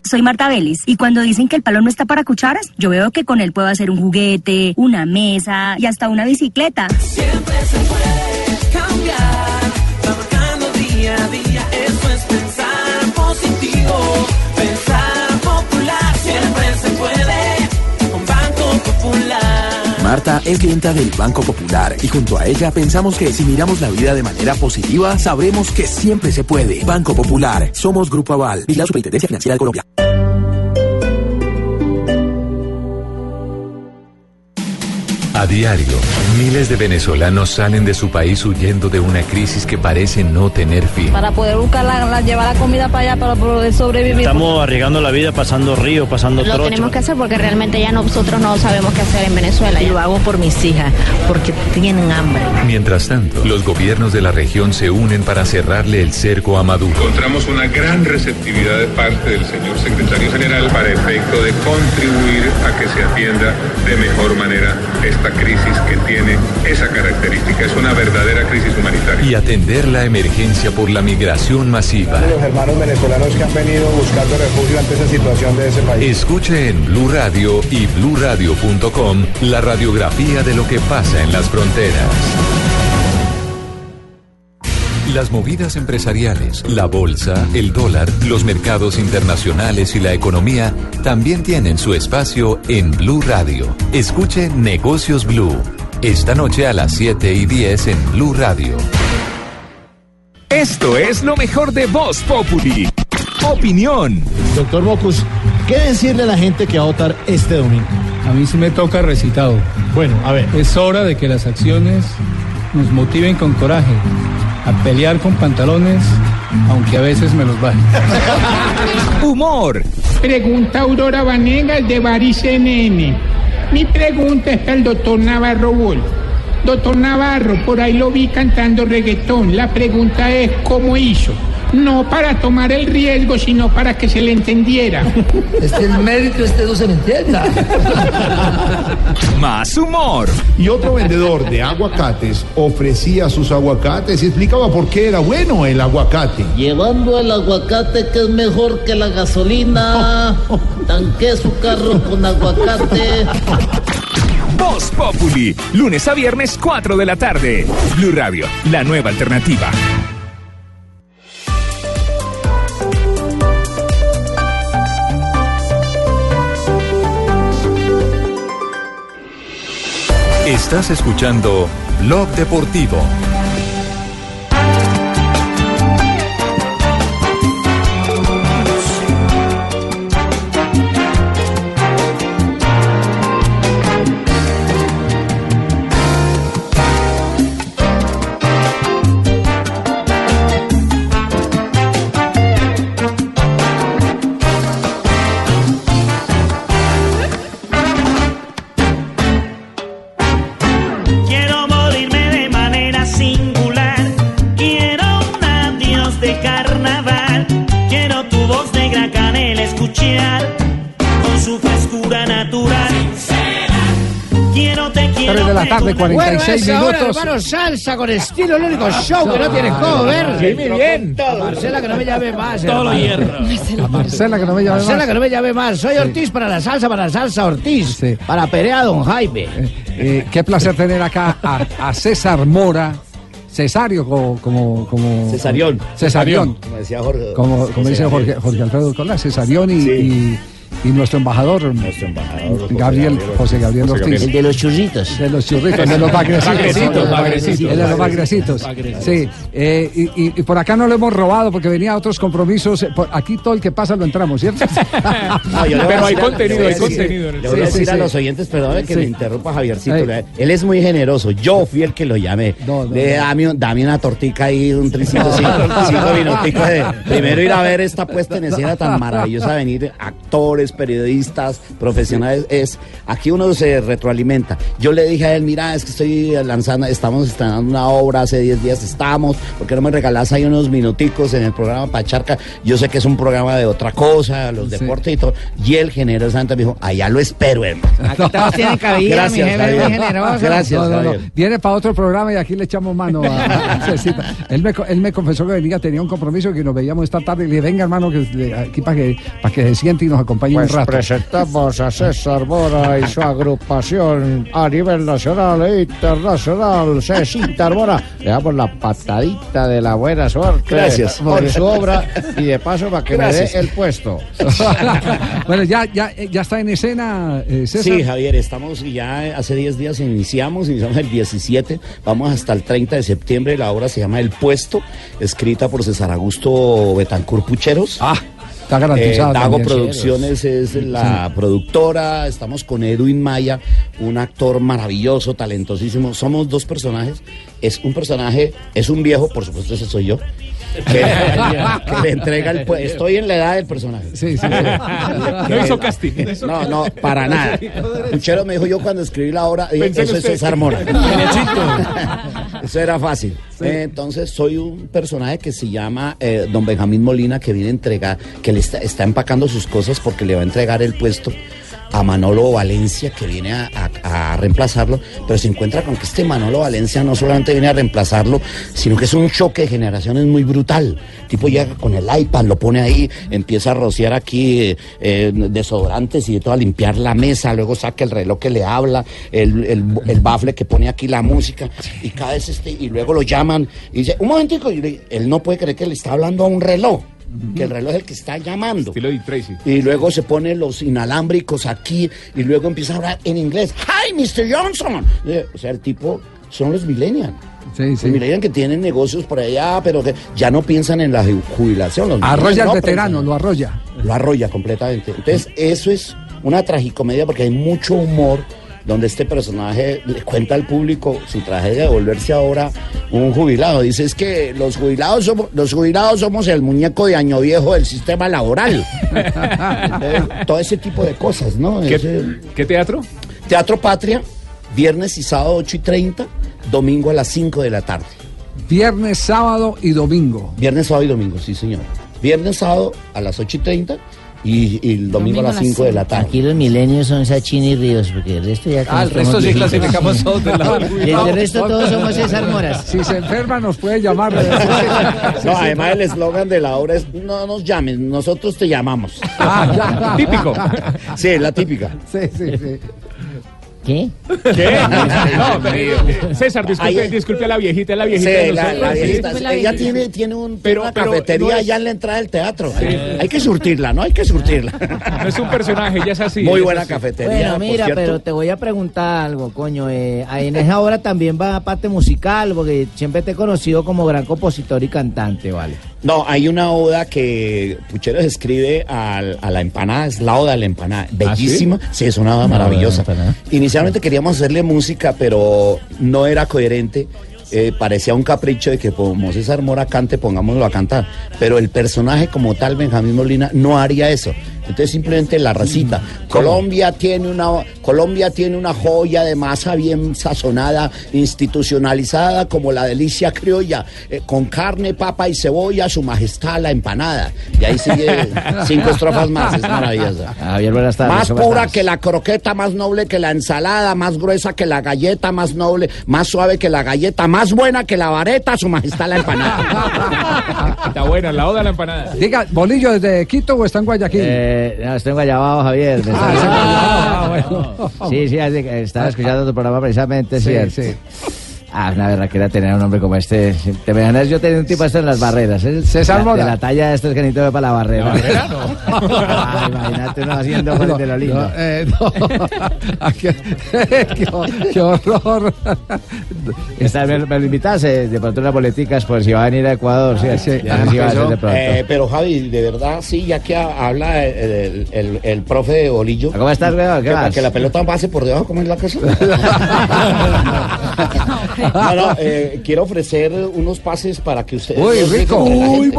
Soy Marta Vélez y cuando dicen que el palo no está para cucharas, yo veo que con él puedo hacer un juguete, una mesa y hasta una bicicleta. Siempre se puede cambiar, trabajando día a día, eso es pensar positivo, pensar popular, siempre se puede, con Banco Popular. Marta es clienta del Banco Popular y junto a ella pensamos que si miramos la vida de manera positiva, sabremos que siempre se puede. Banco Popular, somos Grupo Aval y la Superintendencia Financiera de Colombia. A diario, miles de venezolanos salen de su país huyendo de una crisis que parece no tener fin. Para poder buscar la, la- llevar la comida para allá para poder sobrevivir. Estamos arriesgando la vida, pasando ríos, pasando Lo trochas. tenemos que hacer porque realmente ya nosotros no sabemos qué hacer en Venezuela. Y lo hago por mis hijas, porque tienen hambre. Mientras tanto, los gobiernos de la región se unen para cerrarle el cerco a Maduro. Encontramos una gran receptividad de parte del señor secretario general para efecto de contribuir a que se atienda de mejor manera esta crisis que tiene esa característica. Es una verdadera crisis humanitaria. Y atender la emergencia por la migración masiva. Los hermanos venezolanos que han venido buscando refugio ante esa situación de ese país. Escuche en Blue Radio y bluradio.com la radiografía de lo que pasa en las fronteras. Las movidas empresariales, la bolsa, el dólar, los mercados internacionales y la economía también tienen su espacio en Blue Radio. Escuche Negocios Blue. Esta noche a las 7 y 10 en Blue Radio. Esto es lo mejor de Voz Populi. Opinión. Doctor Mocus, ¿qué decirle a la gente que va a votar este domingo? A mí sí me toca recitado. Bueno, a ver. Es hora de que las acciones nos motiven con coraje a pelear con pantalones, aunque a veces me los bajen. Humor. Pregunta Aurora Vanegas de Baris CNN. Mi pregunta es para el doctor Navarro Wolf. Doctor Navarro, por ahí lo vi cantando reggaetón. La pregunta es, ¿cómo hizo? No para tomar el riesgo, sino para que se le entendiera. Es que el médico este no se me entienda. Más humor. Y otro vendedor de aguacates ofrecía sus aguacates y explicaba por qué era bueno el aguacate. Llevando el aguacate que es mejor que la gasolina. Tanque su carro con aguacate. Voz Populi. Lunes a viernes, 4 de la tarde. Blue Radio, la nueva alternativa. Estás escuchando Blog Deportivo. Tarde, 46 bueno, es ahora, minutos. hermano, salsa con estilo, el único show que no tienes cómo ver. Sí, muy bien. Marcela, que no me llame más. Todo lo. A Marcela, que no me llame Marcela, más. que no me llame más. Soy Sí. Ortiz para la salsa, para la salsa Ortiz. Para Perea Don Jaime. Eh, qué placer tener acá a, a César Mora. Cesario, como. como, como Cesarión. Cesarión. Como decía Jorge. Como, como dice Jorge, Jorge Alfredo Colá, Cesarión y, y, y nuestro embajador, Gabriel, José Gabriel Ortiz. El de los churritos. De los churritos, de los bagrecitos. De los bagrecitos. Sí, eh, y, y- y por acá no lo hemos robado porque venía a otros compromisos. Por aquí todo el que pasa lo entramos, ¿cierto? No, yo le voy a decir a- le voy a decir- Le a los oyentes, perdón que Sí. me interrumpa Javiercito. Le- Él es muy generoso. Yo fui el que lo llamé. De, dame, un- dame una tortica ahí, un tricito, cinco, cinco minuticos de primero ir a ver esta puesta en escena tan maravillosa, venir actores, periodistas, profesionales. Es aquí uno se retroalimenta. Yo le dije a él, mira, es que estoy lanzando, estamos estrenando una obra, hace 10 días estamos, ¿por qué no me regalás ahí unos minuticos en el programa Pacharca? Yo sé que es un programa de otra cosa, los deportes y todo. Y él generosamente me dijo, allá lo espero, hermano. Aquí todos tienen cabida, Gracias, mi jefe muy generoso. Gracias, No, no, no. Javier. Viene para otro programa y aquí le echamos mano a, Cecita. Él me, él me confesó que venía, tenía un compromiso que nos veíamos esta tarde y le dije, venga hermano, que aquí para que, para que se siente y nos acompañe Pues un rato. presentamos a César Mora y su agrupación a nivel nacional e internacional. César Mora, le damos la patadita de la buena suerte Gracias. por su obra y de paso para que Gracias. me dé el puesto. bueno, ya, ya, ya está en escena, eh, César. Sí, Javier, estamos ya hace 10 días iniciamos, iniciamos el 17, vamos hasta el 30 de septiembre, la obra se llama El Puesto, escrita por César Augusto Betancur Pucheros. Ah. Está garantizado Eh, Dago también. Producciones es la productora. Estamos con Edwin Maya, un actor maravilloso, talentosísimo. Somos dos personajes. Es un personaje, es un viejo, por supuesto, ese soy yo. Que, que le entrega el pue- Estoy en la edad del personaje. Sí, sí. No hizo casting. No, no, para nada. Puchero me dijo yo cuando escribí la obra, dije, en eso es. César Mora. Eso era fácil. Eh, entonces soy un personaje que se llama eh, Don Benjamín Molina que viene a entregar, que le está, está empacando sus cosas porque le va a entregar el puesto a Manolo Valencia que viene a, a- a reemplazarlo, pero se encuentra con que este Manolo Valencia no solamente viene a reemplazarlo, sino que es un choque de generaciones muy brutal. Tipo llega con el iPad, lo pone ahí, empieza a rociar aquí eh, eh, desodorantes y todo, a limpiar la mesa, luego saca el reloj que le habla, el, el, el bafle que pone aquí la música, y cada vez este, y luego lo llaman y dice, un momentico, y él no puede creer que le está hablando a un reloj. Que el reloj es el que está llamando. Estilo de Tracy. Y luego se pone los inalámbricos aquí y luego empieza a hablar en inglés. ¡Hi, Mr. Johnson! O sea, el tipo son los millennials. Los millennials que tienen negocios por allá, pero que ya no piensan en la ju- jubilación. Los Arrolla millennials al no veterano, piensan. lo arrolla. Lo arrolla completamente. Entonces, eso es una tragicomedia porque hay mucho humor donde este personaje le cuenta al público su tragedia de volverse ahora un jubilado. Dice, es que los jubilados somos, los jubilados somos el muñeco de año viejo del sistema laboral. Entonces, todo ese tipo de cosas, ¿no? ¿Qué- Ese- ¿Qué teatro? Teatro Patria, viernes y sábado 8 y 30, domingo a las 5 de la tarde. Viernes, sábado y domingo. Viernes, sábado y domingo, sí, señor. Viernes, sábado a las 8 y 30 y, y el domingo, a las 5 de la tarde. Aquí los milenios son Sachin y Ríos, porque el resto ya... Ah, el resto sí clasificamos todos del lado Y el resto todos somos César Moras. Si se enferma nos puede llamar. No, además el eslogan de la obra es no nos llames, nosotros te llamamos. Ah, ya. Típico. Sí, la típica. Sí, sí, sí. ¿Qué? ¿Qué? No, pero, César, disculpe, Ahí- disculpe a la viejita, es la viejita. Sí, de la, nosotros, la sí. viejita. Fue la Ella tiene, tiene un, Pero- una pero cafetería no es- allá en la entrada del teatro. Hay, hay que surtirla, ¿no? Hay que surtirla. No es un personaje, ya es así. Muy es buena así. cafetería. Bueno, por mira, cierto. pero te voy a preguntar algo, coño. eh, en esa obra también va parte musical, porque siempre te he conocido como gran compositor y cantante, ¿vale? No, hay una oda que Pucheros escribe al- a, la empanada, es la oda a la empanada. Bellísima. sí? es una oda Una maravillosa. Inicialmente queríamos hacerle música, pero no era coherente. Eh, parecía un capricho de que como César Mora cante, pongámoslo a cantar. Pero el personaje como tal, Benjamín Molina, no haría eso. Entonces simplemente la recita. Colombia tiene una Colombia tiene una joya de masa bien sazonada, institucionalizada como la delicia criolla, eh, con carne, papa y cebolla, su majestad la empanada. Y ahí sigue cinco estrofas más, es maravillosa. Javier, buenas tardes. Más ¿cómo pura que la croqueta, más noble que la ensalada, más gruesa que la galleta, más noble, más suave que la galleta, más buena que la vareta, su majestad la empanada. Está buena, la oda la empanada. Diga, ¿Bolillo desde Quito o está en Guayaquil? Eh, no, estoy en Guayabao, Javier. me Ah, Guayabao, bueno. Sí, sí, así que estaba escuchando tu programa precisamente, Sí, ¿cierto? sí. Ah, una verdad que era tener un hombre como este. Te imaginas yo tenía un tipo esto en las barreras. ¿eh? César La- Mora. De la talla de estos que necesito para la barrera. ¿La barrera no? Ah, imagínate uno haciendo goles de lo lindo. No, eh, no. Ah, qué, qué, qué horror. Esta- me, me lo invitas eh, de pronto unas boleticas por si va a venir a Ecuador. Sí, Sí, ya no a de pronto. Eh, pero Javi, de verdad, sí, ya que ha- habla el, el- el profe de Bolillo. ¿Cómo estás, weón? ¿Qué que, más? que la pelota pase por debajo, ¿cómo es la cosa? no, no, eh, quiero ofrecer unos pases para que ustedes... Uy, rico. Uy, gente.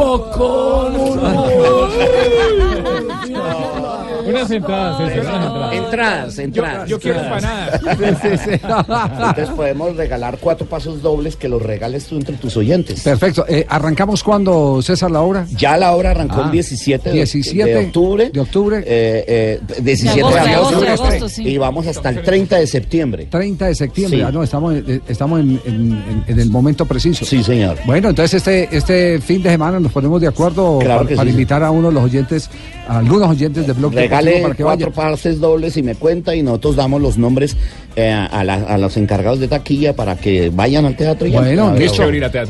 Unas entradas, unas entradas. Entradas, entradas. Yo quiero empanadas. Sí, sí, sí. Entonces podemos regalar cuatro pasos dobles que los regales tú entre tus oyentes. Perfecto. Eh, ¿Arrancamos cuando, César, la obra? Ya la obra arrancó Ah, el 17 de, 17 de octubre. de octubre. Eh, eh, 17 de De agosto. agosto, de agosto, sí. Y vamos hasta el 30 de septiembre. 30 de septiembre. Sí. Ah, no, estamos, eh, estamos en, en- en- en el momento preciso. Sí, señor. Bueno, entonces este, este fin de semana nos ponemos de acuerdo Claro para, sí. invitar a uno de los oyentes, a algunos oyentes de Blog Deportivo Regale para que cuatro vayan. pases dobles y me cuenta y nosotros damos los nombres eh, a, la- a los encargados de taquilla para que vayan al teatro. y Bueno, a ver, listo.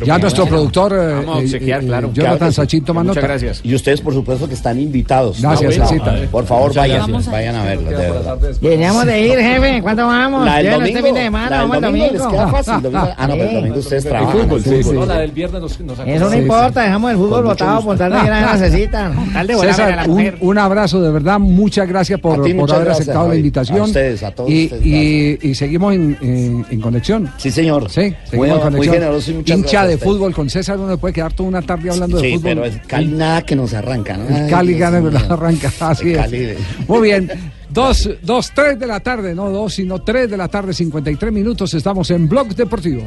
Ya nuestro productor, eh, Vamos a eh, obsequiar, eh, claro. Jonathan Claro. Sachin toma Muchas nota. gracias. Y ustedes, por supuesto, que están invitados. Gracias, No, Sacita. Por favor, vayan, gracias. vayan a verlo, de verdad. Deberíamos de ir, jefe. ¿Cuándo vamos? La del Llévanos domingo, este fin de semana, la del domingo les queda fácil. domingo- ah, no, pero el domingo ustedes trabajan. fútbol, sí, sí. No, la del viernes nos, nos Eso no importa, dejamos el fútbol botado por tal de que la necesitan. A César, un, abrazo, de verdad, muchas gracias por, A haber aceptado la invitación. A ustedes, a todos y, y- y seguimos en, en- en conexión. Sí, señor. Sí, Muy- seguimos en muy conexión. generoso y muchas Hincha gracias de fútbol con César, uno puede quedar toda una tarde hablando de fútbol. pero es Cali nada que nos arranca, ¿no? El Cali gana mío. la arranca, así El es. Cali de- Muy bien. Dos, dos, tres de la tarde, no dos, sino tres de la tarde, 53 minutos. Estamos en Blog Deportivo.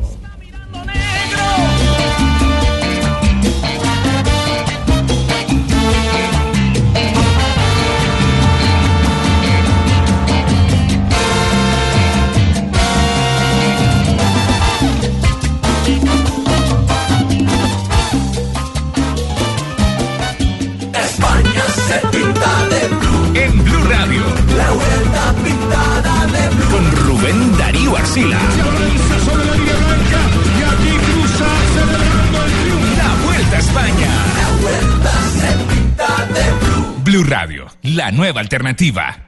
Alternativa.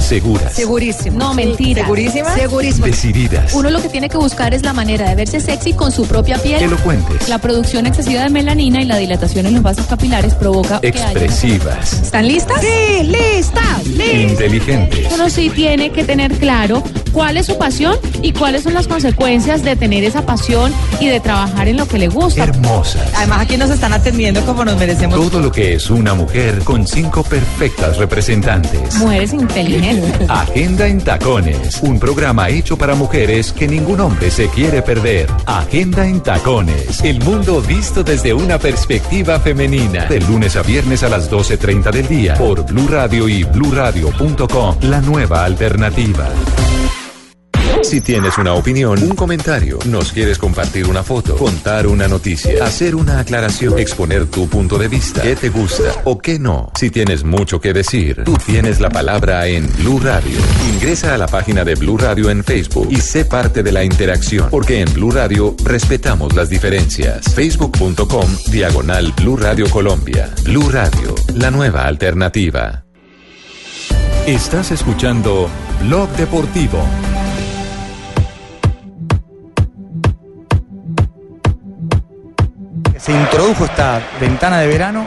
Seguras, Segurísimo. No, mentira. ¿Segurísima? Segurísima. decididas, Uno lo que tiene que buscar es la manera de verse sexy con su propia piel. elocuentes, La producción excesiva de melanina y la dilatación en los vasos capilares provoca que haya... expresivas, ¿Están listas? Sí, listas. inteligentes. Uno sí tiene que tener claro cuál es su pasión y cuáles son las consecuencias de tener esa pasión y de trabajar en lo que le gusta. Hermosas. Además aquí nos están atendiendo como nos merecemos. Todo lo que es una mujer con cinco perfectas representantes. Mujeres inteligentes. Agenda en Tacones, un programa hecho para mujeres que ningún hombre se quiere perder. Agenda en Tacones, el mundo visto desde una perspectiva femenina. De lunes a viernes a las 12.30 del día por Blue Radio y bluradio.com, la nueva alternativa. Si tienes una opinión, un comentario, nos quieres compartir una foto, contar una noticia, hacer una aclaración, exponer tu punto de vista, qué te gusta o qué no. Si tienes mucho que decir, tú tienes la palabra en Blue Radio. Ingresa a la página de Blue Radio en Facebook y sé parte de la interacción, porque en Blue Radio respetamos las diferencias. Facebook.com diagonal Blue Radio Colombia. Blue Radio, la nueva alternativa. Estás escuchando Blog Deportivo. Se introdujo esta ventana de verano,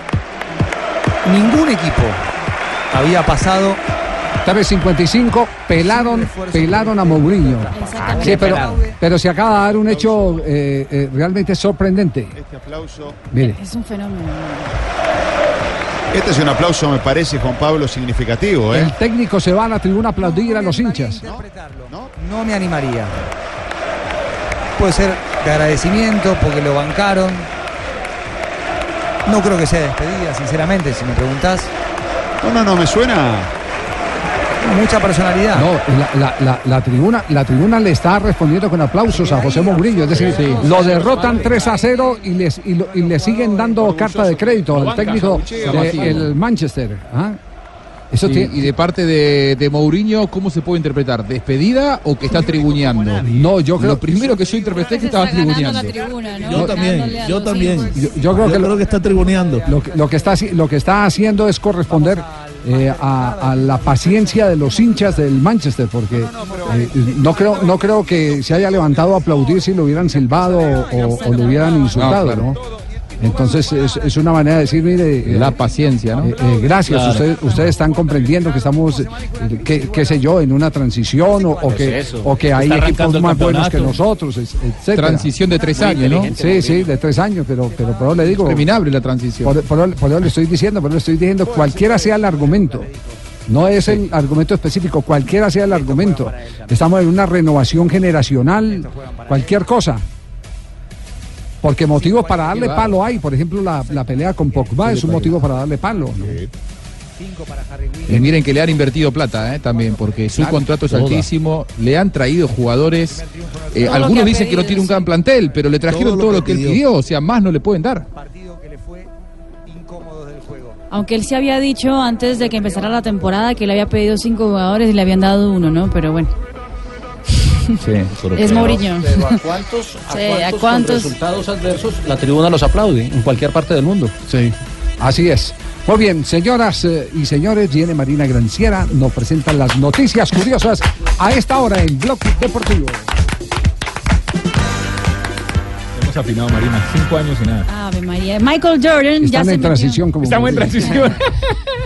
ningún equipo había pasado. 3.55, pelaron, pelaron a Mourinho. Sí, pero, pero se acaba de dar un hecho eh, eh, realmente sorprendente. Este aplauso. Mire. Es un fenómeno. Este es un aplauso, me parece, Juan Pablo, significativo, ¿eh? El técnico se va a la tribuna a aplaudir a los hinchas. No me animaría. Puede ser de agradecimiento porque lo bancaron. No creo que sea despedida, sinceramente, si me preguntás. No, no, no, me suena. Mucha personalidad. No, la, la- la- la tribuna, la tribuna le está respondiendo con aplausos a José Mourinho. Es decir, lo derrotan 3 a 0 y, les, y, lo- y le siguen dando carta de crédito al técnico del Manchester. ¿ah? Eso Sí, Y de parte de, de Mourinho, ¿cómo se puede interpretar? ¿Despedida o que está tribuneando? No, yo creo- Lo primero que yo interpreté es que estaba tribuneando. Yo también, yo también. Yo, yo creo que, creo que está tribuneando. Lo que, lo que está, lo que está haciendo es corresponder eh, a, a la paciencia de los hinchas del Manchester, porque eh, no creo no creo que se haya levantado a aplaudir si lo hubieran silbado o, o lo hubieran insultado, claro. ¿no? Entonces es, es una manera de decir, mire... La paciencia, ¿no? eh, eh, gracias, Claro. ustedes, ustedes están comprendiendo que estamos, eh, qué, qué sé yo, en una transición o, o que, o que hay equipos más buenos que nosotros, etcétera. Transición de tres Muy años, ¿no? Sí, sí, de tres años, pero, pero por eso le digo... Terminable la transición. Por, por- por eso le estoy diciendo, por eso le estoy diciendo, cualquiera sea el argumento. No es el argumento específico, cualquiera sea el argumento. Estamos en una renovación generacional, cualquier cosa. Porque motivos para darle palo hay. Por ejemplo, la, la pelea con Pogba es un motivo para darle palo. ¿no? Y miren que le han invertido plata ¿eh? también, porque su contrato es altísimo. Le han traído jugadores. eh, algunos dicen que no tiene un gran plantel, pero le trajeron Todo lo que él pidió. pidió. O sea, más no le pueden dar. Aunque él se había dicho antes de que empezara la temporada que le había pedido cinco jugadores y le habían dado uno, ¿no? Pero bueno. Es Mourinho. Pero ¿a cuántos, a Sí, cuántos, ¿a con cuántos? resultados adversos la tribuna los aplaude en cualquier parte del mundo? Sí, así es. Muy bien, señoras eh, y señores, viene Marina Granciera, nos presenta las noticias curiosas a esta hora en Blog Deportivo. Hemos afinado, Marina. Cinco años y nada. Ave María. Michael Jordan ya Están se en metió- transición como Estamos en transición.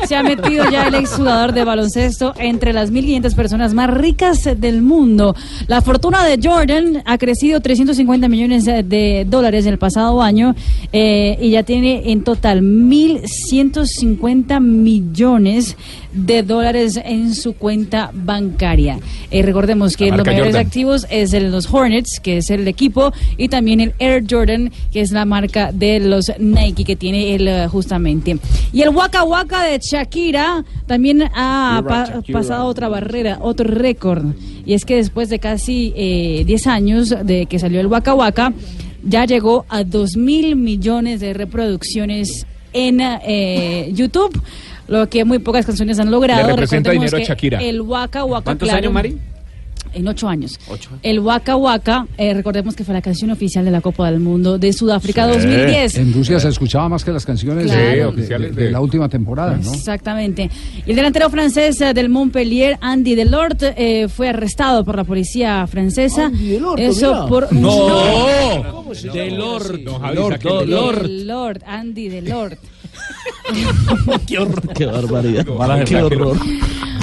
Se ha metido ya el exjugador de baloncesto entre las 1.500 personas más ricas del mundo. La fortuna de Jordan ha crecido 350 millones de dólares el pasado año eh, y ya tiene en total 1.150 millones de dólares en su cuenta bancaria. Eh, recordemos que los mayores Jordan. activos es el los Hornets, que es el equipo, y también el Air Jordan, que es la marca de los Nike que tiene él eh, justamente. Y el Waka Waka de Shakira también ha pa- pasado otra barrera, otro récord. Y es que después de casi eh, 10 años de que salió el Waka Waka, ya llegó a 2 mil millones de reproducciones en eh, YouTube. Lo que muy pocas canciones han logrado. Le representa dinero a Shakira. El Waka Waka. ¿Cuántos claro, años, Mari? En ocho años. El Waka Waka, eh, recordemos que fue la canción oficial de la Copa del Mundo de Sudáfrica 2010. En Rusia se escuchaba más que las canciones Claro. de- Sí, la última temporada, ¿no? Exactamente. Y el delantero francés eh, del Montpellier, Andy Delort, eh, fue arrestado por la policía francesa. Eso mira. por No. Delort. Delort. Delort. Delort, Andy Delort. Qué horror. Qué barbaridad. Mala Qué gente. horror.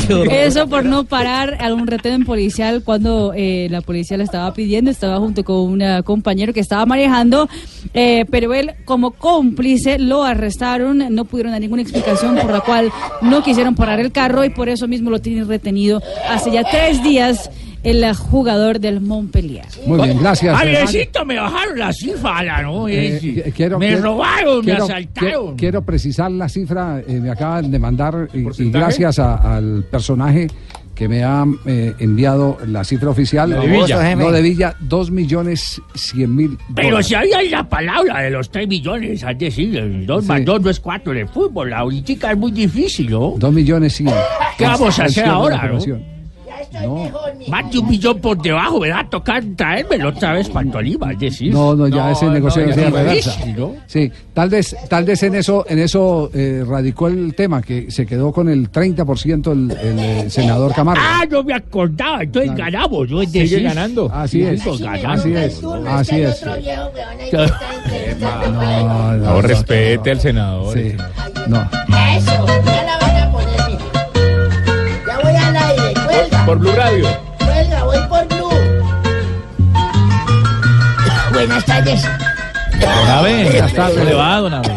Qué horror. Eso por no parar a un retén policial cuando eh, la policía le estaba pidiendo, estaba junto con un compañero que estaba manejando, eh, pero él como cómplice lo arrestaron, no pudieron dar ninguna explicación por la cual no quisieron parar el carro y por eso mismo lo tienen retenido hace ya tres días el eh, jugador del Montpellier. Muy bien, gracias. eh, Alexito, me bajaron la cifra, ¿no? Eh, quiero- me quiero- robaron, quiero- me asaltaron. Quiero, quiero precisar la cifra, eh, me acaban de mandar, y- gracias a- al personaje que me ha eh, enviado la cifra oficial. De Villa. No, de Villa, dos millones cien mil Pero dólares. si había la palabra de los 3 millones, es decir, 2 más 2 no es 4 en el fútbol, la política es muy difícil, ¿no? Dos millones cien. ¿Qué vamos a hacer de ahora, no? Más de un millón por debajo, a tocar traérmelo otra vez para Tolima, es decir. No, no, ya ese negocio no, no, se ya ¿no? Sí, tal vez, tal vez en eso, en eso eh, radicó el tema, que se quedó con el 30% el, el, eh, senador Camargo. Ah, no me acordaba, entonces ganamos, ¿no? Es Sigue decir, ganando. Así es. Así es. Así es. No, no, respete al senador. Sí. No. Eso, Por Blue Radio. Cuelga, voy por Blue. Buenas tardes. Don Abe, Buenas tardes. ¿cómo le va, don Abe?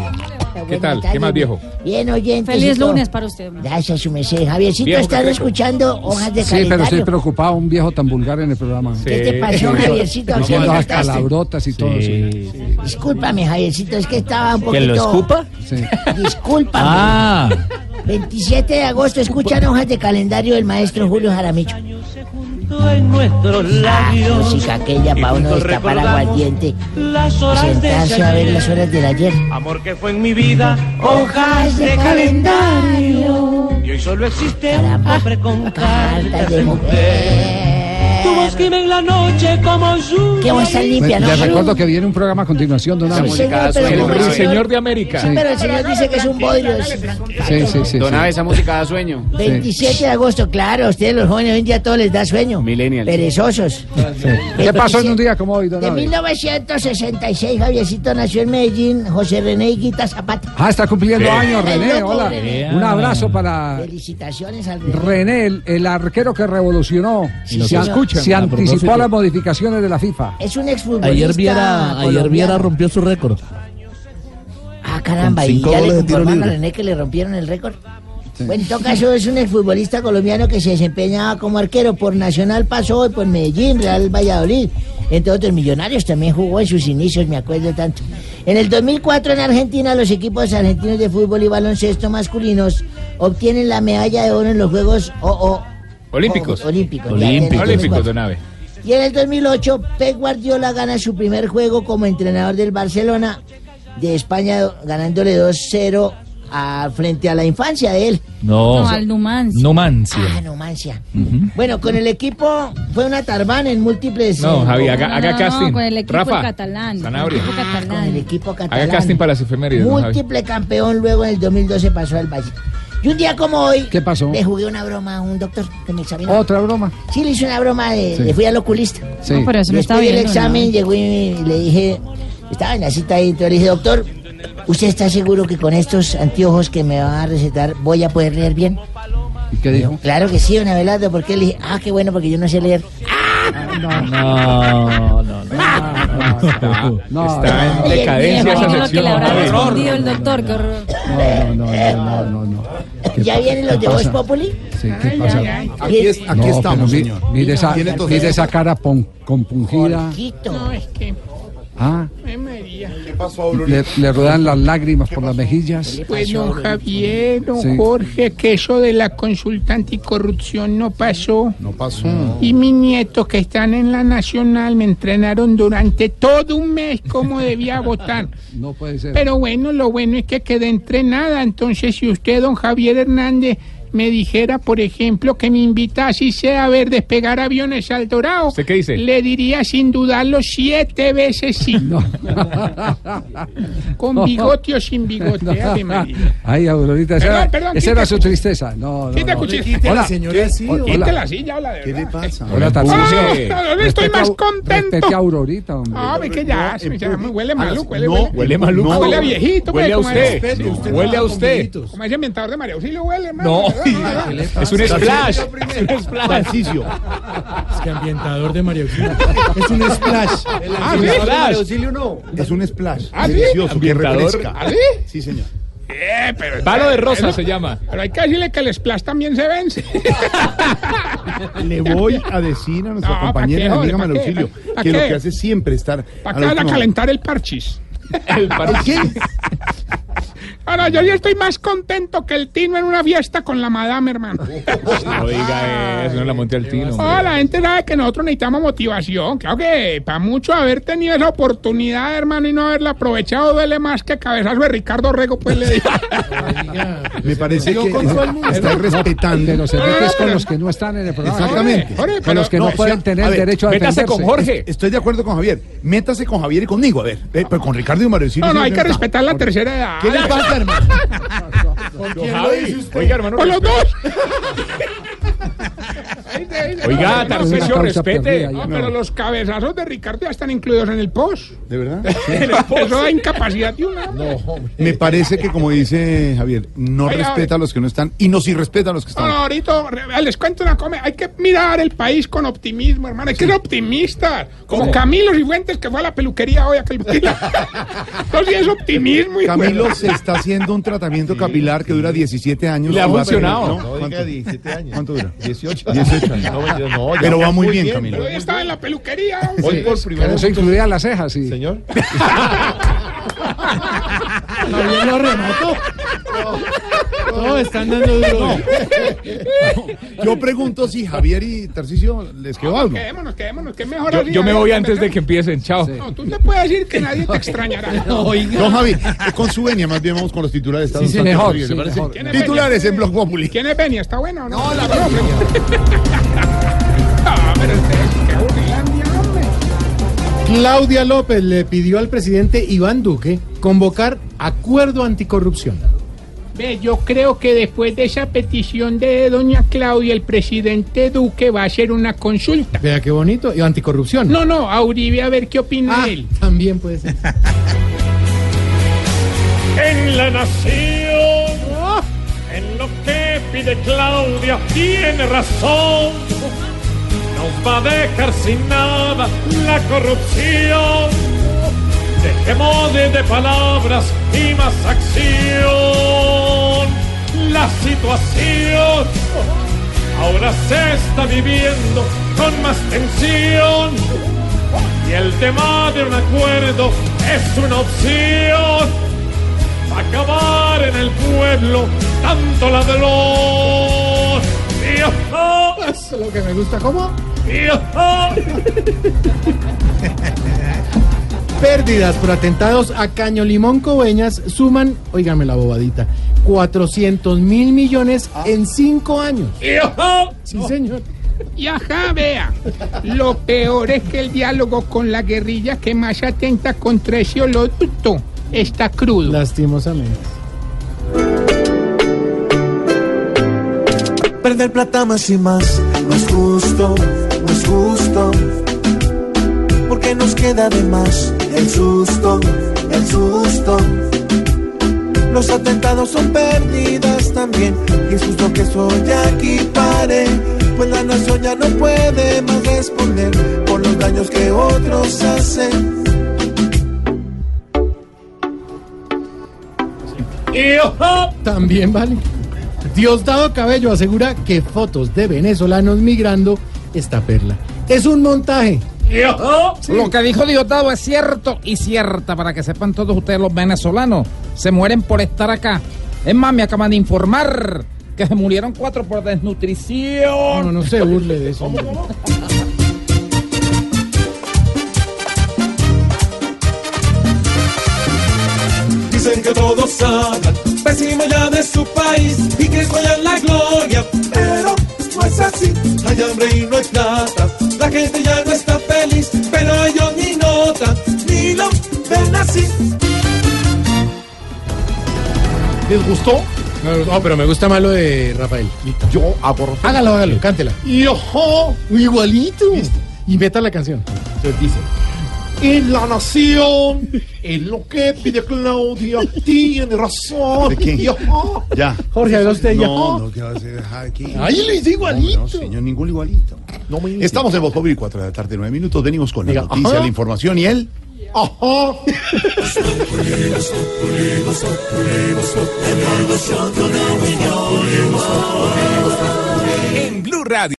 ¿Qué tal? ¿Qué más viejo? Bien, oyente. Feliz lunes para usted. Gracias, su merced. Javiercito, Viejo están Cacreco. escuchando hojas de Sí, pero estoy calendario. preocupado, un viejo tan vulgar en el programa. ¿Qué te pasó, Javiercito? Diciendo ¿Cómo las estás? palabrotas y todo eso. Discúlpame, Javiercito, es que estaba un poquito... ¿Que lo escupa? Sí. Discúlpame. Ah. 27 de agosto, escuchan hojas de calendario del maestro Julio Jaramillo. en nuestros labios. Música aquella para uno destapar Las horas de sentarse a ver las horas del ayer. Amor que fue en mi vida, hojas de calendario. Y hoy solo existe un hombre con cartas de mujer. Tu voz gime en la noche como lluvia. Qué voz tan limpia, ¿no? Les recuerdo que viene un programa a continuación de una Sí, señor, El ruiseñor de América. Sí, pero el señor dice que es un bodrio. Sí, sí, sí. Don sí. Abe, esa música da sueño. 27 de agosto, claro, ustedes los jóvenes hoy en día todo les da sueño. Millennials. Perezosos. ¿Qué pasó en un día como hoy, don De Abe? 1966, Javiercito nació en Medellín, José René Higuita Zapata. Ah, está cumpliendo Sí. años, René. loco, Hola. René. Un abrazo para Felicitaciones al René. René, el, arquero que revolucionó. Sí, se, señor. Se anticipó a las modificaciones de la FIFA. Es un exfutbolista Ayer Viera, ayer. Viera rompió su récord. Ah, caramba, y cinco ya le conforman a. René que le rompieron el récord. Bueno, en todo caso es un exfutbolista colombiano que se desempeñaba como arquero. Por Nacional pasó y por Medellín, Real Valladolid. Entre otros millonarios también jugó en sus inicios, me acuerdo tanto. En el 2004 en Argentina los equipos argentinos de fútbol y baloncesto masculinos obtienen la medalla de oro en los Juegos o- o- Olímpicos. olímpicos. Olímpicos. 2004. Olímpicos, don Abe. Y en el 2008, Pep Guardiola gana su primer juego como entrenador del Barcelona de España, ganándole 2-0 a- frente a la infancia de él. No. No, al Numancia. Numancia. Ah, Numancia. Bueno, con el equipo fue una tarbán en múltiples. No, eh, Javi, haga, No, haga no, casting. con el equipo Rafa, catalán. Sanabria. El equipo catalán. Con el equipo catalán. Haga casting para las efemérides, don Javi. Múltiple campeón, luego en el 2012 pasó al Valle. Y un día como hoy. ¿Qué pasó? Le jugué una broma a un doctor que me examinó. ¿Otra broma? Sí, le hice una broma, de, Sí. le fui al oculista. Sí. No, pero eso no está Después del ¿no? examen llegó y le dije, estaba en la cita ahí, entonces le dije, doctor, ¿usted está seguro que con estos anteojos que me va a recetar voy a poder leer bien? ¿Y qué dijo? Claro que sí, don Abelardo, porque le dije, ah, qué bueno, porque yo no sé leer. No, no, no. Está, está en decadencia esa Imagino lo que sección. le habrá respondido el doctor. No, no, no, no, no, no. ¿Qué ¿Ya vienen los de Voz? Populi? Sí, ¿qué pasa? Aquí, es- aquí No, estamos, mi- señor. Mire esa, mire esa cara pon- compungida. Jorgito. No, es que. Ah, María. ¿Qué pasó, le, le rodan las lágrimas por las mejillas. Pues don Javier, don Sí. Jorge, que eso de la consulta anticorrupción no pasó. No pasó. Y mi nieto que están en la Nacional me entrenaron durante todo un mes cómo debía votar. No puede ser. Pero bueno, lo bueno es que quedé entrenada. Entonces, si usted, don Javier Hernández, me dijera, por ejemplo, que me invita así sea a ver despegar aviones al Dorado, ¿Usted qué dice? le diría sin dudarlo siete veces sí. Con bigote o sin bigote. Ave María. Ay, Aurorita, esa, Perdón, era, perdón, esa era quita- su tristeza. No, no, Quita no. cuchillo. Hola, señora, habla de ¿Qué le verdad. pasa? Hola, Tarcisio. Ah, ahora estoy Respete más a- contento. Respete a Aurorita, hombre. Ah, ve que ya, No, ya me huele maluco, huele, no, huele, Huele maluco. Ah, huele a viejito, Huele a pues, como usted. ese- No, usted Huele a trabaja con usted. viejitos. Como ese de María Auxilio huele, hermano. No, No, no, no. es un splash. Es un splash. Es que ambientador de María Auxilio. Es un splash. Ah, ¿sí? Splash. Es un splash. ¿Ah, sí? Delicioso, que Ambientador. refresca. ¿Ah, sí? Sí, señor. Eh, pero Palo de rosa se llama. Pero hay que decirle que el splash también se vence. Le voy a decir a nuestra No, ¿pa' compañera qué, y amiga María ¿pa' qué? Auxilio ¿Pa' que lo qué? que hace es siempre estar. Para la van a calentar el parchis. El parche. Ahora, yo ya estoy más contento que el Tino en una fiesta con la madame, hermano. No diga eso, no la monte al tino. Oh, la gente sabe que nosotros necesitamos motivación. Claro que para mucho haber tenido esa oportunidad, hermano, y no haberla aprovechado, duele más que cabezazo de Ricardo Rego, pues le digo. Me parece que con todo el mundo. está respetando. Pero se ve que es con los que no están en el programa. Exactamente. Jorge, Con pero- los que no, no, pueden tener a ver, derecho a Métase defenderse. con Jorge. Estoy de acuerdo con Javier. Métase con Javier y conmigo, a ver. Eh, Pero con Ricardo María Auxilio No, no, hay que respetar la tercera edad. ¿Qué le pasa, hermano? Javi, Oiga, hermano. Con los dos. Oiga, No, Tarcisio, respete. No, pero los cabezazos de Ricardo ya están incluidos en el post. ¿De verdad? Eso da incapacidad de una. Me parece que, como dice Javier, no Oiga, respeta a los que no están y nos irrespeta a los que No, no, están. ahorita les cuento una cosa. Hay que mirar el país con optimismo, hermano. Hay que ser optimistas. Como ¿Cómo? Camilo Cifuentes, que fue a la peluquería hoy. Aquel... Entonces, es optimismo. hijo de- Camilo se está haciendo un tratamiento capilar que dura 17 años. Le ha y a funcionado. ¿no? No, ¿Cuánto? 17 años. ¿Cuánto dura? 18. 18 años. No, no, Pero va muy muy bien, bien. Camilo. Pero hoy estaba en la peluquería. Hoy por primera vez. incluía las cejas, sí. Señor. Javier lo remató. Todos están dando duro. Yo pregunto si Javier y Tarcisio les quedó algo. Quedémonos, quedémonos, que mejor Yo, yo me voy antes de que empiecen. Chao. No, tú te puedes decir que nadie te extrañará. No, Javi, eh, con su venia, más bien vamos con los titulares. Sí, sí, mejor, Rodríguez, ¿le sí, Titulares Benia? en Blog Populi. ¿Quién es Benia? ¿Está bueno o no? No, la Ah, pero. Claudia López le pidió al presidente Iván Duque convocar acuerdo anticorrupción. Ve, yo creo que después de esa petición de doña Claudia, el presidente Duque va a hacer una consulta. Vea qué bonito. Y anticorrupción. No, no, a Uribe a ver qué opina Ah, él. también puede ser. En la nación, pide Claudia, tiene razón. Nos va a dejar sin nada la corrupción. Dejemos de, palabras y más acción. La situación ahora se está viviendo con más tensión. Y el tema de un acuerdo es una opción. Acabar en el pueblo tanto ladrón. Eso es lo que me gusta. ¿Cómo? Pérdidas por atentados a Caño Limón Coveñas suman, oígame la bobadita, 400 mil millones en cinco años. Sí, señor. Y ajá, vea. Lo peor es que el diálogo con la guerrilla que más atenta contra ese oleoducto está crudo. Lastimosamente. Perder plata más y más no es justo, no es justo. Porque nos queda de más el susto, el susto. Los atentados son pérdidas también. Y es justo que eso ya aquí pare. Pues la nación ya no puede más responder por los daños que otros hacen. También vale. Diosdado Cabello asegura que fotos de venezolanos migrando esta perla. Es un montaje. Lo que dijo Diosdado es cierto y cierta para que sepan todos ustedes los venezolanos. Se mueren por estar acá. Es más, me acaban de informar que se murieron cuatro por desnutrición. No, no se burle de eso. Dicen que todos hablan pésimo ya de su país y que escoyan la gloria. Pero no es así, hay hambre y no hay plata. La gente ya no está feliz, pero ellos ni notan, ni lo ven así. ¿Les gustó? No, no, pero me gusta más lo de Rafael. Yo aborro. Hágalo, hágalo, cántela. Y ojo, igualito. Y meta la canción. Se dice en la nación, en lo que pide Claudia, tiene razón. Y, ajá. Ya. Jorge, haga usted ya. No, no, hacer? Aquí. Ahí le hice igualito. No, señor, ningún igualito. Estamos en Voz 4 de la tarde, 9 minutos. Venimos con la noticia, ajá. la información y él. Ajá. En Blue Radio.